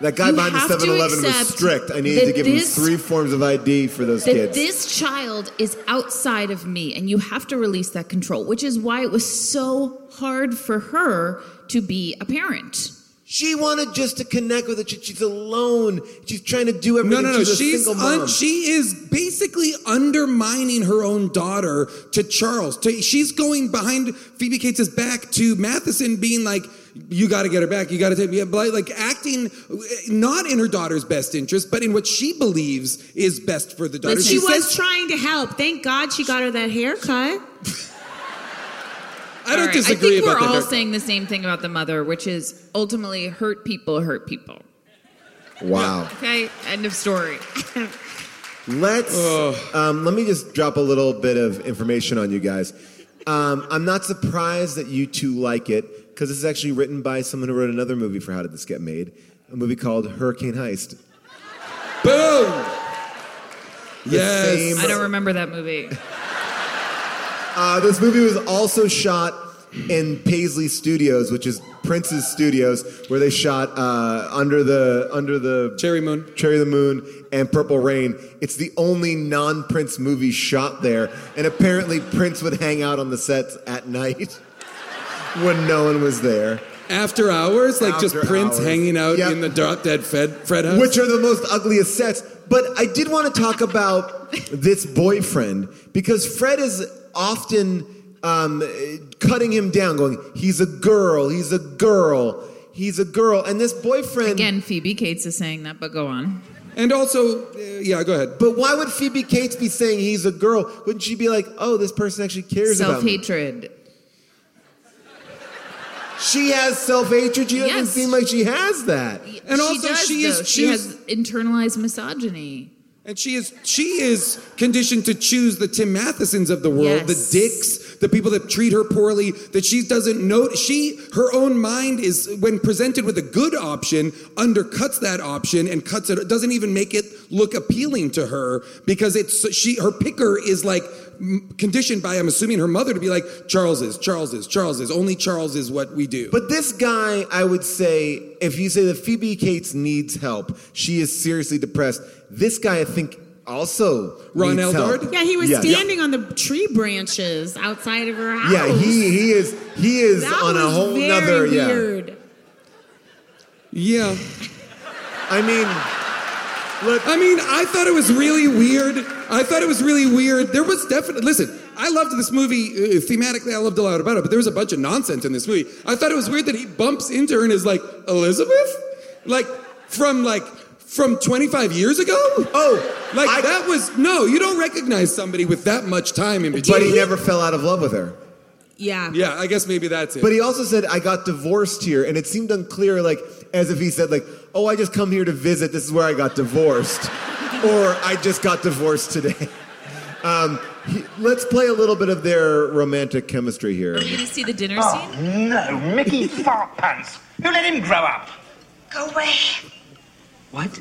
[SPEAKER 1] That guy
[SPEAKER 4] You
[SPEAKER 1] behind the
[SPEAKER 4] have
[SPEAKER 1] 7 Eleven was strict. I needed to give
[SPEAKER 4] this-
[SPEAKER 1] him three forms of ID for those
[SPEAKER 4] That
[SPEAKER 1] kids.
[SPEAKER 4] this child is outside of me, and you have to release that control, which is why it was so hard for her to be a parent.
[SPEAKER 1] she wanted just to connect with it. She- She's alone. She's trying to do
[SPEAKER 3] No,
[SPEAKER 1] everything.
[SPEAKER 3] no, no.
[SPEAKER 1] She's a
[SPEAKER 3] She's
[SPEAKER 1] single mom.
[SPEAKER 3] un- she is basically undermining her own daughter to Charles. To, she's going behind Phoebe Cates' back to Matheson, being like, "You got to get her back. You got to take me." Like, like acting not in her daughter's best interest, but in what she believes is best for the daughter.
[SPEAKER 5] But she, was
[SPEAKER 3] says-
[SPEAKER 5] trying to help. Thank God she got her that haircut.
[SPEAKER 3] I don't
[SPEAKER 4] All right,
[SPEAKER 3] disagree
[SPEAKER 4] I think
[SPEAKER 3] about
[SPEAKER 4] we're
[SPEAKER 3] the
[SPEAKER 4] all
[SPEAKER 3] haircut.
[SPEAKER 4] saying the same thing about the mother, which is ultimately hurt people hurt people.
[SPEAKER 1] wow.
[SPEAKER 4] Okay, end of story.
[SPEAKER 1] Let's um, let me just drop a little bit of information on you guys. Um, I'm not surprised that you two like it because this is actually written by someone who wrote another movie for How Did This Get Made? A movie called Hurricane Heist.
[SPEAKER 3] Boom.
[SPEAKER 1] The
[SPEAKER 3] Yes.
[SPEAKER 1] same-
[SPEAKER 4] I don't remember that movie.
[SPEAKER 1] Uh, this movie was also shot in Paisley Studios, which is Prince's studios, where they shot uh, under the under the
[SPEAKER 3] Cherry Moon.
[SPEAKER 1] Cherry the Moon, and Purple Rain. It's the only non-Prince movie shot there, and apparently Prince would hang out on the sets at night when no one was there,
[SPEAKER 3] After hours, like just
[SPEAKER 1] After
[SPEAKER 3] Prince
[SPEAKER 1] hours.
[SPEAKER 3] hanging out
[SPEAKER 1] Yep.
[SPEAKER 3] in the drop dead Fred, Fred house.
[SPEAKER 1] which are the most ugliest sets. But I did want to talk about this boyfriend because Fred is often um, cutting him down, going, "He's a girl. He's a girl. He's a girl." And this boyfriend
[SPEAKER 4] Again, Phoebe Cates is saying that, but go on.
[SPEAKER 3] and also, uh, yeah, go ahead.
[SPEAKER 1] But why would Phoebe Cates be saying he's a girl? Wouldn't she be like, oh, this person actually cares about
[SPEAKER 4] Self
[SPEAKER 1] me?
[SPEAKER 4] hatred.
[SPEAKER 1] She has self hatred. She doesn't
[SPEAKER 4] Yes.
[SPEAKER 1] seem like she has that.
[SPEAKER 3] And
[SPEAKER 4] she
[SPEAKER 3] also
[SPEAKER 4] does,
[SPEAKER 3] she is
[SPEAKER 4] though. she
[SPEAKER 3] choose-
[SPEAKER 4] has internalized misogyny.
[SPEAKER 3] And she is she is conditioned to choose the Tim Mathesons of the world,
[SPEAKER 4] Yes.
[SPEAKER 3] the dicks, the people that treat her poorly, that she doesn't know. She her own mind is when presented with a good option, undercuts that option and cuts it. Doesn't even make it look appealing to her because it's she her picker is like conditioned by I'm assuming her mother to be like Charles is Charles is Charles is only Charles is what we do.
[SPEAKER 1] But this guy, I would say, if you say that Phoebe Cates needs help, she is seriously depressed. This guy, I think, also
[SPEAKER 3] Ron
[SPEAKER 1] needs
[SPEAKER 3] Eldard?
[SPEAKER 1] help.
[SPEAKER 5] Yeah, he was
[SPEAKER 1] Yeah.
[SPEAKER 5] standing on the tree branches outside of her house.
[SPEAKER 1] Yeah, he he is he is
[SPEAKER 5] that
[SPEAKER 1] on a whole
[SPEAKER 5] very
[SPEAKER 1] nother yeah.
[SPEAKER 3] yeah.
[SPEAKER 1] I mean, look,
[SPEAKER 3] I mean, I thought it was really weird. I thought it was really weird. There was definitely, listen, I loved this movie. Uh, thematically, I loved a lot about it, but there was a bunch of nonsense in this movie. I thought it was weird that he bumps into her and is like, Elizabeth? Like, from like, from 25 years ago?
[SPEAKER 1] Oh,
[SPEAKER 3] like
[SPEAKER 1] I-
[SPEAKER 3] that was, no, you don't recognize somebody with that much time in between.
[SPEAKER 1] but he never fell out of love with her.
[SPEAKER 5] Yeah.
[SPEAKER 3] Yeah, I guess maybe that's it.
[SPEAKER 1] But he also said, I got divorced here. And it seemed unclear, like, as if he said, like, oh, I just come here to visit. This is where I got divorced. or I just got divorced today. Um, he- let's play a little bit of their romantic chemistry here.
[SPEAKER 4] Are we going to see the dinner
[SPEAKER 8] Oh,
[SPEAKER 4] scene?
[SPEAKER 8] no, Mickey Fart Pants. Who let him grow up?
[SPEAKER 9] Go away.
[SPEAKER 8] What?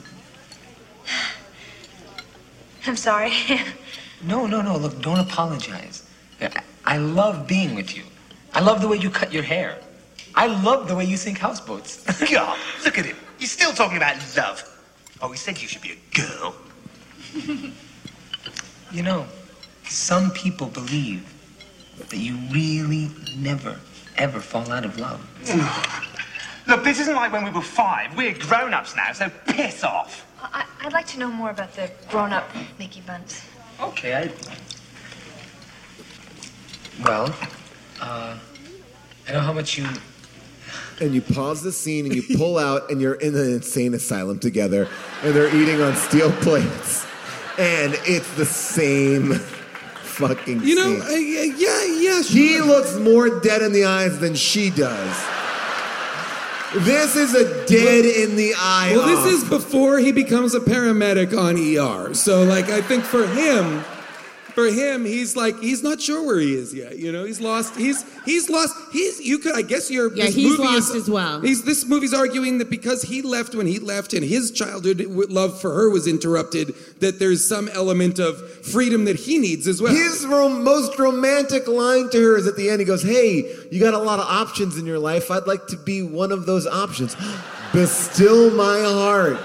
[SPEAKER 9] I'm sorry.
[SPEAKER 8] No, no, no. Look, don't apologize. I- I love being with you. I love the way you cut your hair. I love the way you sink houseboats.
[SPEAKER 10] God, look at him. He's still talking about love. Oh, he said you should be a girl.
[SPEAKER 8] you know, some people believe that you really never, ever fall out of love.
[SPEAKER 10] Look, this isn't like when we were five. We're grown-ups now, so piss off.
[SPEAKER 9] I, I'd like to know more about the grown-up Mickey Bunce.
[SPEAKER 8] Okay, I. Well, uh, I know how much you.
[SPEAKER 1] And you pause the scene and you pull out, and you're in an insane asylum together, and they're eating on steel plates, and it's the same fucking.
[SPEAKER 3] You know,
[SPEAKER 1] scene.
[SPEAKER 3] uh, yeah, yeah.
[SPEAKER 1] he looks more dead in the eyes than she does. This is a dead in the eye.
[SPEAKER 3] Well, this is before he becomes a paramedic on ER. So, like, I think for him, for him, he's like he's not sure where he is yet. You know, he's lost. He's he's lost. He's you could. I guess you're.
[SPEAKER 5] Yeah,
[SPEAKER 3] this
[SPEAKER 5] he's
[SPEAKER 3] movie
[SPEAKER 5] lost
[SPEAKER 3] is,
[SPEAKER 5] as well.
[SPEAKER 3] He's this movie's arguing that because he left when he left and his childhood love for her was interrupted, that there's some element of freedom that he needs as well.
[SPEAKER 1] His rom- most romantic line to her is at the end. He goes, "Hey, you got a lot of options in your life. I'd like to be one of those options. Bestill my heart."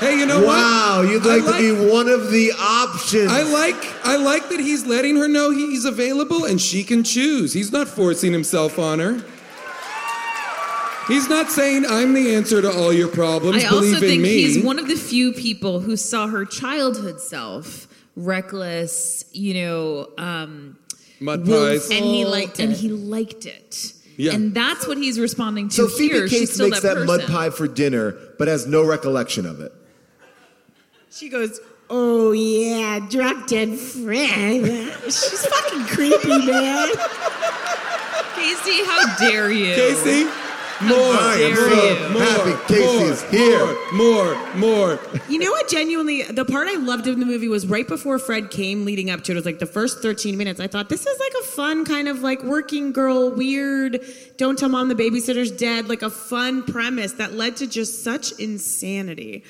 [SPEAKER 3] Hey, you know
[SPEAKER 1] wow,
[SPEAKER 3] what?
[SPEAKER 1] you'd
[SPEAKER 3] I
[SPEAKER 1] like, to be one of the options.
[SPEAKER 3] I like I like that he's letting her know he's available and she can choose. He's not forcing himself on her. He's not saying I'm the answer to all your problems.
[SPEAKER 4] I also
[SPEAKER 3] Believe in
[SPEAKER 4] think
[SPEAKER 3] me.
[SPEAKER 4] he's one of the few people who saw her childhood self reckless, you know, um,
[SPEAKER 3] Mud
[SPEAKER 4] willful,
[SPEAKER 3] pies.
[SPEAKER 5] And he liked
[SPEAKER 4] and
[SPEAKER 5] it.
[SPEAKER 4] he liked it.
[SPEAKER 3] Yeah.
[SPEAKER 4] And that's what he's responding to
[SPEAKER 1] so Phoebe
[SPEAKER 4] here. She's
[SPEAKER 1] Cates makes
[SPEAKER 4] that,
[SPEAKER 1] that, mud pie for dinner, but has no recollection of it.
[SPEAKER 5] She goes, Oh yeah, drop dead Fred. She's fucking creepy, man.
[SPEAKER 4] Casey, how dare you?
[SPEAKER 3] Casey, more,
[SPEAKER 1] I am
[SPEAKER 4] dare
[SPEAKER 1] so
[SPEAKER 4] you.
[SPEAKER 3] more,
[SPEAKER 1] happy Casey
[SPEAKER 3] more,
[SPEAKER 1] is here.
[SPEAKER 3] More, more, more.
[SPEAKER 5] You know what? Genuinely, the part I loved in the movie was right before Fred came, leading up to it. It was like the first 13 minutes. I thought this is like a fun kind of like working girl, weird. Don't tell mom the babysitter's dead. Like a fun premise that led to just such insanity.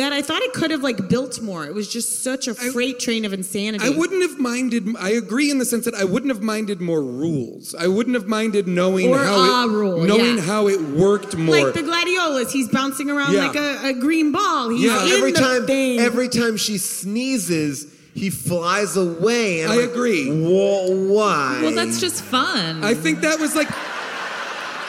[SPEAKER 5] That I thought it could have like built more. It was just such a freight train of insanity.
[SPEAKER 3] I wouldn't have minded. I agree in the sense that I wouldn't have minded more rules. I wouldn't have minded knowing
[SPEAKER 5] Or
[SPEAKER 3] how
[SPEAKER 5] a
[SPEAKER 3] it,
[SPEAKER 5] rule,
[SPEAKER 3] knowing
[SPEAKER 5] yeah.
[SPEAKER 3] how it worked more.
[SPEAKER 5] Like the gladiolas, he's bouncing around
[SPEAKER 3] Yeah.
[SPEAKER 5] like a, a green ball. He's
[SPEAKER 3] Yeah.
[SPEAKER 5] in
[SPEAKER 1] every
[SPEAKER 5] the
[SPEAKER 1] time,
[SPEAKER 5] thing.
[SPEAKER 1] every time she sneezes, he flies away. And
[SPEAKER 3] I
[SPEAKER 1] like,
[SPEAKER 3] agree.
[SPEAKER 1] Why?
[SPEAKER 4] Well, that's just fun.
[SPEAKER 3] I think that was like,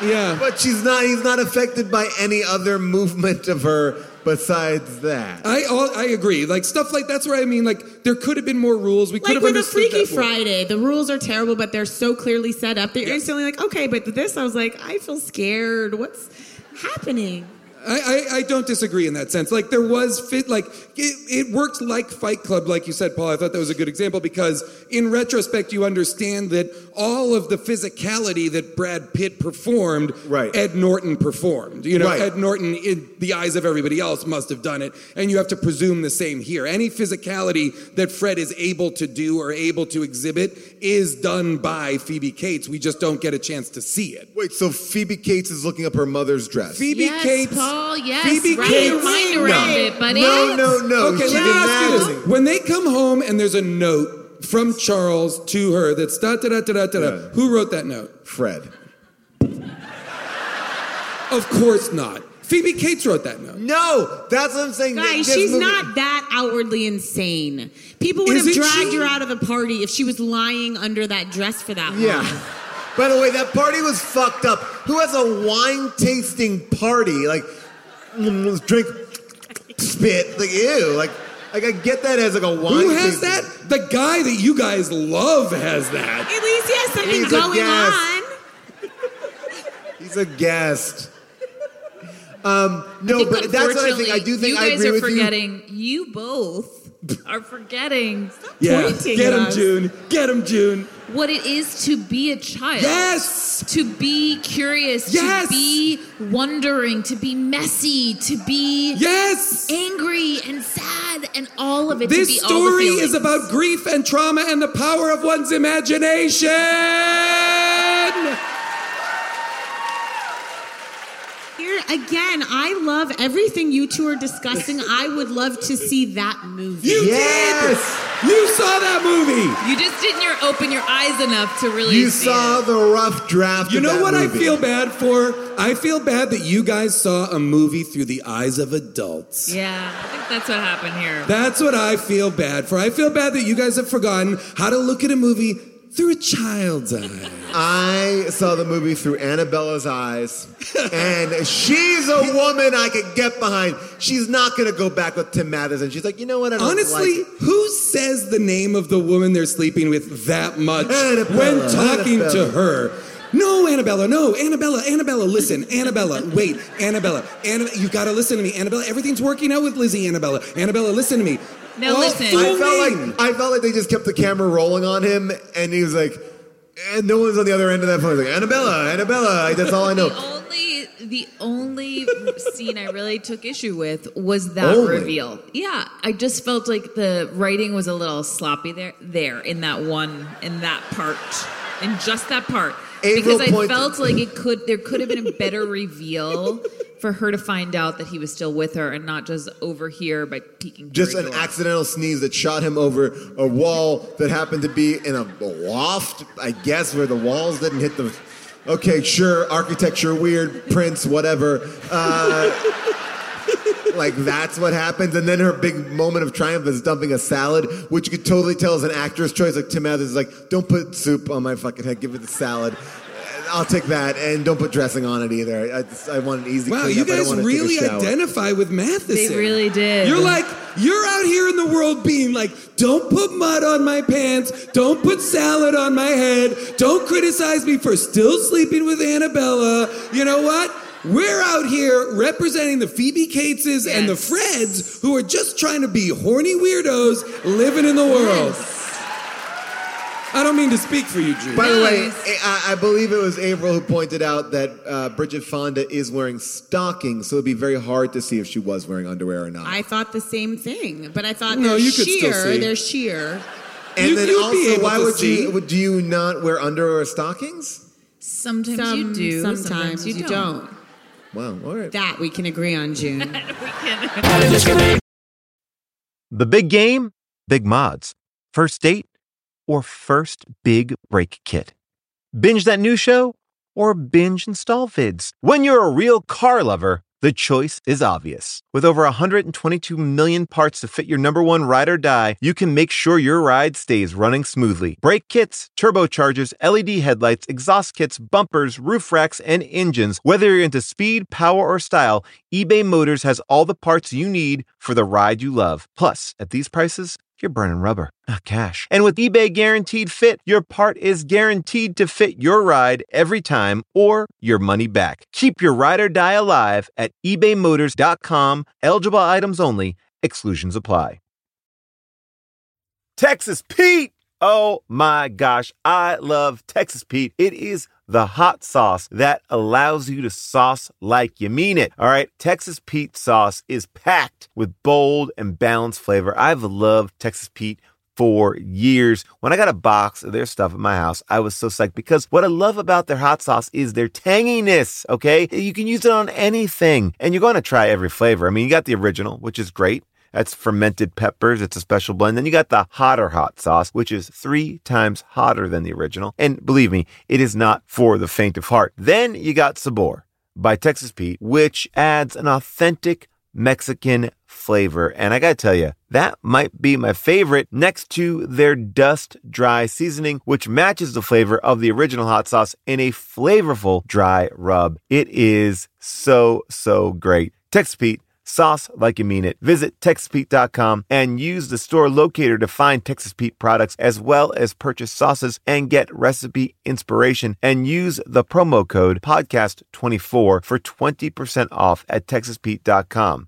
[SPEAKER 3] yeah.
[SPEAKER 1] But she's not. He's not affected by any other movement of her besides that.
[SPEAKER 3] I all, I agree. Like stuff like that's where I mean. Like there could have been more rules. We could
[SPEAKER 5] like
[SPEAKER 3] have
[SPEAKER 5] with a
[SPEAKER 3] understood
[SPEAKER 5] Freaky. Friday, the rules are terrible, but they're so clearly set up that you're instantly like, okay. But this, I was like, I feel scared. What's happening?
[SPEAKER 3] I, I, I don't disagree in that sense. Like there was fit, like it, it worked like Fight Club, like you said, Paul. I thought that was a good example because in retrospect, you understand that all of the physicality that Brad Pitt performed,
[SPEAKER 1] Right.
[SPEAKER 3] Ed Norton performed. You know,
[SPEAKER 1] Right.
[SPEAKER 3] Ed Norton, in the eyes of everybody else, must have done it, and you have to presume the same here. Any physicality that Fred is able to do or able to exhibit is done by Phoebe Cates. We just don't get a chance to see it.
[SPEAKER 1] Wait, so Phoebe Cates is looking up her mother's dress.
[SPEAKER 3] Phoebe
[SPEAKER 4] yes,
[SPEAKER 3] Cates.
[SPEAKER 4] Paul, Oh, yes.
[SPEAKER 3] Phoebe
[SPEAKER 4] Wrap
[SPEAKER 3] Cates-
[SPEAKER 4] your mind around
[SPEAKER 1] no,
[SPEAKER 4] it, buddy.
[SPEAKER 1] no, no, no.
[SPEAKER 3] Okay,
[SPEAKER 1] She's
[SPEAKER 3] let me ask you
[SPEAKER 1] imagining.
[SPEAKER 3] this. When they come home and there's a note from Charles to her that's da da da da da da, da,
[SPEAKER 1] Yeah.
[SPEAKER 3] who wrote that note?
[SPEAKER 1] Fred.
[SPEAKER 3] Of course not. Phoebe Cates wrote that note.
[SPEAKER 1] No, that's what I'm saying.
[SPEAKER 5] Guys,
[SPEAKER 1] This
[SPEAKER 5] she's
[SPEAKER 1] movie-
[SPEAKER 5] not that outwardly insane. People would have
[SPEAKER 3] Isn't
[SPEAKER 5] dragged
[SPEAKER 3] she?
[SPEAKER 5] her out of the party if she was lying under that dress for that long.
[SPEAKER 1] Yeah. By the way, that party was fucked up. Who has a wine tasting party? Like, let's drink, spit. Like, ew. Like, like I get that as like a wine.
[SPEAKER 3] Who has
[SPEAKER 1] tasting-
[SPEAKER 3] that? The guy that you guys love has that.
[SPEAKER 5] At least he has something
[SPEAKER 1] He's
[SPEAKER 5] going on.
[SPEAKER 1] He's a guest. Um, no, but that's what I think. I do think
[SPEAKER 4] you
[SPEAKER 1] I
[SPEAKER 4] guys
[SPEAKER 1] agree
[SPEAKER 4] are
[SPEAKER 1] with
[SPEAKER 4] forgetting. You. both are forgetting
[SPEAKER 3] Yeah.
[SPEAKER 5] Pointing
[SPEAKER 3] Get him,
[SPEAKER 5] us.
[SPEAKER 3] June. Get him, June.
[SPEAKER 4] What it is to be a child.
[SPEAKER 3] Yes.
[SPEAKER 4] To be curious.
[SPEAKER 3] Yes.
[SPEAKER 4] To be wondering. To be messy. To be
[SPEAKER 3] Yes.
[SPEAKER 4] angry and sad and all of it.
[SPEAKER 3] This
[SPEAKER 4] to be all the
[SPEAKER 3] story is about grief and trauma and the power of one's imagination.
[SPEAKER 5] Here again, I love everything you two are discussing. I would love to see that movie.
[SPEAKER 3] You
[SPEAKER 1] Yes.
[SPEAKER 3] did. You saw that movie.
[SPEAKER 4] You just didn't your- open your eyes enough to really see that.
[SPEAKER 1] You
[SPEAKER 4] see
[SPEAKER 1] saw
[SPEAKER 4] it.
[SPEAKER 1] the rough draft.
[SPEAKER 3] You
[SPEAKER 1] of
[SPEAKER 3] know
[SPEAKER 1] that
[SPEAKER 3] what
[SPEAKER 1] movie.
[SPEAKER 3] I feel bad for? I feel bad that you guys saw a movie through the eyes of adults.
[SPEAKER 4] Yeah, I think that's what happened here.
[SPEAKER 3] That's what I feel bad for. I feel bad that you guys have forgotten how to look at a movie through a child's eye.
[SPEAKER 11] I saw the movie through Annabella's eyes, and she's a woman I could get behind. She's not gonna go back with Tim Mathers, and she's like, you know what? I don't
[SPEAKER 3] Honestly,
[SPEAKER 11] like
[SPEAKER 3] who says the name of the woman they're sleeping with that much
[SPEAKER 11] Annabella,
[SPEAKER 3] when talking to
[SPEAKER 11] Annabella.
[SPEAKER 3] her? No, Annabella, no, Annabella, Annabella, listen, Annabella, wait, Annabella, Annabella, you gotta listen to me, Annabella, everything's working out with Lizzie, Annabella, Annabella, listen to me.
[SPEAKER 4] Now
[SPEAKER 3] Oh,
[SPEAKER 4] listen.
[SPEAKER 11] I felt like I felt like they just kept the camera rolling on him, and he was like, and no one's on the other end of that phone. Like, Annabella, Annabella. That's all I know.
[SPEAKER 4] The only the only scene I really took issue with was that
[SPEAKER 11] Only?
[SPEAKER 4] reveal. Yeah, I just felt like the writing was a little sloppy there there in that one in that part. In just that part.
[SPEAKER 11] April
[SPEAKER 4] because I felt like it could there could have been a better reveal for her to find out that he was still with her and not just over here by peeking
[SPEAKER 11] Just an
[SPEAKER 4] door.
[SPEAKER 11] accidental sneeze that shot him over a wall that happened to be in a loft, I guess, where the walls didn't hit the. Okay, sure, architecture weird, prints, whatever. Uh, like that's what happens, and then her big moment of triumph is dumping a salad, which you could totally tell is an actor's choice. Like Tim Matheson is like, "Don't put soup on my fucking head. Give me the salad." I'll take that, and don't put dressing on it either. I, just, I want an easy.
[SPEAKER 3] Wow,
[SPEAKER 11] cleanup.
[SPEAKER 3] you
[SPEAKER 11] I
[SPEAKER 3] guys
[SPEAKER 11] wanna take a
[SPEAKER 3] really identify with Matheson.
[SPEAKER 4] They really did.
[SPEAKER 3] You're like, you're out here in the world being like, don't put mud on my pants, don't put salad on my head, don't criticize me for still sleeping with Annabella. You know what? We're out here representing the Phoebe Cateses and the
[SPEAKER 4] Yes.
[SPEAKER 3] Freds who are just trying to be horny weirdos living in the world. I don't mean to speak for you, Jude.
[SPEAKER 11] By the way, I, I believe it was April who pointed out that uh, Bridget Fonda is wearing stockings, so it'd be very hard to see if she was wearing underwear or not.
[SPEAKER 5] I thought the same thing, but I thought
[SPEAKER 3] No,
[SPEAKER 5] there's
[SPEAKER 3] you could still
[SPEAKER 5] sheer.
[SPEAKER 3] see.
[SPEAKER 5] There's sheer.
[SPEAKER 11] and
[SPEAKER 3] you-
[SPEAKER 11] then
[SPEAKER 3] you'd be
[SPEAKER 11] also,
[SPEAKER 3] able
[SPEAKER 11] why
[SPEAKER 3] to
[SPEAKER 11] would
[SPEAKER 3] see.
[SPEAKER 11] you? Would, do you not wear underwear or stockings?
[SPEAKER 4] sometimes
[SPEAKER 5] Some,
[SPEAKER 4] you do,
[SPEAKER 5] Sometimes,
[SPEAKER 4] sometimes,
[SPEAKER 5] you, don't.
[SPEAKER 11] Wow, all right.
[SPEAKER 5] That we can agree on, June.
[SPEAKER 1] The big game, big mods. First date or first big break kit. Binge that new show or binge install vids. When you're a real car lover, the choice is obvious. With over 122 million parts to fit your number one ride or die, you can make sure your ride stays running smoothly. Brake kits, turbochargers, LED headlights, exhaust kits, bumpers, roof racks, and engines. Whether you're into speed, power, or style, eBay Motors has all the parts you need for the ride you love. Plus, at these prices, you're burning rubber, not cash. And with eBay Guaranteed Fit, your part is guaranteed to fit your ride every time or your money back. Keep your ride or die alive at ebaymotors.com. Eligible items only, exclusions apply. Texas Pete! Oh my gosh, I love Texas Pete. It is the hot sauce that allows you to sauce like you mean it. All right, Texas Pete sauce is packed with bold and balanced flavor. I've loved Texas Pete for years. When I got a box of their stuff at my house, I was so psyched because what I love about their hot sauce is their tanginess, okay? You can use it on anything and you're going to try every flavor. I mean, you got the original, which is great. That's fermented peppers. It's a special blend. Then you got the hotter hot sauce, which is three times hotter than the original. And believe me, it is not for the faint of heart. Then you got Sabor by Texas Pete, which adds an authentic Mexican flavor. And I gotta tell you, that might be my favorite next to their dust dry seasoning, which matches the flavor of the original hot sauce in a flavorful dry rub. It is so, so great. Texas Pete Sauce like you mean it. Visit TexasPete.com and use the store locator to find Texas Pete products as well as purchase sauces and get recipe inspiration. And use the promo code podcast24 for 20% off at TexasPete.com.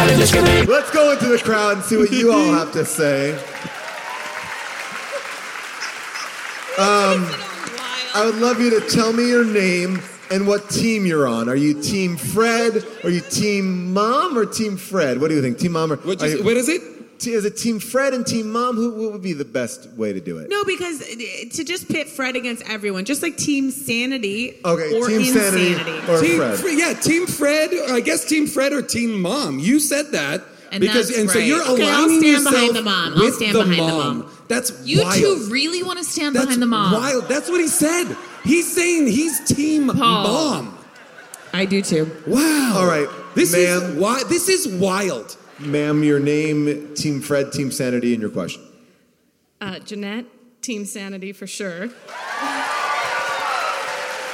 [SPEAKER 11] Let's go into the crowd and see what you all have to say. Um, I would love you to tell me your name and what team you're on. Are you Team Fred? Are you Team Mom or Team Fred? What do you think? Team Mom or
[SPEAKER 3] What,
[SPEAKER 11] are
[SPEAKER 3] you,
[SPEAKER 11] you-
[SPEAKER 3] what is it?
[SPEAKER 1] T- Is it Team Fred and Team Mom? Who what would be the best way to do it?
[SPEAKER 5] No, because uh, to just pit Fred against everyone, just like Team Sanity
[SPEAKER 1] Okay,
[SPEAKER 5] or
[SPEAKER 1] Team Sanity or
[SPEAKER 3] Team
[SPEAKER 1] Fred.
[SPEAKER 3] Yeah, Team Fred. I guess Team Fred or Team Mom. You said that
[SPEAKER 4] And
[SPEAKER 3] because
[SPEAKER 4] that's
[SPEAKER 3] and so you're
[SPEAKER 5] Okay, I'll
[SPEAKER 3] aligning
[SPEAKER 5] stand
[SPEAKER 3] yourself
[SPEAKER 5] behind the mom. I'll
[SPEAKER 3] with
[SPEAKER 5] stand
[SPEAKER 3] the
[SPEAKER 5] behind the
[SPEAKER 3] mom.
[SPEAKER 5] mom.
[SPEAKER 3] That's
[SPEAKER 4] You
[SPEAKER 3] wild.
[SPEAKER 4] two really want to stand
[SPEAKER 3] That's
[SPEAKER 4] behind the mom.
[SPEAKER 3] wild. That's what he said. He's saying he's Team
[SPEAKER 4] Paul.
[SPEAKER 3] Mom.
[SPEAKER 5] I do too.
[SPEAKER 3] Wow.
[SPEAKER 1] All right,
[SPEAKER 3] This
[SPEAKER 1] ma'am.
[SPEAKER 3] is why. This is wild.
[SPEAKER 1] Ma'am, your name, Team Fred, Team Sanity, and your question.
[SPEAKER 12] Uh, Jeanette, Team Sanity for sure.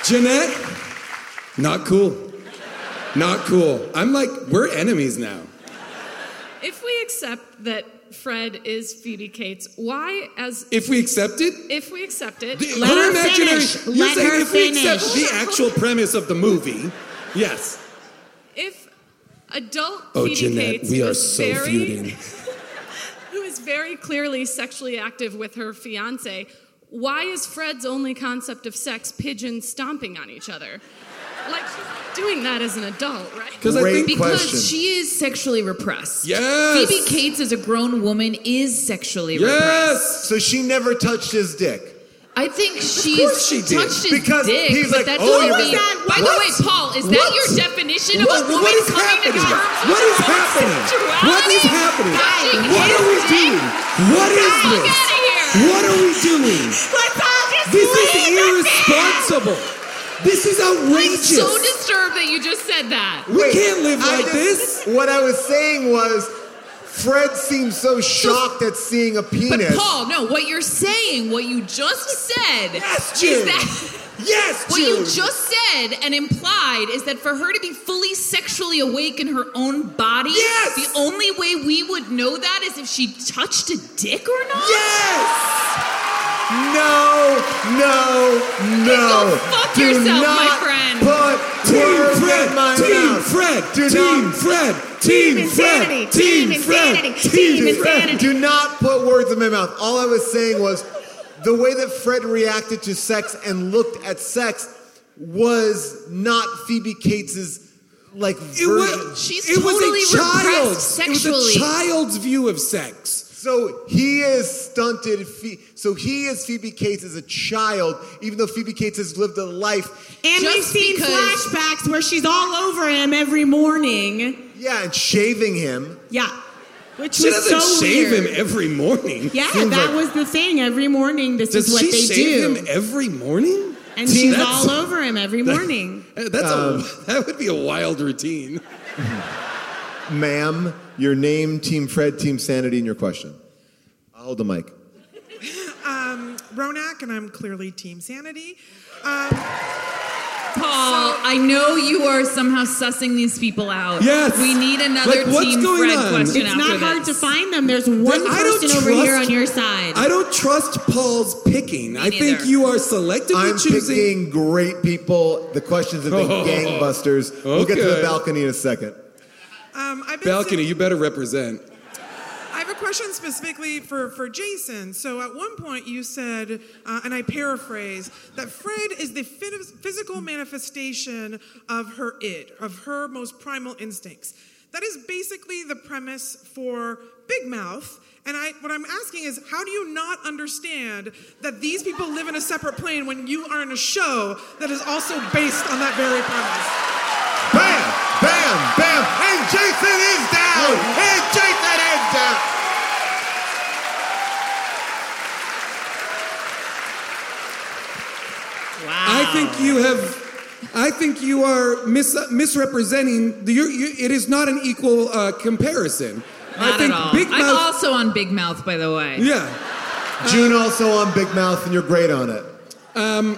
[SPEAKER 3] Jeanette, not cool. Not cool. I'm like, we're enemies now.
[SPEAKER 12] If we accept that Fred is Phoebe Cates, why, as
[SPEAKER 3] If we accept it,
[SPEAKER 12] if we accept it,
[SPEAKER 3] the,
[SPEAKER 5] Let
[SPEAKER 3] her
[SPEAKER 5] her
[SPEAKER 3] imaginary.
[SPEAKER 5] finish. Let her
[SPEAKER 3] if we accept
[SPEAKER 5] finish.
[SPEAKER 3] the actual premise of the movie, yes.
[SPEAKER 12] if adult
[SPEAKER 3] Oh,
[SPEAKER 12] Phoebe
[SPEAKER 3] Jeanette,
[SPEAKER 12] Cates
[SPEAKER 3] we are
[SPEAKER 12] is
[SPEAKER 3] so
[SPEAKER 12] very,
[SPEAKER 3] feuding.
[SPEAKER 12] who is very clearly sexually active with her fiance, why is Fred's only concept of sex pigeons stomping on each other? Like doing that as an adult, right?
[SPEAKER 3] Because I
[SPEAKER 1] Great
[SPEAKER 3] think
[SPEAKER 4] Because
[SPEAKER 1] question.
[SPEAKER 4] she is sexually repressed.
[SPEAKER 3] Yes.
[SPEAKER 4] Phoebe Cates as a grown woman is sexually repressed.
[SPEAKER 3] yes.
[SPEAKER 1] So she never touched his dick.
[SPEAKER 4] I think she's
[SPEAKER 3] course she did.
[SPEAKER 4] touched his
[SPEAKER 1] Because
[SPEAKER 4] dick,
[SPEAKER 1] he's
[SPEAKER 4] but
[SPEAKER 1] like,
[SPEAKER 4] that
[SPEAKER 1] "Oh,
[SPEAKER 4] doesn't
[SPEAKER 1] you're
[SPEAKER 4] mean.
[SPEAKER 1] right."
[SPEAKER 4] By the way, Paul, is that
[SPEAKER 3] What?
[SPEAKER 4] your definition of
[SPEAKER 3] What,
[SPEAKER 4] a woman
[SPEAKER 3] what is
[SPEAKER 4] coming
[SPEAKER 3] happening?
[SPEAKER 4] to terms
[SPEAKER 3] What
[SPEAKER 4] with
[SPEAKER 3] is
[SPEAKER 4] her own
[SPEAKER 3] happening? What is happening?
[SPEAKER 4] Touching
[SPEAKER 3] What are we
[SPEAKER 4] dick?
[SPEAKER 3] doing? What is
[SPEAKER 4] Fuck
[SPEAKER 3] this?
[SPEAKER 4] outta here.
[SPEAKER 3] What are we doing?
[SPEAKER 5] Let's all just
[SPEAKER 3] This is
[SPEAKER 5] leave it
[SPEAKER 3] irresponsible. This is outrageous.
[SPEAKER 4] I'm so disturbed that you just said that.
[SPEAKER 3] we can't live like
[SPEAKER 1] just-
[SPEAKER 3] this.
[SPEAKER 1] What I was saying was, Fred seems so shocked at seeing a penis. But.
[SPEAKER 4] Paul, no, what you're saying, what you just said,
[SPEAKER 3] Yes,
[SPEAKER 4] is
[SPEAKER 3] June.
[SPEAKER 4] that
[SPEAKER 3] Yes,
[SPEAKER 4] what you just said and implied is that for her to be fully sexually awake in her own body,
[SPEAKER 3] Yes!
[SPEAKER 4] the only way we would know that is if she touched a dick or not.
[SPEAKER 3] Yes.
[SPEAKER 1] No, no, no.
[SPEAKER 4] Go fuck
[SPEAKER 1] Do
[SPEAKER 4] yourself, my
[SPEAKER 1] not
[SPEAKER 4] friend.
[SPEAKER 1] Put
[SPEAKER 3] Team
[SPEAKER 1] words
[SPEAKER 3] Fred.
[SPEAKER 1] in my
[SPEAKER 3] Team
[SPEAKER 1] mouth.
[SPEAKER 3] Fred.
[SPEAKER 1] Do
[SPEAKER 3] Team
[SPEAKER 1] not-
[SPEAKER 3] Fred. Team. Fred.
[SPEAKER 5] Team
[SPEAKER 3] Team Fred.
[SPEAKER 5] insanity.
[SPEAKER 3] Team
[SPEAKER 5] Team
[SPEAKER 3] Fred.
[SPEAKER 5] insanity.
[SPEAKER 1] Do not put words in my mouth. All I was saying was the way that Fred reacted to sex and looked at sex was not Phoebe Cates's like
[SPEAKER 3] It
[SPEAKER 1] version.
[SPEAKER 3] was,
[SPEAKER 4] She's
[SPEAKER 3] it was
[SPEAKER 4] totally
[SPEAKER 3] a child's.
[SPEAKER 4] repressed
[SPEAKER 3] It was a child's view of sex.
[SPEAKER 1] So he is stunted. So he is Phoebe Cates as a child, even though Phoebe Cates has lived a life.
[SPEAKER 5] And we've seen flashbacks where she's all over him every morning.
[SPEAKER 1] Yeah, and shaving him.
[SPEAKER 5] Yeah. Which
[SPEAKER 3] She
[SPEAKER 5] was
[SPEAKER 3] doesn't
[SPEAKER 5] so
[SPEAKER 3] shave
[SPEAKER 5] weird.
[SPEAKER 3] him every morning.
[SPEAKER 5] Yeah,
[SPEAKER 1] Seems
[SPEAKER 5] that
[SPEAKER 1] like-
[SPEAKER 5] was the thing. Every morning, this is what they do.
[SPEAKER 3] Does she
[SPEAKER 5] they
[SPEAKER 3] shave
[SPEAKER 5] do.
[SPEAKER 3] him every morning?
[SPEAKER 5] and she's all over him every morning.
[SPEAKER 3] Uh, That's a that would be a wild routine.
[SPEAKER 1] Ma'am, your name, Team Fred, Team Sanity, and your question. I'll hold the mic.
[SPEAKER 13] Um, Ronak, and I'm clearly Team Sanity. Um,
[SPEAKER 4] Paul, I know you are somehow sussing these people out.
[SPEAKER 3] Yes.
[SPEAKER 4] We need another
[SPEAKER 3] Like, what's
[SPEAKER 4] Team
[SPEAKER 3] going
[SPEAKER 4] Fred
[SPEAKER 3] on?
[SPEAKER 4] question
[SPEAKER 5] It's
[SPEAKER 4] after
[SPEAKER 5] not hard to find them. There's one
[SPEAKER 3] I don't
[SPEAKER 5] person over here on your side.
[SPEAKER 3] I don't trust Paul's picking. I think
[SPEAKER 4] neither.
[SPEAKER 3] you are selectively
[SPEAKER 1] I'm
[SPEAKER 3] choosing.
[SPEAKER 1] picking great people. The questions have been
[SPEAKER 3] Oh,
[SPEAKER 1] gangbusters. We'll get to the balcony in a second.
[SPEAKER 13] Um, I've been
[SPEAKER 3] Balcony, you better represent.
[SPEAKER 13] I have a question specifically for, for Jason. So at one point you said, uh, and I paraphrase, that Fred is the physical manifestation of her id, of her most primal instincts. That is basically the premise for Big Mouth. And I, what I'm asking is, how do you not understand that these people live in a separate plane when you are in a show that is also based on that very premise?
[SPEAKER 1] Bam! Bam! Bam! And Jason is down! And Jason is down!
[SPEAKER 3] I think you have. I think you are mis- misrepresenting. The, you you, it is not an equal uh, comparison.
[SPEAKER 4] Not
[SPEAKER 3] I think
[SPEAKER 4] at all.
[SPEAKER 3] Big
[SPEAKER 4] I'm also on Big Mouth, by the way.
[SPEAKER 3] yeah.
[SPEAKER 1] June also on Big Mouth, and you're great on it.
[SPEAKER 3] Um,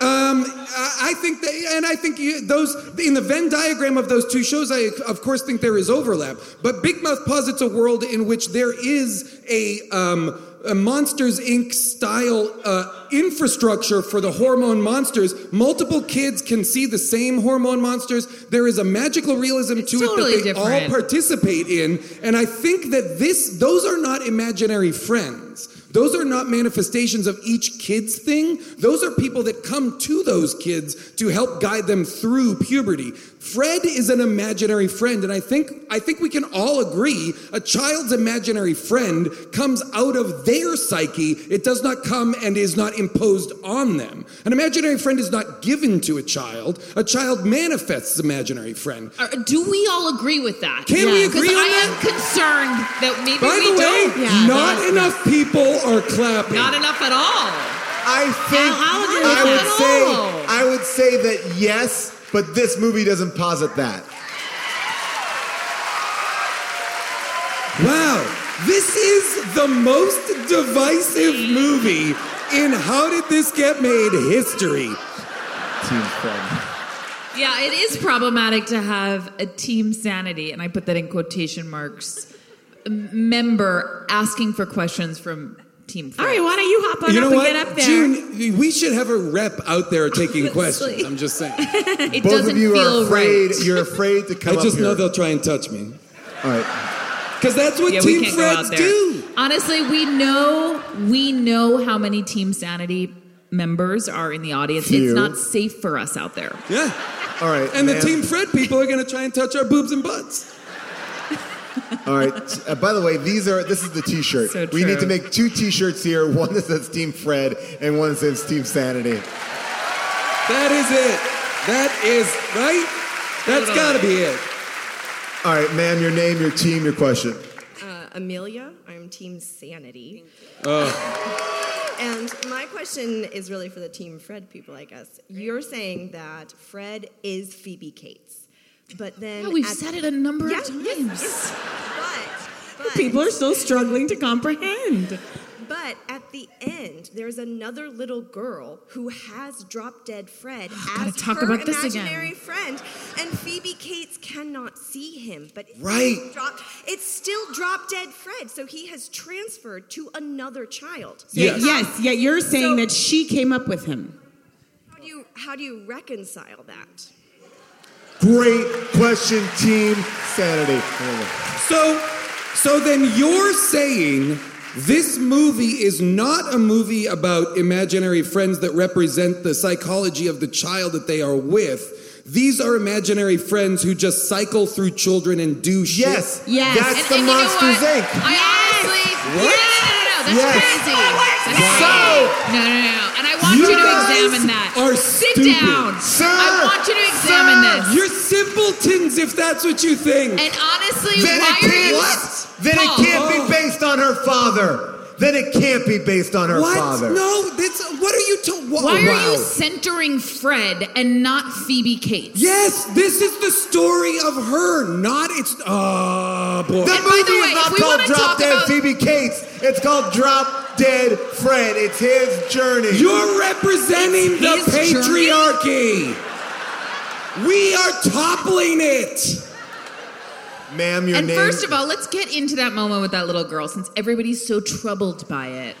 [SPEAKER 3] I I think that, and I think you, those in the Venn diagram of those two shows, I of course think there is overlap. But Big Mouth posits a world in which there is a, um, a Monsters Inc. style uh, infrastructure for the hormone monsters. Multiple kids can see the same hormone monsters. There is a magical realism to
[SPEAKER 4] totally
[SPEAKER 3] it that they all participate in, and I think that this those are not imaginary friends. Those are not manifestations of each kid's thing. Those are people that come to those kids to help guide them through puberty. Fred is an imaginary friend, and I think I think we can all agree a child's imaginary friend comes out of their psyche. It does not come and is not imposed on them. An imaginary friend is not given to a child. A child manifests imaginary friend.
[SPEAKER 4] Uh, Do we all agree with that?
[SPEAKER 3] Can we
[SPEAKER 4] Because
[SPEAKER 3] agree on
[SPEAKER 4] I
[SPEAKER 3] that?
[SPEAKER 4] am concerned that maybe
[SPEAKER 3] By
[SPEAKER 4] we
[SPEAKER 3] the way,
[SPEAKER 4] don't.
[SPEAKER 3] not enough people are clapping.
[SPEAKER 4] Not enough at all.
[SPEAKER 1] I think
[SPEAKER 4] I'll agree
[SPEAKER 1] I
[SPEAKER 4] with
[SPEAKER 1] would say. I would say that yes, but this movie doesn't posit that.
[SPEAKER 3] Wow, this is the most divisive movie in How Did This Get Made history.
[SPEAKER 1] Team Fred.
[SPEAKER 4] Yeah, it is problematic to have a team sanity, and I put that in quotation marks, member asking for questions from Team Fred.
[SPEAKER 5] All right, why don't you hop on
[SPEAKER 3] You
[SPEAKER 5] up
[SPEAKER 3] know
[SPEAKER 5] and get up there?
[SPEAKER 3] June, we should have a rep out there taking questions. I'm just saying.
[SPEAKER 4] it
[SPEAKER 1] Both
[SPEAKER 4] doesn't
[SPEAKER 1] of you
[SPEAKER 4] feel
[SPEAKER 1] are afraid.
[SPEAKER 4] right.
[SPEAKER 1] You're afraid to come
[SPEAKER 3] I just
[SPEAKER 1] up
[SPEAKER 3] know
[SPEAKER 1] here.
[SPEAKER 3] they'll try and touch me.
[SPEAKER 1] All right.
[SPEAKER 3] Because that's what
[SPEAKER 4] yeah, we
[SPEAKER 3] Team
[SPEAKER 4] can't go
[SPEAKER 3] Freds
[SPEAKER 4] out there.
[SPEAKER 3] do.
[SPEAKER 4] Honestly, we know we know how many Team Sanity members are in the audience.
[SPEAKER 1] Few.
[SPEAKER 4] It's not safe for us out there.
[SPEAKER 3] Yeah.
[SPEAKER 1] All right.
[SPEAKER 3] And the
[SPEAKER 1] ma'am.
[SPEAKER 3] Team Fred people are going to try and touch our boobs and butts.
[SPEAKER 1] All right. Uh, by the way, these are this is the T-shirt.
[SPEAKER 4] So
[SPEAKER 1] we need to make two T-shirts here. One that says Team Fred and one that says Team Sanity.
[SPEAKER 3] That is it. That is, right? That's got to be it.
[SPEAKER 1] All right, ma'am. Your name, your team, your question.
[SPEAKER 14] Uh, Amelia, I'm Team Sanity.
[SPEAKER 3] Oh.
[SPEAKER 14] And my question is really for the Team Fred people, I guess. You're saying that Fred is Phoebe Cates, but then
[SPEAKER 4] Yeah, we've
[SPEAKER 14] at-
[SPEAKER 4] said it a number
[SPEAKER 14] Yeah,
[SPEAKER 4] of times.
[SPEAKER 14] yes. But, but
[SPEAKER 5] People are still struggling to comprehend.
[SPEAKER 14] But at the end, there's another little girl who has drop dead Fred oh,
[SPEAKER 4] gotta
[SPEAKER 14] as
[SPEAKER 4] talk
[SPEAKER 14] her
[SPEAKER 4] about this again.
[SPEAKER 14] imaginary friend, and Phoebe Cates cannot see him. But it's
[SPEAKER 1] Right.
[SPEAKER 14] still drop, it's still drop dead Fred, so he has transferred to another child.
[SPEAKER 3] Yes.
[SPEAKER 5] yes, yeah, you're saying
[SPEAKER 14] So-
[SPEAKER 5] that she came up with him.
[SPEAKER 14] How do you how do you reconcile that?
[SPEAKER 1] Great question, Team Sanity. Here we go.
[SPEAKER 3] So, so then you're saying this movie is not a movie about imaginary friends that represent the psychology of the child that they are with. These are imaginary friends who just cycle through children and do shit.
[SPEAKER 1] Yes.
[SPEAKER 5] Yes.
[SPEAKER 1] That's
[SPEAKER 4] And-
[SPEAKER 1] the
[SPEAKER 4] and you know
[SPEAKER 1] Monsters
[SPEAKER 4] what?
[SPEAKER 1] Inc.
[SPEAKER 4] I honestly,
[SPEAKER 3] What?
[SPEAKER 4] no, that's
[SPEAKER 1] Yes.
[SPEAKER 4] crazy. That's
[SPEAKER 1] So-
[SPEAKER 4] crazy. no, no, no, and I want
[SPEAKER 1] You
[SPEAKER 4] you, to examine that.
[SPEAKER 3] are
[SPEAKER 4] Sit
[SPEAKER 3] stupid.
[SPEAKER 4] down,
[SPEAKER 1] Sir,
[SPEAKER 4] I want you to examine
[SPEAKER 1] sir,
[SPEAKER 4] this.
[SPEAKER 3] You're simpletons if that's what you think.
[SPEAKER 4] and honestly,
[SPEAKER 1] Then
[SPEAKER 4] why
[SPEAKER 1] it
[SPEAKER 4] are
[SPEAKER 1] can't. Then
[SPEAKER 4] Paul,
[SPEAKER 1] it can't be oh. based on her father. Then it can't be based on her
[SPEAKER 3] what?
[SPEAKER 1] father.
[SPEAKER 3] No, that's what are you talking?
[SPEAKER 4] Why
[SPEAKER 3] wow.
[SPEAKER 4] are you centering Fred and not Phoebe Cates?
[SPEAKER 3] Yes, this is the story of her, not it's. Oh boy.
[SPEAKER 1] The
[SPEAKER 4] And by
[SPEAKER 1] movie
[SPEAKER 4] the way,
[SPEAKER 1] is not called Drop Dead
[SPEAKER 4] about-
[SPEAKER 1] Phoebe Cates. It's called Drop Dead Fred. It's his journey.
[SPEAKER 3] You're representing
[SPEAKER 4] It's
[SPEAKER 3] the
[SPEAKER 4] his journey.
[SPEAKER 3] patriarchy. We are toppling it.
[SPEAKER 1] Ma'am, your
[SPEAKER 4] and
[SPEAKER 1] name.
[SPEAKER 4] first of all, let's get into that moment with that little girl since everybody's so troubled by it.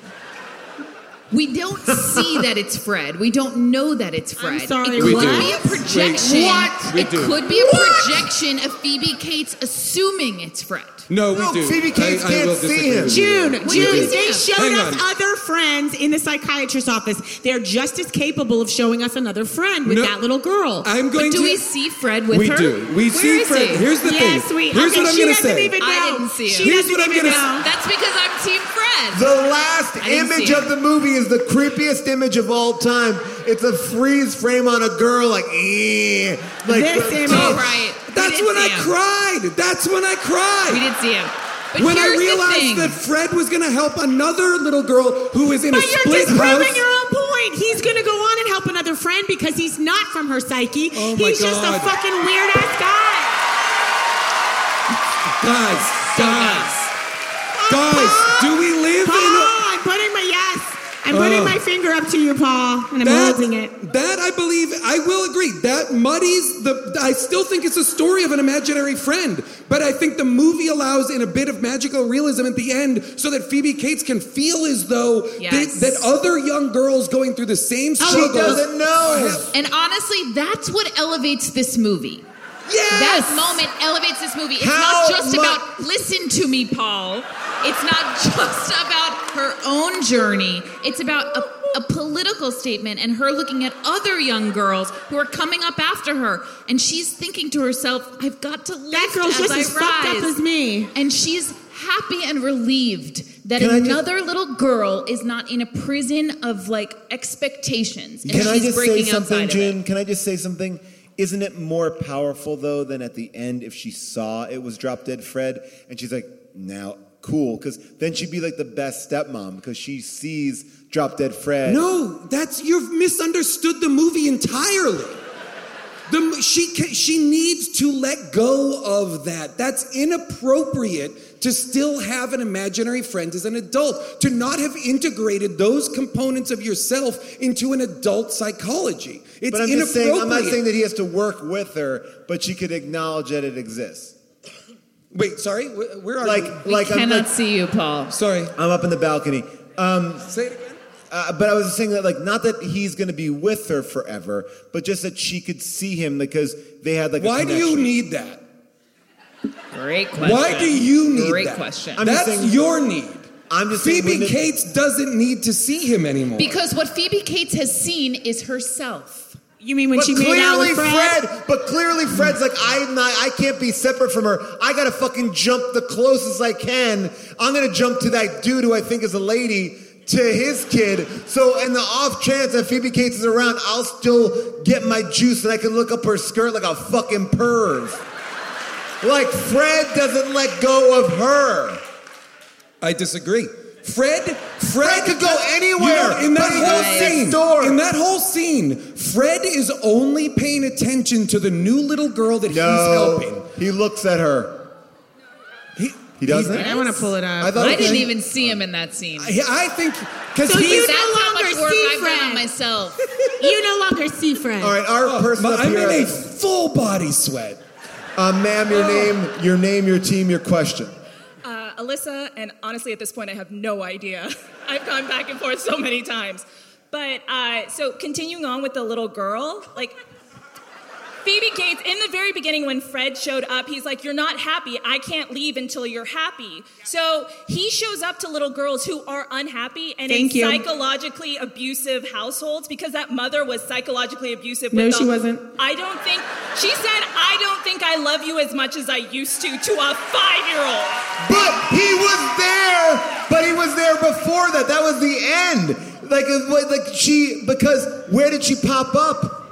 [SPEAKER 4] We don't see that it's Fred. We don't know that it's Fred.
[SPEAKER 5] sorry,
[SPEAKER 4] it
[SPEAKER 5] We
[SPEAKER 4] could
[SPEAKER 5] do.
[SPEAKER 4] be a projection.
[SPEAKER 1] What?
[SPEAKER 3] We
[SPEAKER 4] It
[SPEAKER 3] do.
[SPEAKER 4] could be a projection of Phoebe Cates assuming it's Fred.
[SPEAKER 3] No, we
[SPEAKER 1] No,
[SPEAKER 3] do.
[SPEAKER 1] Phoebe Cates
[SPEAKER 3] I, I
[SPEAKER 1] can't
[SPEAKER 3] will
[SPEAKER 1] see him.
[SPEAKER 3] with.
[SPEAKER 5] June, June, they showed
[SPEAKER 3] Hang
[SPEAKER 5] us
[SPEAKER 3] on.
[SPEAKER 5] other friends in the psychiatrist's office. They're just as capable of showing us another friend with
[SPEAKER 3] No,
[SPEAKER 5] that little girl.
[SPEAKER 3] I'm going
[SPEAKER 4] But do
[SPEAKER 3] to.
[SPEAKER 4] we see Fred with
[SPEAKER 3] we
[SPEAKER 4] her?
[SPEAKER 3] do. We
[SPEAKER 4] Where
[SPEAKER 3] see
[SPEAKER 4] is
[SPEAKER 3] Fred.
[SPEAKER 4] he?
[SPEAKER 3] Here's the thing.
[SPEAKER 5] yes,
[SPEAKER 3] thing.
[SPEAKER 5] we.
[SPEAKER 3] Here's
[SPEAKER 5] okay,
[SPEAKER 3] what I'm gonna say.
[SPEAKER 5] even know.
[SPEAKER 4] I didn't see him.
[SPEAKER 5] She
[SPEAKER 3] Here's what I'm gonna
[SPEAKER 5] know.
[SPEAKER 4] That's because I'm Team Fred.
[SPEAKER 1] The last image of the movie is the creepiest image of all time. It's a freeze frame on a girl, like, eh, like
[SPEAKER 5] This image.
[SPEAKER 4] oh, right.
[SPEAKER 3] That's when I
[SPEAKER 4] him.
[SPEAKER 3] cried. That's when I cried.
[SPEAKER 4] We did see him. But
[SPEAKER 3] when I realized that Fred was going to help another little girl who is in
[SPEAKER 5] But
[SPEAKER 3] a
[SPEAKER 5] you're
[SPEAKER 3] split
[SPEAKER 5] disproving
[SPEAKER 3] house.
[SPEAKER 5] your own point. He's gonna go on and help another friend because he's not from her psyche.
[SPEAKER 3] Oh my
[SPEAKER 5] he's just a fucking weird ass guy.
[SPEAKER 3] Guys, guys, guys,
[SPEAKER 5] Paul,
[SPEAKER 3] do we live
[SPEAKER 5] Paul,
[SPEAKER 3] in a.
[SPEAKER 5] I'm putting my yes. I'm putting
[SPEAKER 3] Oh.
[SPEAKER 5] my finger up to you, Paul, and I'm
[SPEAKER 3] That,
[SPEAKER 5] holding it.
[SPEAKER 3] that I believe, I will agree. That muddies the. I still think it's a story of an imaginary friend, but I think the movie allows in a bit of magical realism at the end, so that Phoebe Cates can feel as though
[SPEAKER 4] Yes.
[SPEAKER 3] that, that other young girls going through the same oh, struggle
[SPEAKER 1] she
[SPEAKER 3] struggles.
[SPEAKER 1] doesn't know.
[SPEAKER 4] And honestly, that's what elevates this movie.
[SPEAKER 3] Yes.
[SPEAKER 4] That moment elevates this movie. It's
[SPEAKER 1] How
[SPEAKER 4] not just
[SPEAKER 1] mu-
[SPEAKER 4] about listen to me, Paul. It's not just about her own journey. It's about a, a political statement and her looking at other young girls who are coming up after her. And she's thinking to herself, I've got to lift
[SPEAKER 5] girl's
[SPEAKER 4] as
[SPEAKER 5] just
[SPEAKER 4] I
[SPEAKER 5] as fucked up
[SPEAKER 4] rise.
[SPEAKER 5] as me.
[SPEAKER 4] And she's happy and relieved that
[SPEAKER 1] Can I just-
[SPEAKER 4] another little girl is not in a prison of like expectations. And
[SPEAKER 1] Can
[SPEAKER 4] she's
[SPEAKER 1] I just say something,
[SPEAKER 4] outside of it.
[SPEAKER 1] June? Can I just say something? Isn't it more powerful though than at the end if she saw it was Drop Dead Fred and she's like, now cool, because then she'd be like the best stepmom because she sees Drop Dead Fred.
[SPEAKER 3] No, that's you've misunderstood the movie entirely. The, she she needs to let go of that. That's inappropriate to still have an imaginary friend as an adult. To not have integrated those components of yourself into an adult psychology. It's
[SPEAKER 1] but I'm just saying, I'm not saying that he has to work with her, but she could acknowledge that it exists.
[SPEAKER 3] Wait, sorry, where, where are
[SPEAKER 1] like,
[SPEAKER 3] you?
[SPEAKER 1] like I'm like,
[SPEAKER 4] see you, Paul.
[SPEAKER 3] Sorry,
[SPEAKER 1] I'm up in the balcony. Um,
[SPEAKER 3] Say it again.
[SPEAKER 1] Uh, but I was saying that, like, not that he's going to be with her forever, but just that she could see him because they had like. a
[SPEAKER 3] Why do you need that?
[SPEAKER 4] Great question.
[SPEAKER 3] Why do you need
[SPEAKER 4] Great
[SPEAKER 3] that?
[SPEAKER 4] question.
[SPEAKER 1] I'm just
[SPEAKER 3] That's
[SPEAKER 1] saying-
[SPEAKER 3] your need.
[SPEAKER 1] I'm just saying
[SPEAKER 3] Phoebe
[SPEAKER 1] when
[SPEAKER 3] Cates doesn't need to see him anymore.
[SPEAKER 4] Because what Phoebe Cates has seen is herself.
[SPEAKER 5] You mean when
[SPEAKER 1] But
[SPEAKER 5] she made out
[SPEAKER 1] clearly,
[SPEAKER 5] with Fred?
[SPEAKER 1] Fred. But clearly, Fred's like, I'm not. I can't be separate from her. I gotta fucking jump the closest I can. I'm gonna jump to that dude who I think is a lady to his kid. So, in the off chance that Phoebe Cates is around, I'll still get my juice and I can look up her skirt like a fucking perv. Like Fred doesn't let go of her.
[SPEAKER 3] I disagree. Fred, Fred,
[SPEAKER 1] Fred could go anywhere,
[SPEAKER 3] You know, in that
[SPEAKER 1] but
[SPEAKER 3] whole scene,
[SPEAKER 1] door.
[SPEAKER 3] in that whole scene, Fred is only paying attention to the new little girl that he's
[SPEAKER 1] No,
[SPEAKER 3] helping.
[SPEAKER 1] he looks at her.
[SPEAKER 3] He,
[SPEAKER 1] He doesn't.
[SPEAKER 5] I want to pull it up.
[SPEAKER 1] I thought
[SPEAKER 4] I
[SPEAKER 1] it
[SPEAKER 4] didn't even see him in that scene.
[SPEAKER 3] I, I think because
[SPEAKER 5] So
[SPEAKER 3] he's.
[SPEAKER 4] That's
[SPEAKER 5] no
[SPEAKER 4] how much
[SPEAKER 5] longer
[SPEAKER 4] work
[SPEAKER 5] see
[SPEAKER 4] I've done
[SPEAKER 5] Fred.
[SPEAKER 4] on myself.
[SPEAKER 5] You no longer see Fred.
[SPEAKER 1] All right, our oh, person
[SPEAKER 3] but
[SPEAKER 1] up
[SPEAKER 3] I'm
[SPEAKER 1] here.
[SPEAKER 3] in a full body sweat.
[SPEAKER 1] Uh, ma'am, your name, your name, your team, your question.
[SPEAKER 15] Uh, Alyssa, and honestly, at this point, I have no idea. I've gone back and forth so many times. But uh, so continuing on with the little girl, like Phoebe Cates, in the very beginning when Fred showed up, he's like, You're not happy. I can't leave until you're happy. So he shows up to little girls who are unhappy and
[SPEAKER 5] Thank
[SPEAKER 15] in
[SPEAKER 5] you.
[SPEAKER 15] psychologically abusive households because that mother was psychologically abusive.
[SPEAKER 5] No,
[SPEAKER 15] with
[SPEAKER 5] she wasn't.
[SPEAKER 15] I don't think, she said, I don't think I love you as much as I used to to a five year old.
[SPEAKER 1] But he was there. But he was there before that. That was the end. Like, like she, because where did she pop up?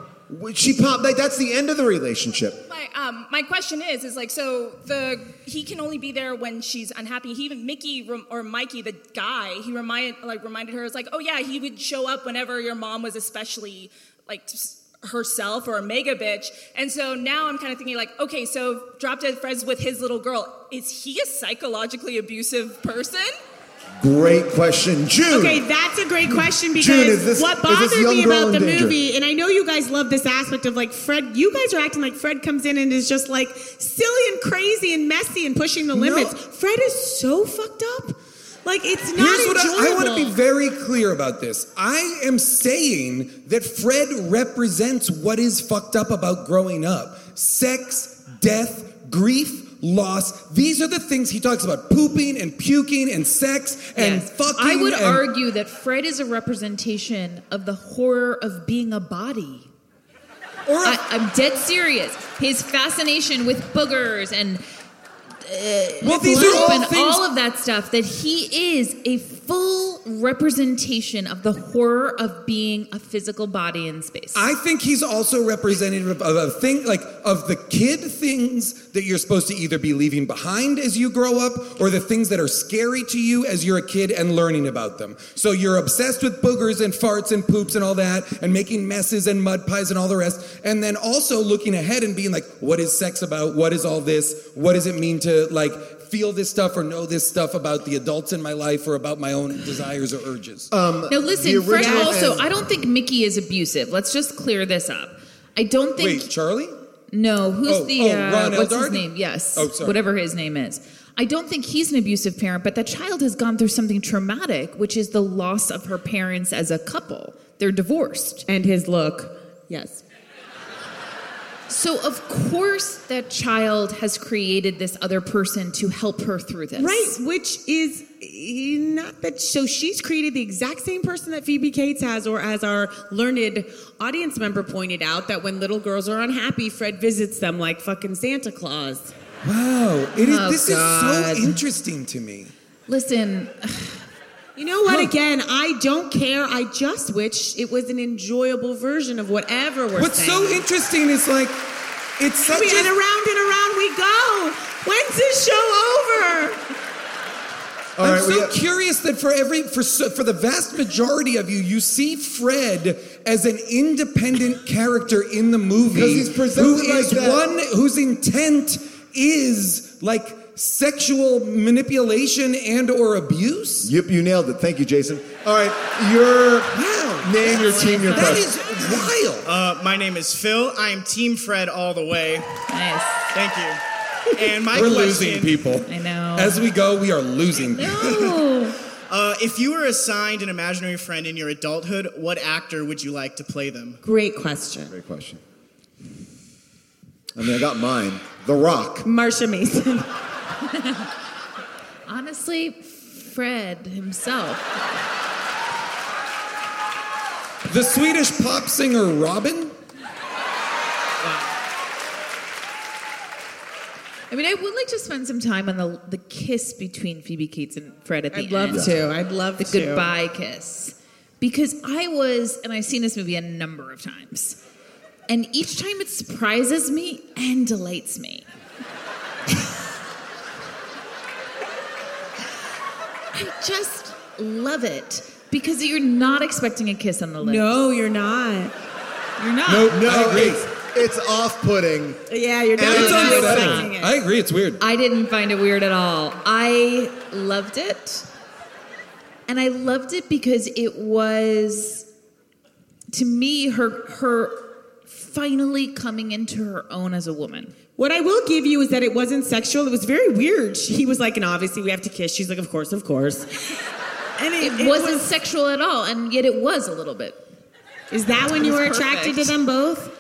[SPEAKER 1] She popped. Like that's the end of the relationship.
[SPEAKER 15] My, um, my question is, is like, so the he can only be there when she's unhappy. He even Mickey or Mikey, the guy, he reminded like reminded her, it's like, oh yeah, he would show up whenever your mom was especially like herself or a mega bitch. And so now I'm kind of thinking like, okay, so Drop Dead Fred's with his little girl. Is he a psychologically abusive person?
[SPEAKER 1] Great question, June.
[SPEAKER 5] Okay, that's a great question because
[SPEAKER 1] June, this-
[SPEAKER 5] what bothered me about the
[SPEAKER 1] danger?
[SPEAKER 5] movie, and I know you guys love this aspect of like Fred, you guys are acting like Fred comes in and is just like silly and crazy and messy and pushing the limits. Fred is so fucked up. Like it's not
[SPEAKER 3] Here's what I, I want to be very clear about this. I am saying that Fred represents what is fucked up about growing up sex, death, grief, loss. These are the things he talks about pooping and puking and sex and
[SPEAKER 4] Yes.
[SPEAKER 3] fucking.
[SPEAKER 4] I would
[SPEAKER 3] and-
[SPEAKER 4] argue that Fred is a representation of the horror of being a body.
[SPEAKER 3] Or
[SPEAKER 4] I, I'm dead serious. His fascination with boogers and Eh,
[SPEAKER 3] well, these are all
[SPEAKER 4] and
[SPEAKER 3] things-
[SPEAKER 4] all of that stuff. That he is a full representation of the horror of being a physical body in space.
[SPEAKER 3] I think he's also representative of a thing like of the kid things that you're supposed to either be leaving behind as you grow up or the things that are scary to you as you're a kid and learning about them. So you're obsessed with boogers and farts and poops and all that and making messes and mud pies and all the rest and then also looking ahead and being like what is sex about? What is all this? What does it mean to like feel this stuff or know this stuff about the adults in my life or about my own desires or urges?
[SPEAKER 1] Um,
[SPEAKER 4] no, listen,
[SPEAKER 1] the
[SPEAKER 4] Fred
[SPEAKER 1] original
[SPEAKER 4] also,
[SPEAKER 1] is-
[SPEAKER 4] I don't think Mickey is abusive. Let's just clear this up. I don't think.
[SPEAKER 3] Wait, Charlie?
[SPEAKER 4] No, who's
[SPEAKER 3] Oh,
[SPEAKER 4] the
[SPEAKER 3] oh,
[SPEAKER 4] uh,
[SPEAKER 3] Ron
[SPEAKER 4] what's his name? Yes,
[SPEAKER 3] Oh, sorry.
[SPEAKER 4] whatever his name is. I don't think he's an abusive parent, but that child has gone through something traumatic, which is the loss of her parents as a couple. They're divorced.
[SPEAKER 5] and his look. Yes.
[SPEAKER 4] So of course that child has created this other person to help her through this.
[SPEAKER 5] Right, which is eh, not that. So she's created the exact same person that Phoebe Cates has, or as our learned audience member pointed out, that when little girls are unhappy, Fred visits them like fucking Santa Claus.
[SPEAKER 3] Wow, it is,
[SPEAKER 4] Oh,
[SPEAKER 3] this
[SPEAKER 4] God.
[SPEAKER 3] is so interesting to me.
[SPEAKER 4] Listen,
[SPEAKER 5] You know what? Again, I don't care. I just wish it was an enjoyable version of whatever we're
[SPEAKER 3] What's so interesting is like, it's such
[SPEAKER 5] I mean,
[SPEAKER 3] a
[SPEAKER 5] and around and around we go. When's this show over?
[SPEAKER 1] All
[SPEAKER 3] I'm
[SPEAKER 1] right,
[SPEAKER 3] so
[SPEAKER 1] got-
[SPEAKER 3] curious that for every for so- for the vast majority of you, you see Fred as an independent character in the movie,
[SPEAKER 1] he's presented
[SPEAKER 3] who
[SPEAKER 1] like
[SPEAKER 3] is
[SPEAKER 1] that.
[SPEAKER 3] one whose intent is like sexual manipulation and or abuse.
[SPEAKER 1] Yep, you nailed it. Thank you, Jason. All right, your
[SPEAKER 3] Wow,
[SPEAKER 1] name, your team, your
[SPEAKER 3] that
[SPEAKER 1] question.
[SPEAKER 3] is wild.
[SPEAKER 16] Uh, my name is Phil. I am Team Fred all the way.
[SPEAKER 4] nice.
[SPEAKER 16] Thank you. And my
[SPEAKER 3] We're
[SPEAKER 16] question,
[SPEAKER 3] losing people.
[SPEAKER 4] I know.
[SPEAKER 3] As we go, we are losing. people.
[SPEAKER 4] No.
[SPEAKER 16] Uh, if you were assigned an imaginary friend in your adulthood, what actor would you like to play them?
[SPEAKER 5] Great question.
[SPEAKER 1] Great question. I mean, I got mine. The Rock.
[SPEAKER 5] Marsha Mason.
[SPEAKER 4] Honestly, Fred himself.
[SPEAKER 3] The Swedish pop singer Robyn.
[SPEAKER 4] I mean, I would like to spend some time on the the kiss between Phoebe Cates and Fred at the
[SPEAKER 5] I'd
[SPEAKER 4] end.
[SPEAKER 5] love to. I'd love
[SPEAKER 4] the
[SPEAKER 5] to.
[SPEAKER 4] goodbye kiss. Because I was, and I've seen this movie a number of times, and each time it surprises me and delights me. I just love it because you're not expecting a kiss on the lips.
[SPEAKER 5] No, you're not.
[SPEAKER 4] you're not.
[SPEAKER 3] Nope,
[SPEAKER 1] No,
[SPEAKER 3] I agree.
[SPEAKER 1] it's, it's off-putting.
[SPEAKER 5] Yeah, you're
[SPEAKER 1] And
[SPEAKER 5] definitely
[SPEAKER 1] it's
[SPEAKER 5] not
[SPEAKER 1] unsettling.
[SPEAKER 5] expecting it.
[SPEAKER 3] I agree. It's weird.
[SPEAKER 4] I didn't find it weird at all. I loved it. And I loved it because it was to me her her finally coming into her own as a woman.
[SPEAKER 5] What I will give you is that it wasn't sexual. It was very weird. He was like, and obviously we have to kiss. She's like, of course, of course. And
[SPEAKER 4] It,
[SPEAKER 5] it,
[SPEAKER 4] wasn't
[SPEAKER 5] was-
[SPEAKER 4] sexual at all, and yet it was a little bit.
[SPEAKER 5] Is that when you
[SPEAKER 4] was
[SPEAKER 5] were attracted to them both?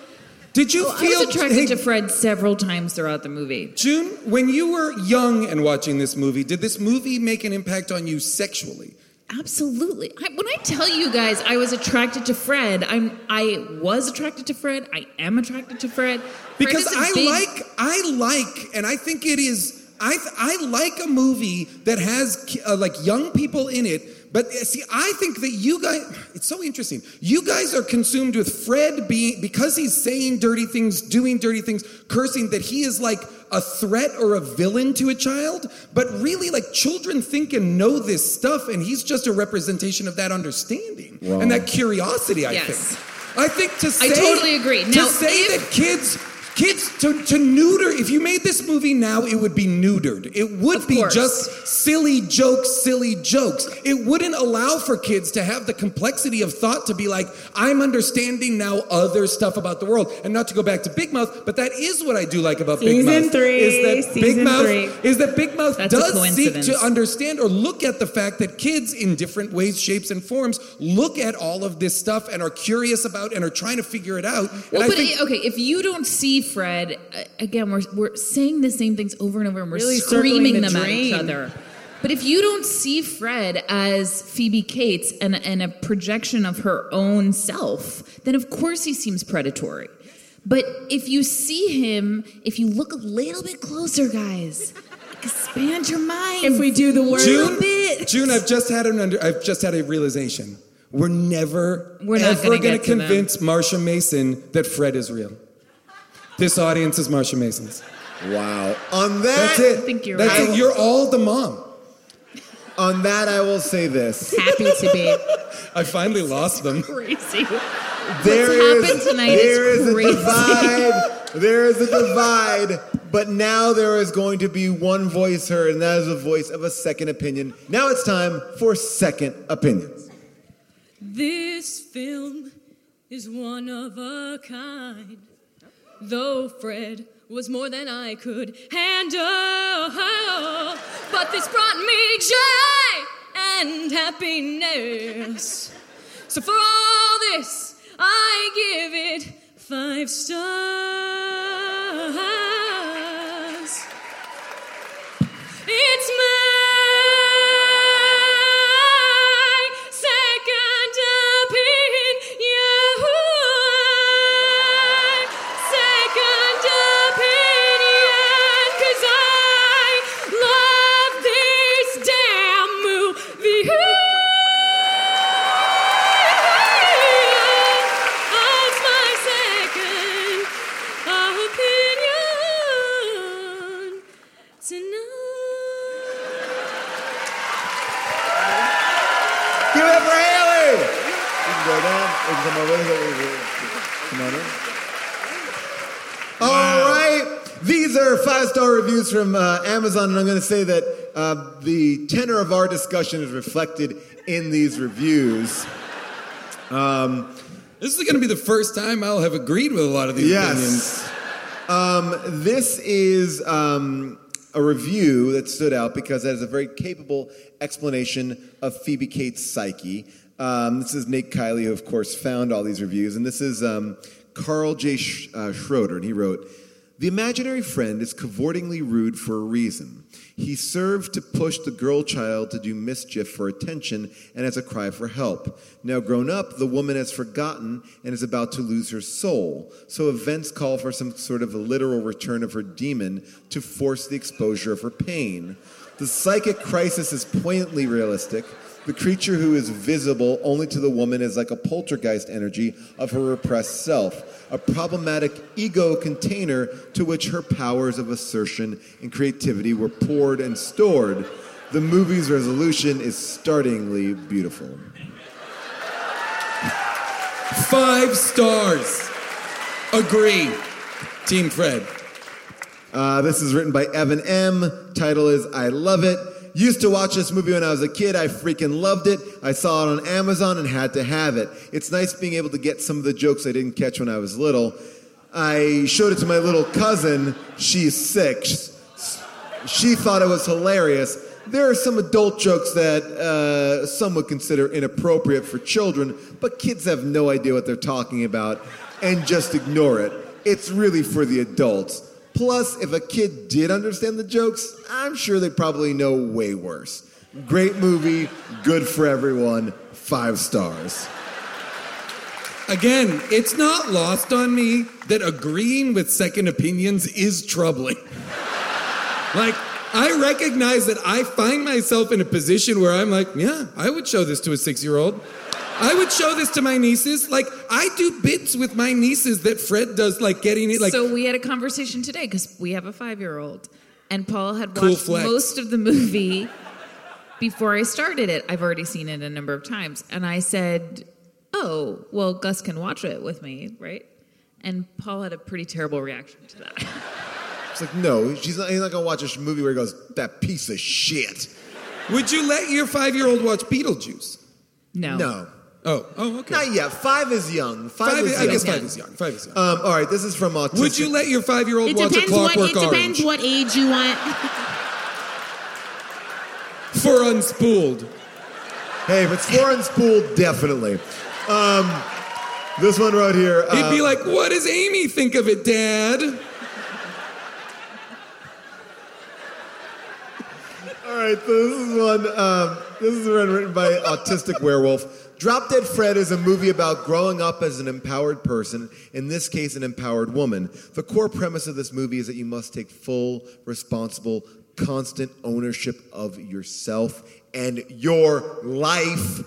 [SPEAKER 3] Did you
[SPEAKER 4] Oh, I
[SPEAKER 3] feel
[SPEAKER 4] was attracted
[SPEAKER 3] hey,
[SPEAKER 4] to Fred several times throughout the movie.
[SPEAKER 3] June, when you were young and watching this movie, did this movie make an impact on you sexually?
[SPEAKER 4] Absolutely. I, when I tell you guys I was attracted to Fred, I'm I was attracted to Fred. I am attracted to Fred.
[SPEAKER 3] Because I
[SPEAKER 4] big-
[SPEAKER 3] like, I like, and I think it is. I I like a movie that has uh, like young people in it. But uh, see, I think that you guys, it's so interesting. You guys are consumed with Fred being, because he's saying dirty things, doing dirty things, cursing, that he is like a threat or a villain to a child. But really, like children think and know this stuff, and he's just a representation of that understanding
[SPEAKER 1] Wow.
[SPEAKER 3] and that curiosity, I
[SPEAKER 4] Yes.
[SPEAKER 3] think. I think to say
[SPEAKER 4] I totally agree.
[SPEAKER 3] to say
[SPEAKER 4] if-
[SPEAKER 3] that kids kids to, to neuter if you made this movie now it would be neutered. It would
[SPEAKER 4] Of
[SPEAKER 3] be
[SPEAKER 4] course.
[SPEAKER 3] just silly jokes silly jokes. It wouldn't allow for kids to have the complexity of thought to be like i'm understanding now other stuff about the world. And not to go back to big mouth but that is what i do like about big
[SPEAKER 5] Season
[SPEAKER 3] mouth
[SPEAKER 5] three,
[SPEAKER 3] is that big
[SPEAKER 5] season
[SPEAKER 3] mouth
[SPEAKER 5] three.
[SPEAKER 3] is that big mouth
[SPEAKER 4] That's
[SPEAKER 3] does seek to understand or look at the fact that kids in different ways shapes and forms look at all of this stuff and are curious about and are trying to figure it out.
[SPEAKER 4] Well, but
[SPEAKER 3] think-
[SPEAKER 4] okay, if you don't see Fred, uh, again, we're we're saying the same things over and over, and we're
[SPEAKER 5] Really
[SPEAKER 4] screaming
[SPEAKER 5] the
[SPEAKER 4] them at each other. But if you don't see Fred as Phoebe Cates and, and a projection of her own self, then of course he seems predatory. But if you see him, if you look a little bit closer, guys, expand your mind.
[SPEAKER 5] If we do the word,
[SPEAKER 3] June,
[SPEAKER 4] bit.
[SPEAKER 3] June, I've just had an under, I've just had a realization. We're never,
[SPEAKER 4] We're not
[SPEAKER 3] ever
[SPEAKER 4] gonna
[SPEAKER 3] going
[SPEAKER 4] get
[SPEAKER 3] to
[SPEAKER 4] to
[SPEAKER 3] convince Marsha Mason that Fred is real. This audience is Marsha Mason's.
[SPEAKER 1] Wow. On that,
[SPEAKER 3] That's it.
[SPEAKER 4] I think you're
[SPEAKER 3] That's
[SPEAKER 4] right.
[SPEAKER 3] it. You're all the mom.
[SPEAKER 1] on that, I will say this:
[SPEAKER 5] happy to be.
[SPEAKER 3] I finally lost them.
[SPEAKER 4] crazy.
[SPEAKER 1] there
[SPEAKER 4] What's
[SPEAKER 1] is
[SPEAKER 4] happened tonight
[SPEAKER 1] there
[SPEAKER 4] is
[SPEAKER 1] is a divide. There is a divide. But now there is going to be one voice heard, and that is the voice of a second opinion. Now it's time for second opinions.
[SPEAKER 12] This film is one of a kind. Though Fred was more than I could handle, but this brought me joy and happiness. So for all this, I give it five stars.
[SPEAKER 17] It's mine.
[SPEAKER 1] Give it up for Haley! You can go down. You can come over here. Come on in. All right. These are five star reviews from uh, Amazon, and I'm going to say that uh, the tenor of our discussion is reflected in these reviews. Um,
[SPEAKER 3] This is going to be the first time I'll have agreed with a lot of these opinions.
[SPEAKER 1] yes. Um, this is um, a review that stood out because it has a very capable explanation of Phoebe Cates' psyche. Um, this is Nate Kiley, who, of course, found all these reviews. And this is um, Carl J. Sch- uh, Schroeder, and he wrote The imaginary friend is cavortingly rude for a reason. He served to push the girl child to do mischief for attention and as a cry for help. Now grown up, the woman has forgotten and is about to lose her soul. So events call for some sort of a literal return of her demon to force the exposure of her pain. The psychic crisis is poignantly realistic. The creature who is visible only to the woman is like a poltergeist energy of her repressed self, a problematic ego container to which her powers of assertion and creativity were poured and stored. The movie's resolution is startlingly beautiful.
[SPEAKER 3] Five stars. Agree. Team Fred.
[SPEAKER 1] Uh, this is written by Evan M. Title is I Love It. Used to watch this movie when I was a kid. I freaking loved it. I saw it on Amazon and had to have it. It's nice being able to get some of the jokes I didn't catch when I was little. I showed it to my little cousin. She's six. She thought it was hilarious. There are some adult jokes that uh, some would consider inappropriate for children, but kids have no idea what they're talking about and just ignore it. It's really for the adults. Plus, if a kid did understand the jokes, I'm sure they probably know way worse. Great movie, good for everyone, five stars.
[SPEAKER 3] Again, it's not lost on me that agreeing with second opinions is troubling. like, I recognize that I find myself in a position where I'm like, yeah, I would show this to a six year old. I would show this to my nieces. Like, I do bits with my nieces that Fred does, like getting it, like,
[SPEAKER 4] so we had a conversation today because we have a five-year-old, and Paul had
[SPEAKER 3] Cool
[SPEAKER 4] watched
[SPEAKER 3] flex.
[SPEAKER 4] most of the movie before I started it. I've already seen it a number of times, and I said, "Oh, well, Gus can watch it with me, right?" And Paul had a pretty terrible reaction to that.
[SPEAKER 1] It's like, no, she's not, he's not gonna watch a movie where he goes, that piece of shit.
[SPEAKER 3] would you let your five year old watch Beetlejuice?
[SPEAKER 4] No.
[SPEAKER 1] No.
[SPEAKER 3] Oh, oh, okay.
[SPEAKER 1] Not yet. Five is young. Five,
[SPEAKER 3] Five,
[SPEAKER 1] is
[SPEAKER 3] I
[SPEAKER 1] young.
[SPEAKER 3] guess five is young. Five is young.
[SPEAKER 1] Um, all right, this is from Autistic.
[SPEAKER 3] Would you let your five year old
[SPEAKER 5] It
[SPEAKER 3] watch a
[SPEAKER 5] depends what
[SPEAKER 3] Clockwork
[SPEAKER 5] it depends what age you want.
[SPEAKER 3] for unspooled?
[SPEAKER 1] Hey, if it's foreign spool, definitely. Um, this one right here.
[SPEAKER 3] He'd
[SPEAKER 1] uh,
[SPEAKER 3] be like, "What does Amy think of it, Dad?"
[SPEAKER 1] All right, this is one. Um, this is one written by Autistic Werewolf. Drop Dead Fred is a movie about growing up as an empowered person, in this case, an empowered woman. The core premise of this movie is that you must take full, responsible, constant ownership of yourself and your life,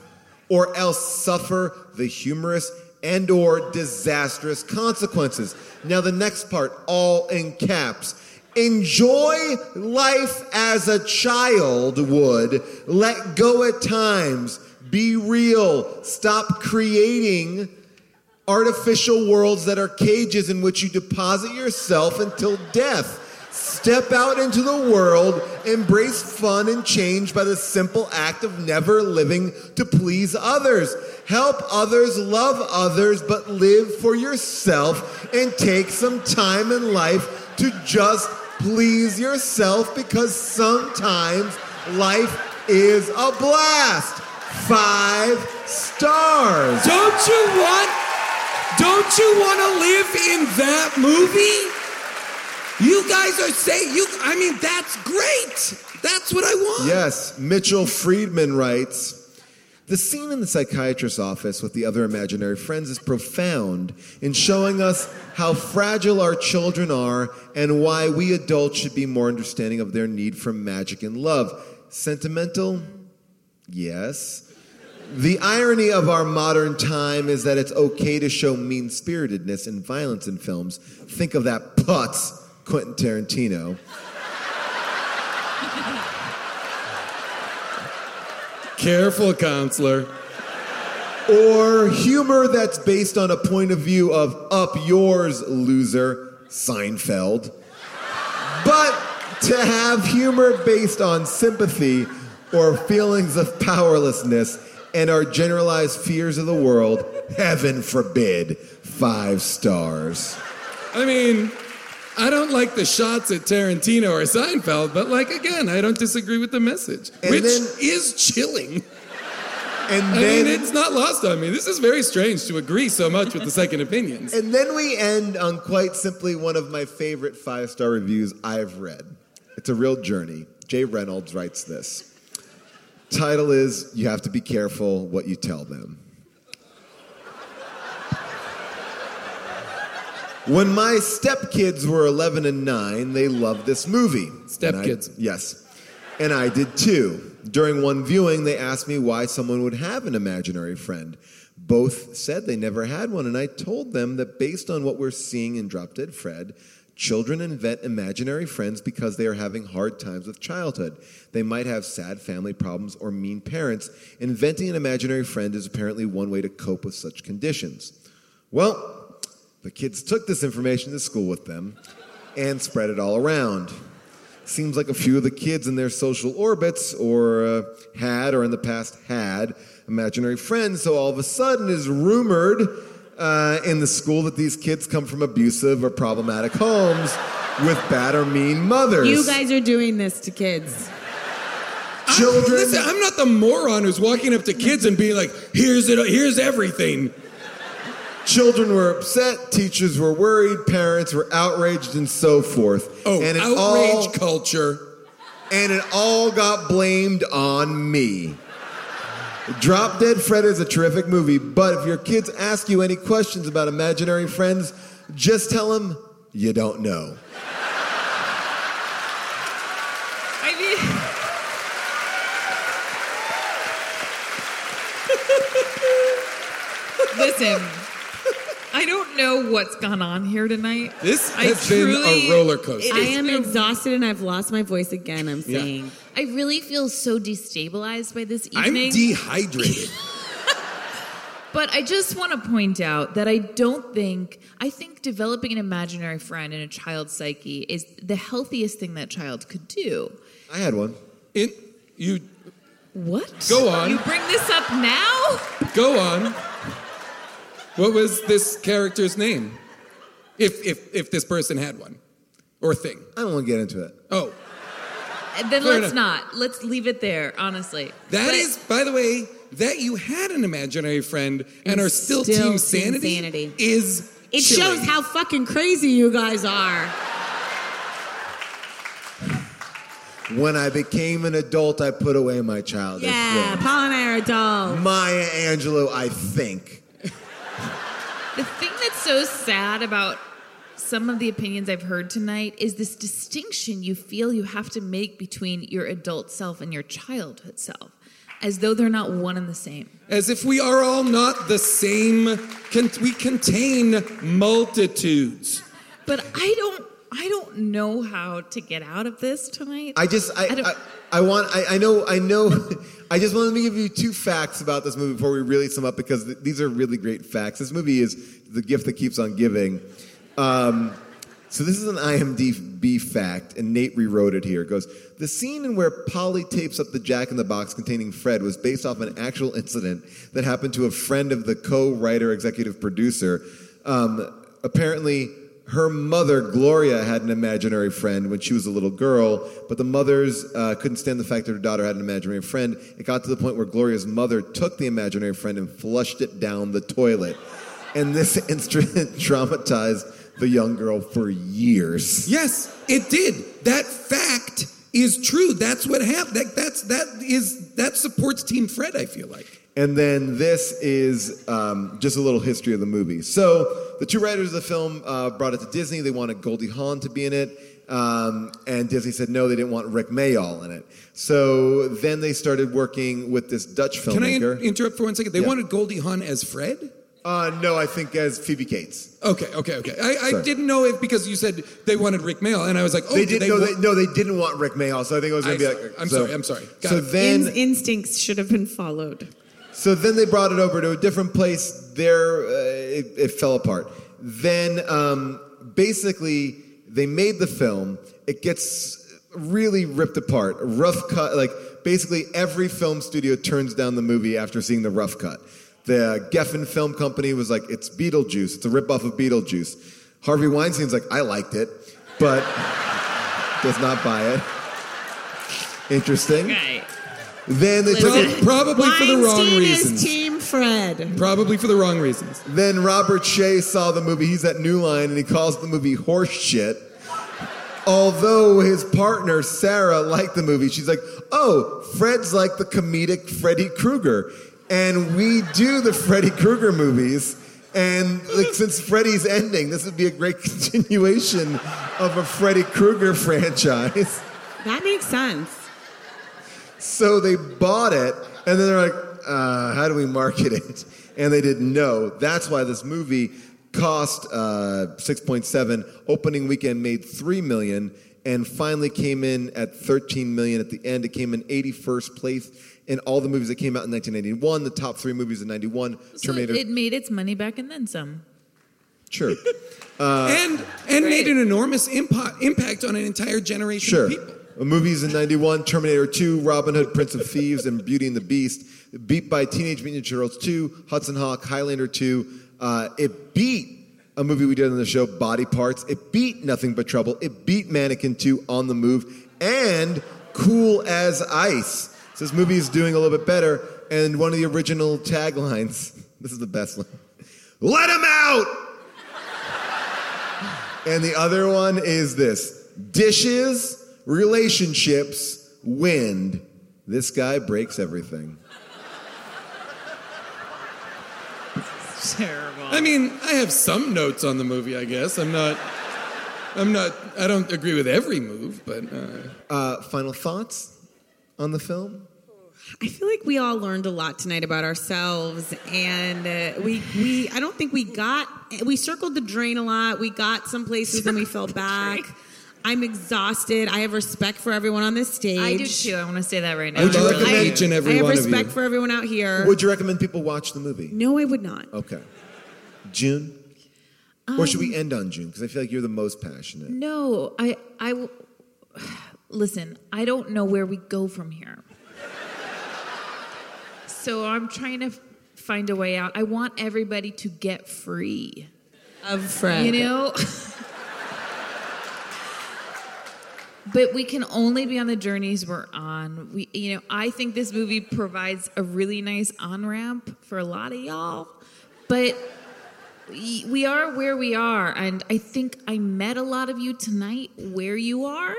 [SPEAKER 1] or else suffer the humorous and or disastrous consequences. Now the next part, all in caps. Enjoy life as a child would. Let go at times. Be real. Stop creating artificial worlds that are cages in which you deposit yourself until death. Step out into the world, embrace fun and change by the simple act of never living to please others. Help others, love others, but live for yourself and take some time in life to just please yourself because sometimes life is a blast. Five stars.
[SPEAKER 3] Don't you want? Don't you want to live in that movie? You guys are saying you. I mean, that's great. That's what I want.
[SPEAKER 1] Yes, Mitchell Friedman writes The scene in the psychiatrist's office with the other imaginary friends is profound in showing us how fragile our children are and why we adults should be more understanding of their need for magic and love. Sentimental? Yes. The irony of our modern time is that it's okay to show mean spiritedness and violence in films. Think of that putz, Quentin Tarantino.
[SPEAKER 3] Careful, counselor.
[SPEAKER 1] Or humor that's based on a point of view of up yours, loser, Seinfeld. But to have humor based on sympathy or feelings of powerlessness and our generalized fears of the world, heaven forbid, five stars.
[SPEAKER 3] I mean, I don't like the shots at Tarantino or Seinfeld, but like again, I don't disagree with the message,
[SPEAKER 1] And
[SPEAKER 3] which
[SPEAKER 1] then-
[SPEAKER 3] is chilling.
[SPEAKER 1] And
[SPEAKER 3] I
[SPEAKER 1] then
[SPEAKER 3] mean, it's not lost on me. This is very strange to agree so much with the second opinions.
[SPEAKER 1] And then we end on quite simply one of my favorite five star reviews I've read. It's a real journey. Jay Reynolds writes this. Title is You Have to Be Careful What You Tell Them. When my stepkids were 11 and 9, they loved this movie.
[SPEAKER 3] Stepkids.
[SPEAKER 1] Yes. And I did too. During one viewing, they asked me why someone would have an imaginary friend. Both said they never had one, and I told them that based on what we're seeing in Drop Dead Fred, children invent imaginary friends because they are having hard times with childhood. They might have sad family problems or mean parents. Inventing an imaginary friend is apparently one way to cope with such conditions. Well, the kids took this information to school with them and spread it all around. Seems like a few of the kids in their social orbits, or uh, had, or in the past had, imaginary friends. So all of a sudden, is rumored uh, in the school that these kids come from abusive or problematic homes with bad or mean mothers.
[SPEAKER 5] You guys are doing this to kids.
[SPEAKER 1] Children.
[SPEAKER 3] Listen, I'm not the moron who's walking up to kids and being like, "Here's it. Here's everything."
[SPEAKER 1] Children were upset, teachers were worried, parents were outraged, and so forth.
[SPEAKER 3] Oh,
[SPEAKER 1] and
[SPEAKER 3] outrage
[SPEAKER 1] all,
[SPEAKER 3] culture.
[SPEAKER 1] And it all got blamed on me. Drop Dead Fred is a terrific movie, but if your kids ask you any questions about imaginary friends, just tell them you don't know.
[SPEAKER 4] I mean, listen, I don't know what's gone on here tonight.
[SPEAKER 3] This
[SPEAKER 4] I
[SPEAKER 3] has been
[SPEAKER 4] truly-
[SPEAKER 3] a roller coaster.
[SPEAKER 5] I am exhausted and I've lost my voice again. I'm
[SPEAKER 3] Yeah.
[SPEAKER 5] Saying.
[SPEAKER 4] I really feel so destabilized by this evening.
[SPEAKER 3] I'm dehydrated.
[SPEAKER 4] But I just want to point out that I don't think, I think developing an imaginary friend in a child's psyche is the healthiest thing that child could do.
[SPEAKER 1] I had one.
[SPEAKER 3] In, you
[SPEAKER 4] What?
[SPEAKER 3] Go on.
[SPEAKER 4] You bring this up now?
[SPEAKER 3] go on. What was this character's name? If if if this person had one, or thing.
[SPEAKER 1] I don't want to get into it.
[SPEAKER 3] Oh,
[SPEAKER 4] Then
[SPEAKER 3] Fair
[SPEAKER 4] let's
[SPEAKER 3] enough.
[SPEAKER 4] not. Let's leave it there, honestly.
[SPEAKER 3] that
[SPEAKER 4] But-
[SPEAKER 3] is, by the way, that you had an imaginary friend and,
[SPEAKER 5] And
[SPEAKER 3] are still,
[SPEAKER 5] still
[SPEAKER 3] team
[SPEAKER 5] Team
[SPEAKER 3] sanity,
[SPEAKER 5] Sanity.
[SPEAKER 3] is
[SPEAKER 5] It
[SPEAKER 3] chilling.
[SPEAKER 5] shows how fucking crazy you guys are.
[SPEAKER 1] When I became an adult, I put away my childish
[SPEAKER 5] Yeah,
[SPEAKER 1] friends.
[SPEAKER 5] Paul and I are adults.
[SPEAKER 1] Maya Angelou, I think.
[SPEAKER 4] The thing that's so sad about some of the opinions I've heard tonight is this distinction you feel you have to make between your adult self and your childhood self, as though they're not one and the same.
[SPEAKER 3] As if we are all not the same. Con- we contain multitudes.
[SPEAKER 4] But I don't I don't know how to get out of this tonight.
[SPEAKER 1] I just I
[SPEAKER 4] don't-
[SPEAKER 1] I, I want I, I know I know I just wanted to give you two facts about this movie before we really sum up because th- these are really great facts. This movie is the gift that keeps on giving. Um, so this is an IMDb fact, and Nate rewrote it here. It goes, the scene in where Polly tapes up the Jack in the Box containing Fred was based off an actual incident that happened to a friend of the co-writer, executive producer. Um, apparently, her mother, Gloria, had an imaginary friend when she was a little girl, but the mothers uh, couldn't stand the fact that her daughter had an imaginary friend. It got to the point where Gloria's mother took the imaginary friend and flushed it down the toilet. And this incident traumatized the young girl for years.
[SPEAKER 3] Yes, it did. That fact is true. That's what happened. That, that's that is that supports Team Fred. I feel like.
[SPEAKER 1] And then this is um, just a little history of the movie. So the two writers of the film uh, brought it to Disney. They wanted Goldie Hawn to be in it. Um, and Disney said no, they didn't want Rik Mayall in it. So then they started working with this Dutch filmmaker.
[SPEAKER 3] Can I in- interrupt for one second? They
[SPEAKER 1] Yeah.
[SPEAKER 3] wanted Goldie Hawn as Fred.
[SPEAKER 1] Uh, no, I think as Phoebe Cates.
[SPEAKER 3] Okay, okay, okay. I, I
[SPEAKER 1] Sorry.
[SPEAKER 3] didn't know if because you said they wanted Rik Mayall, and I was like, oh,
[SPEAKER 1] they
[SPEAKER 3] did
[SPEAKER 1] did no,
[SPEAKER 3] wa-
[SPEAKER 1] they, no, they didn't want Rik Mayall. So I think it was going to be like.
[SPEAKER 3] I'm
[SPEAKER 1] so-
[SPEAKER 3] sorry, I'm sorry. Got
[SPEAKER 1] So
[SPEAKER 3] it.
[SPEAKER 1] then,
[SPEAKER 5] In- instincts should have been followed.
[SPEAKER 1] So then they brought it over to a different place. There, uh, it, it fell apart. Then, um, basically, they made the film. It gets really ripped apart. Rough cut. Like basically, every film studio turns down the movie after seeing the rough cut. The Geffen Film Company was like, "It's Beetlejuice. It's a ripoff of Beetlejuice." Harvey Weinstein's like, "I liked it," but does not buy it. Interesting. Then they took it
[SPEAKER 3] probably for the wrong reasons.
[SPEAKER 5] is Team Fred.
[SPEAKER 3] Probably for the wrong reasons.
[SPEAKER 1] Then Robert Shaye saw the movie. He's at New Line and he calls the movie horse shit. Although his partner Sarah liked the movie, she's like, "Oh, Fred's like the comedic Freddy Krueger, and we do the Freddy Krueger movies." And like, since Freddy's ending, this would be a great continuation of a Freddy Krueger franchise.
[SPEAKER 5] That makes sense.
[SPEAKER 1] So they bought it, and then they're like, uh, "How do we market it?" And they didn't know. That's why this movie cost uh, six point seven. Opening weekend made three million, and finally came in at thirteen million at the end. It came in eighty first place in all the movies that came out in 1991, The top three movies in ninety one.
[SPEAKER 4] So
[SPEAKER 1] Terminator.
[SPEAKER 4] it made its money back and then some.
[SPEAKER 1] sure. Uh,
[SPEAKER 3] and and made an enormous impa- impact on an entire generation
[SPEAKER 1] Sure.
[SPEAKER 3] of people.
[SPEAKER 1] Uh, Movies in 91, Terminator 2, Robin Hood, Prince of Thieves, and Beauty and the Beast. Beat by Teenage Mutant Ninja Turtles 2, Hudson Hawk, Highlander 2. Uh, it beat a movie we did on the show, Body Parts. It beat Nothing But Trouble. It beat Mannequin 2, On the Move, and Cool as Ice. So this movie is doing a little bit better. And one of the original taglines, this is the best one. Let him out! And the other one is this dishes, relationships, wind. This guy breaks everything.
[SPEAKER 4] Terrible.
[SPEAKER 3] I mean, I have some notes on the movie. I guess I'm not. I'm not. I don't agree with every move, but uh,
[SPEAKER 1] Uh, final thoughts on the film?
[SPEAKER 5] I feel like we all learned a lot tonight about ourselves, and uh, we we I don't think we got we circled the drain a lot. We got some places and we fell back. I'm exhausted. I have respect for everyone on this stage.
[SPEAKER 4] I do too. I want to say that right now.
[SPEAKER 1] Would you
[SPEAKER 4] I
[SPEAKER 1] recommend-
[SPEAKER 4] really
[SPEAKER 1] Each and every
[SPEAKER 5] I have
[SPEAKER 1] one of
[SPEAKER 5] respect
[SPEAKER 1] you.
[SPEAKER 5] for everyone out here.
[SPEAKER 1] Would you recommend people watch the movie?
[SPEAKER 5] no, I would not.
[SPEAKER 1] Okay. June? or should we
[SPEAKER 4] Um,
[SPEAKER 1] end on June? Because I feel like you're the most passionate.
[SPEAKER 4] No, I I. listen. I don't know where we go from here. So I'm trying to find a way out. I want everybody to get free
[SPEAKER 5] of Fred.
[SPEAKER 4] You know. but we can only be on the journeys we're on. We, you know, I think this movie provides a really nice on ramp for a lot of y'all, but we we are where we are, and I think I met a lot of you tonight where you are,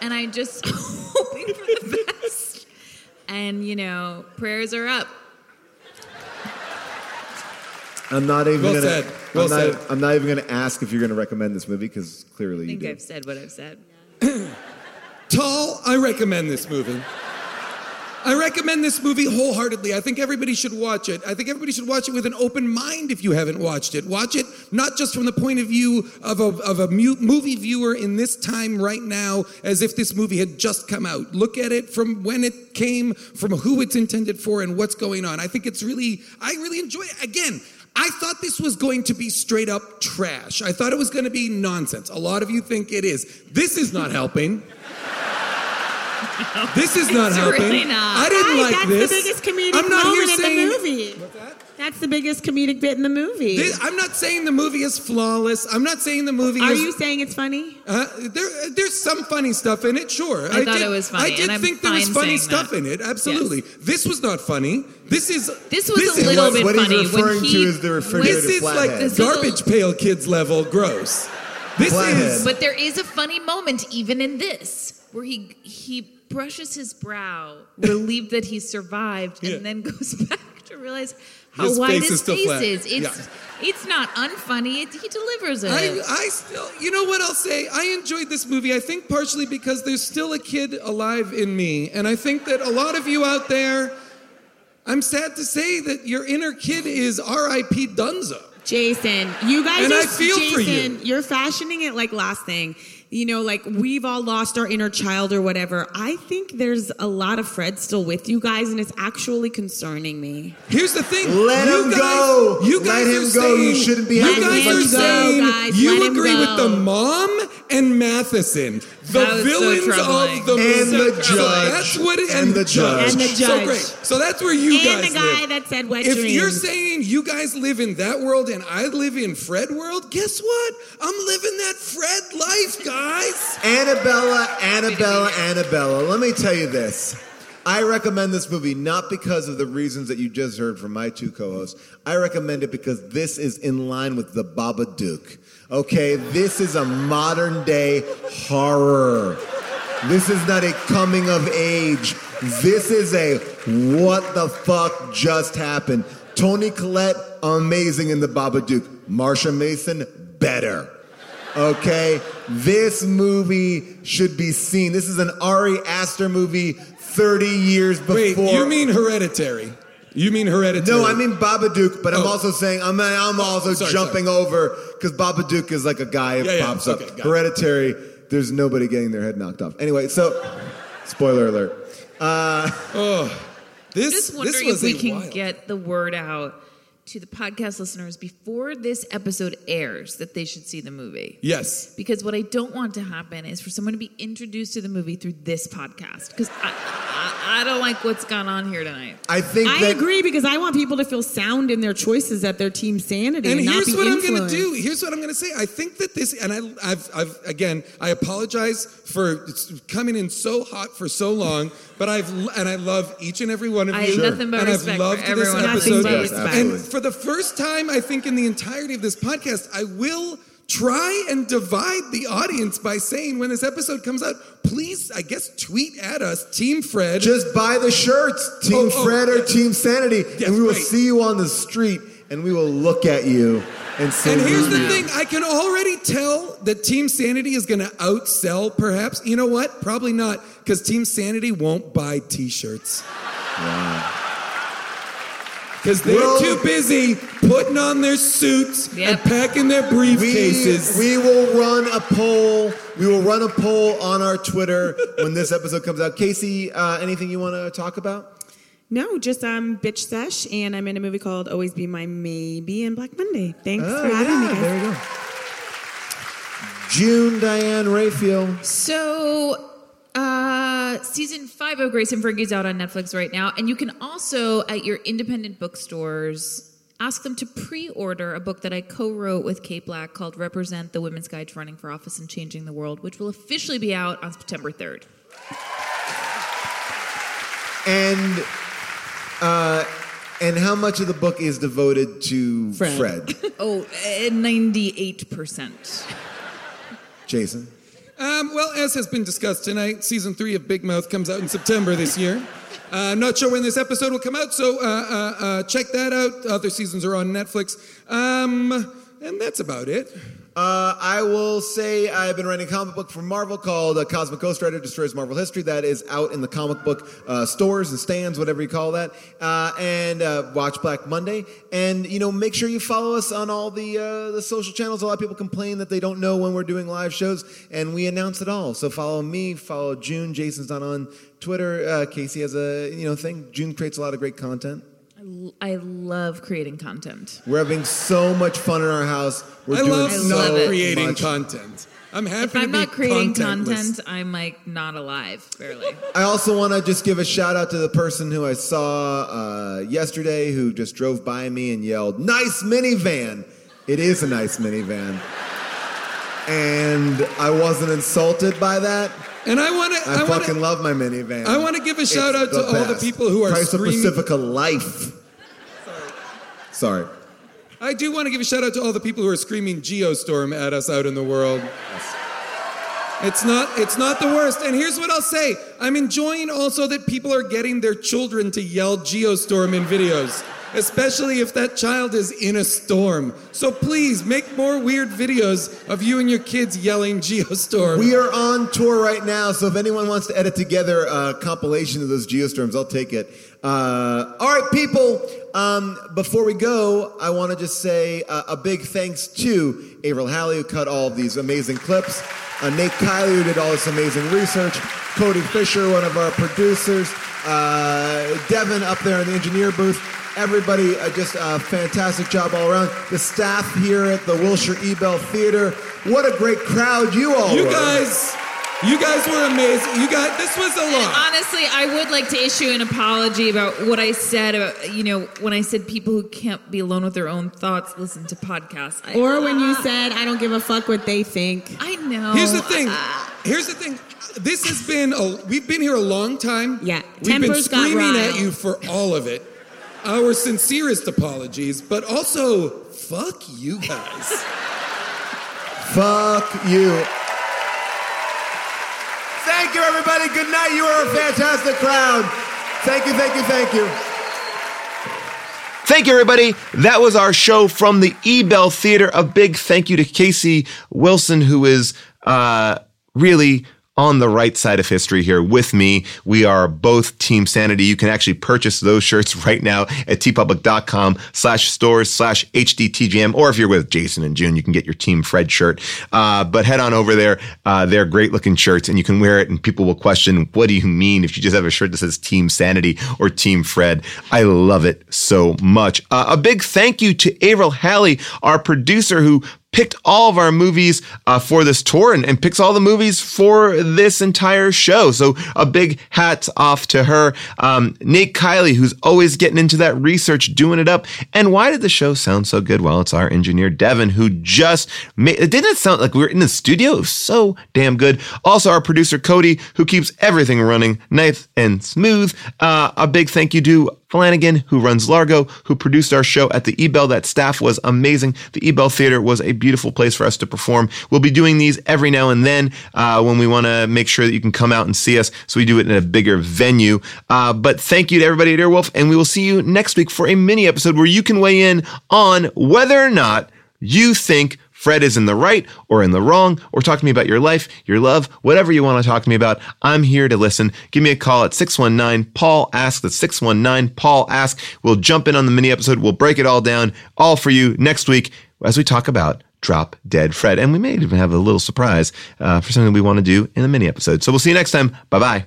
[SPEAKER 4] and I just hoping for the best. And you know, prayers are up.
[SPEAKER 1] I'm not even
[SPEAKER 3] Well
[SPEAKER 1] gonna.
[SPEAKER 3] said. Well
[SPEAKER 1] I'm, not,
[SPEAKER 3] said.
[SPEAKER 1] I'm not even gonna ask if you're gonna recommend this movie because clearly
[SPEAKER 4] I
[SPEAKER 1] you
[SPEAKER 4] think
[SPEAKER 1] do.
[SPEAKER 4] I've said what I've said.
[SPEAKER 3] Tall, I recommend this movie. I recommend this movie wholeheartedly. I think everybody should watch it. I think everybody should watch it with an open mind if you haven't watched it. Watch it not just from the point of view of a, of a mu- movie viewer in this time right now, as if this movie had just come out. Look at it from when it came, from who it's intended for, and what's going on. I think it's really, I really enjoy it. Again, I thought this was going to be straight up trash. I thought it was going to be nonsense. A lot of you think it is. This is not helping. This is not
[SPEAKER 5] It's
[SPEAKER 3] helping.
[SPEAKER 5] really not.
[SPEAKER 3] I didn't
[SPEAKER 5] Guys,
[SPEAKER 3] like
[SPEAKER 5] that's
[SPEAKER 3] this.
[SPEAKER 5] the biggest comedic
[SPEAKER 3] I'm not
[SPEAKER 5] moment
[SPEAKER 3] here
[SPEAKER 5] in
[SPEAKER 3] saying.
[SPEAKER 5] the movie. That's the biggest comedic bit in the movie.
[SPEAKER 3] This- I'm not saying the movie is flawless. I'm not saying the movie is
[SPEAKER 5] Are
[SPEAKER 3] is.
[SPEAKER 5] you saying it's funny?
[SPEAKER 3] Uh, there, there's some funny stuff in it, sure.
[SPEAKER 4] I thought
[SPEAKER 3] did,
[SPEAKER 4] it was funny,
[SPEAKER 3] I did
[SPEAKER 4] and I'm
[SPEAKER 3] think there was funny stuff
[SPEAKER 4] that.
[SPEAKER 3] in it, absolutely. This was not funny. This is.
[SPEAKER 4] This was a
[SPEAKER 3] is-
[SPEAKER 4] little bit
[SPEAKER 1] what he's
[SPEAKER 4] funny when
[SPEAKER 1] referring
[SPEAKER 4] he
[SPEAKER 1] to is the refrigerator
[SPEAKER 3] This is like.
[SPEAKER 4] This was a-
[SPEAKER 3] garbage pail kids level gross. This
[SPEAKER 1] Flathead.
[SPEAKER 3] is.
[SPEAKER 4] But there is a funny moment even in this where he he brushes his brow, relieved that he survived, and then goes back to realize how
[SPEAKER 3] His
[SPEAKER 4] wide
[SPEAKER 3] face
[SPEAKER 4] his face
[SPEAKER 3] flat.
[SPEAKER 4] is. It's
[SPEAKER 3] Yeah.
[SPEAKER 4] it's not unfunny. It, he delivers it.
[SPEAKER 3] I, I still, you know what I'll say? I enjoyed this movie. I think partially because there's still a kid alive in me. And I think that a lot of you out there, I'm sad to say that your inner kid is R.I.P. Dunzo.
[SPEAKER 5] Jason, you guys
[SPEAKER 3] And
[SPEAKER 5] are
[SPEAKER 3] I feel
[SPEAKER 5] Jason,
[SPEAKER 3] for you.
[SPEAKER 5] You're fashioning it like last thing. You know, like we've all lost our inner child or whatever. I think there's a lot of Fred still with you guys, and it's actually concerning me.
[SPEAKER 3] Here's the thing.
[SPEAKER 1] Let
[SPEAKER 3] you
[SPEAKER 1] him
[SPEAKER 3] guys,
[SPEAKER 1] go.
[SPEAKER 3] You
[SPEAKER 1] Let
[SPEAKER 3] guys
[SPEAKER 1] him
[SPEAKER 3] are
[SPEAKER 1] go. You
[SPEAKER 3] saying-
[SPEAKER 1] shouldn't be
[SPEAKER 3] You guys are saying
[SPEAKER 5] go, guys.
[SPEAKER 3] you
[SPEAKER 5] Let
[SPEAKER 3] agree with the mom and Matheson, the
[SPEAKER 4] That was so
[SPEAKER 3] villains of the
[SPEAKER 1] And
[SPEAKER 3] movie.
[SPEAKER 1] the
[SPEAKER 3] So
[SPEAKER 1] judge.
[SPEAKER 3] that's what it,
[SPEAKER 1] And the judge.
[SPEAKER 5] And the
[SPEAKER 3] So
[SPEAKER 5] judge.
[SPEAKER 3] great. So that's where you
[SPEAKER 5] and
[SPEAKER 3] guys
[SPEAKER 5] the guy
[SPEAKER 3] live.
[SPEAKER 5] that said wet
[SPEAKER 3] if
[SPEAKER 5] dreams.
[SPEAKER 3] you're saying you guys live in that world and I live in Fred world, guess what? I'm living that Fred life, guys.
[SPEAKER 1] Annabella, Annabella, Annabella. Let me tell you this. I recommend this movie not because of the reasons that you just heard from my two co-hosts. I recommend it because this is in line with the Baba Babadook. Okay, this is a modern day horror. This is not a coming of age. This is a what the fuck just happened. Toni Collette, amazing in the Babadook. Marsha Mason, better. Okay, this movie should be seen. This is an Ari Aster movie 30 years before.
[SPEAKER 3] Wait, you mean hereditary? You mean hereditary?
[SPEAKER 1] No, I mean Babadook, but I'm
[SPEAKER 3] Oh.
[SPEAKER 1] also saying I'm, I'm also
[SPEAKER 3] sorry,
[SPEAKER 1] jumping over because Babadook is like a guy who
[SPEAKER 3] Yeah, yeah,
[SPEAKER 1] pops
[SPEAKER 3] okay,
[SPEAKER 1] up.
[SPEAKER 3] got it.
[SPEAKER 1] Hereditary, there's nobody getting their head knocked off. Anyway, so spoiler alert. Uh,
[SPEAKER 3] Oh, this
[SPEAKER 4] just
[SPEAKER 3] this
[SPEAKER 4] wondering
[SPEAKER 3] was
[SPEAKER 4] if we
[SPEAKER 3] a
[SPEAKER 4] can
[SPEAKER 3] wild-
[SPEAKER 4] get the word out to the podcast listeners before this episode airs that they should see the movie.
[SPEAKER 3] Yes.
[SPEAKER 4] Because what I don't want to happen is for someone to be introduced to the movie through this podcast. Because I, I, I don't like what's gone on here tonight.
[SPEAKER 1] I think
[SPEAKER 5] I
[SPEAKER 1] that
[SPEAKER 5] agree because I want people to feel sound in their choices at their team sanity and,
[SPEAKER 3] And
[SPEAKER 5] not
[SPEAKER 3] here's
[SPEAKER 5] be
[SPEAKER 3] what I'm going to do. Here's what I'm going to say. I think that this, and I, I've, I've, again, I apologize for coming in so hot for so long, but I've, and I love each and every one of you.
[SPEAKER 4] I
[SPEAKER 3] you.
[SPEAKER 4] have nothing but
[SPEAKER 3] and
[SPEAKER 4] respect
[SPEAKER 3] I've
[SPEAKER 4] for
[SPEAKER 3] loved this
[SPEAKER 4] everyone. Nothing
[SPEAKER 3] episode.
[SPEAKER 1] Yes, absolutely.
[SPEAKER 3] And for the first time, I think in the entirety of this podcast, I will try and divide the audience by saying when this episode comes out, please, I guess, tweet at us, Team Fred.
[SPEAKER 1] just buy the shirts, Team
[SPEAKER 3] Oh, oh,
[SPEAKER 1] Fred or
[SPEAKER 3] yeah.
[SPEAKER 1] Team Sanity,
[SPEAKER 3] Yes,
[SPEAKER 1] and we will
[SPEAKER 3] right.
[SPEAKER 1] see you on the street and we will look at you and
[SPEAKER 3] And here's the thing I can already tell that Team Sanity is going to outsell, perhaps. You know what? Probably not, because Team Sanity won't buy t shirts. Because they're
[SPEAKER 1] Well-
[SPEAKER 3] too busy putting on their suits and packing their briefcases.
[SPEAKER 1] we will run a poll. We will run a poll on our Twitter when this episode comes out. Casey, uh, anything you want to talk about?
[SPEAKER 5] No, just um, bitch sesh, and I'm in a movie called Always Be My Maybe and Black Monday. Thanks
[SPEAKER 1] Oh,
[SPEAKER 5] for having me,
[SPEAKER 1] yeah,
[SPEAKER 5] guys.
[SPEAKER 1] there you go. June Diane Raphael.
[SPEAKER 4] So, uh, season five of Grace and Frankie's out on Netflix right now, and you can also at your independent bookstores ask them to pre-order a book that I co-wrote with Kate Black called "Represent: The Women's Guide to Running for Office and Changing the World," which will officially be out on September third.
[SPEAKER 1] And uh, and how much of the book is devoted to Fred?
[SPEAKER 4] Oh, ninety-eight percent.
[SPEAKER 1] Jason.
[SPEAKER 3] Um, well, as has been discussed tonight, season three of Big Mouth comes out in September this year. Uh, I'm not sure when this episode will come out, so uh, uh, uh, check that out. Other seasons are on Netflix. Um, and that's about it.
[SPEAKER 1] Uh, I will say I've been writing a comic book for Marvel called uh, Cosmic Ghost Rider Destroys Marvel History. That is out in the comic book uh, stores and stands, whatever you call that. Uh, and uh, watch Black Monday. And you know, make sure you follow us on all the uh, the social channels. A lot of people complain that they don't know when we're doing live shows, and we announce it all. So follow me, follow June. Jason's not on Twitter. Casey has a you know thing. June creates a lot of great content.
[SPEAKER 4] I love creating content.
[SPEAKER 1] We're having so much fun in our house. We're
[SPEAKER 3] I
[SPEAKER 1] doing
[SPEAKER 3] love
[SPEAKER 1] so
[SPEAKER 3] not creating
[SPEAKER 1] much.
[SPEAKER 3] content. I'm happy
[SPEAKER 4] If
[SPEAKER 3] to
[SPEAKER 4] I'm
[SPEAKER 3] be
[SPEAKER 4] not creating content, I'm like not alive, barely.
[SPEAKER 1] I also want to just give a shout out to the person who I saw uh, yesterday who just drove by me and yelled, Nice minivan! It is a nice minivan. And I wasn't insulted by that.
[SPEAKER 3] And I want to.
[SPEAKER 1] I,
[SPEAKER 3] I, want
[SPEAKER 1] fucking
[SPEAKER 3] to.
[SPEAKER 1] love my minivan.
[SPEAKER 3] I wanna give a
[SPEAKER 1] It's
[SPEAKER 3] shout out to all the people who are
[SPEAKER 1] Chrysler
[SPEAKER 3] screaming- Of
[SPEAKER 1] Pacifica Life. Sorry.
[SPEAKER 3] I do want to give a shout out to all the people who are screaming Geostorm at us out in the world. It's not it's not the worst. And here's what I'll say. I'm enjoying also that people are getting their children to yell Geostorm in videos, especially if that child is in a storm. So please make more weird videos of you and your kids yelling Geostorm.
[SPEAKER 18] We are on tour right now, so if anyone wants to edit together a compilation of those geostorms, I'll take it. Uh, all right, people. Um, before we go, I want to just say uh, a big thanks to Avril Halley who cut all of these amazing clips, uh, Nate Kiley who did all this amazing research, Cody Fisher, one of our producers, uh, Devin up there in the engineer booth. Everybody, uh, just a fantastic job all around. The staff here at the Wilshire Ebell Theater. What a great crowd you all are.
[SPEAKER 3] You
[SPEAKER 18] were.
[SPEAKER 3] guys, you guys were amazing. You guys, this was a lot.
[SPEAKER 4] Honestly, I would like to issue an apology about what I said about, you know, when I said people who can't be alone with their own thoughts listen to podcasts. I,
[SPEAKER 5] Or when you said, I don't give a fuck what they think.
[SPEAKER 4] I know.
[SPEAKER 3] Here's the thing. Here's the thing. This has been a. We've been here a long time.
[SPEAKER 5] Yeah.
[SPEAKER 3] We've been
[SPEAKER 5] Tempers got
[SPEAKER 3] screaming at you for all of it. Our sincerest apologies, but also fuck you guys.
[SPEAKER 18] Fuck you. Thank you, everybody. Good night. You are a fantastic crowd. Thank you, thank you, thank you.
[SPEAKER 1] Thank you, everybody. That was our show from the Ebell Theater. A big thank you to Casey Wilson, who is uh, really on the right side of history here with me. We are both Team Sanity. You can actually purchase those shirts right now at teepublic.com slash stores slash HDTGM. Or if you're with Jason and June, you can get your Team Fred shirt. Uh, but head on over there. Uh, they're great looking shirts and you can wear it and people will question, what do you mean if you just have a shirt that says Team Sanity or Team Fred? I love it so much. Uh, a big thank you to Avril Halley, our producer who picked all of our movies uh, for this tour and, and picks all the movies for this entire show. So a big hats off to her. Um, Nate Kiley, who's always getting into that research, doing it up. And why did the show sound so good? Well, it's our engineer, Devin, who just made it didn't sound like we were in the studio. It was so damn good. Also, our producer, Cody, who keeps everything running nice and smooth. Uh, a big thank you to Flanagan, who runs Largo, who produced our show at the Ebell. That staff was amazing. The Ebell Theater was a beautiful place for us to perform. We'll be doing these every now and then uh, when we want to make sure that you can come out and see us. So we do it in a bigger venue. Uh, but thank you to everybody at Earwolf, and we will see you next week for a mini episode where you can weigh in on whether or not you think Fred is in the right or in the wrong, or talk to me about your life, your love, whatever you want to talk to me about. I'm here to listen. Give me a call at 619 Paul Ask. That's 619 Paul Ask. We'll jump in on the mini episode. We'll break it all down, all for you next week as we talk about Drop Dead Fred. And we may even have a little surprise uh, for something we want to do in the mini episode. So we'll see you next time. Bye bye.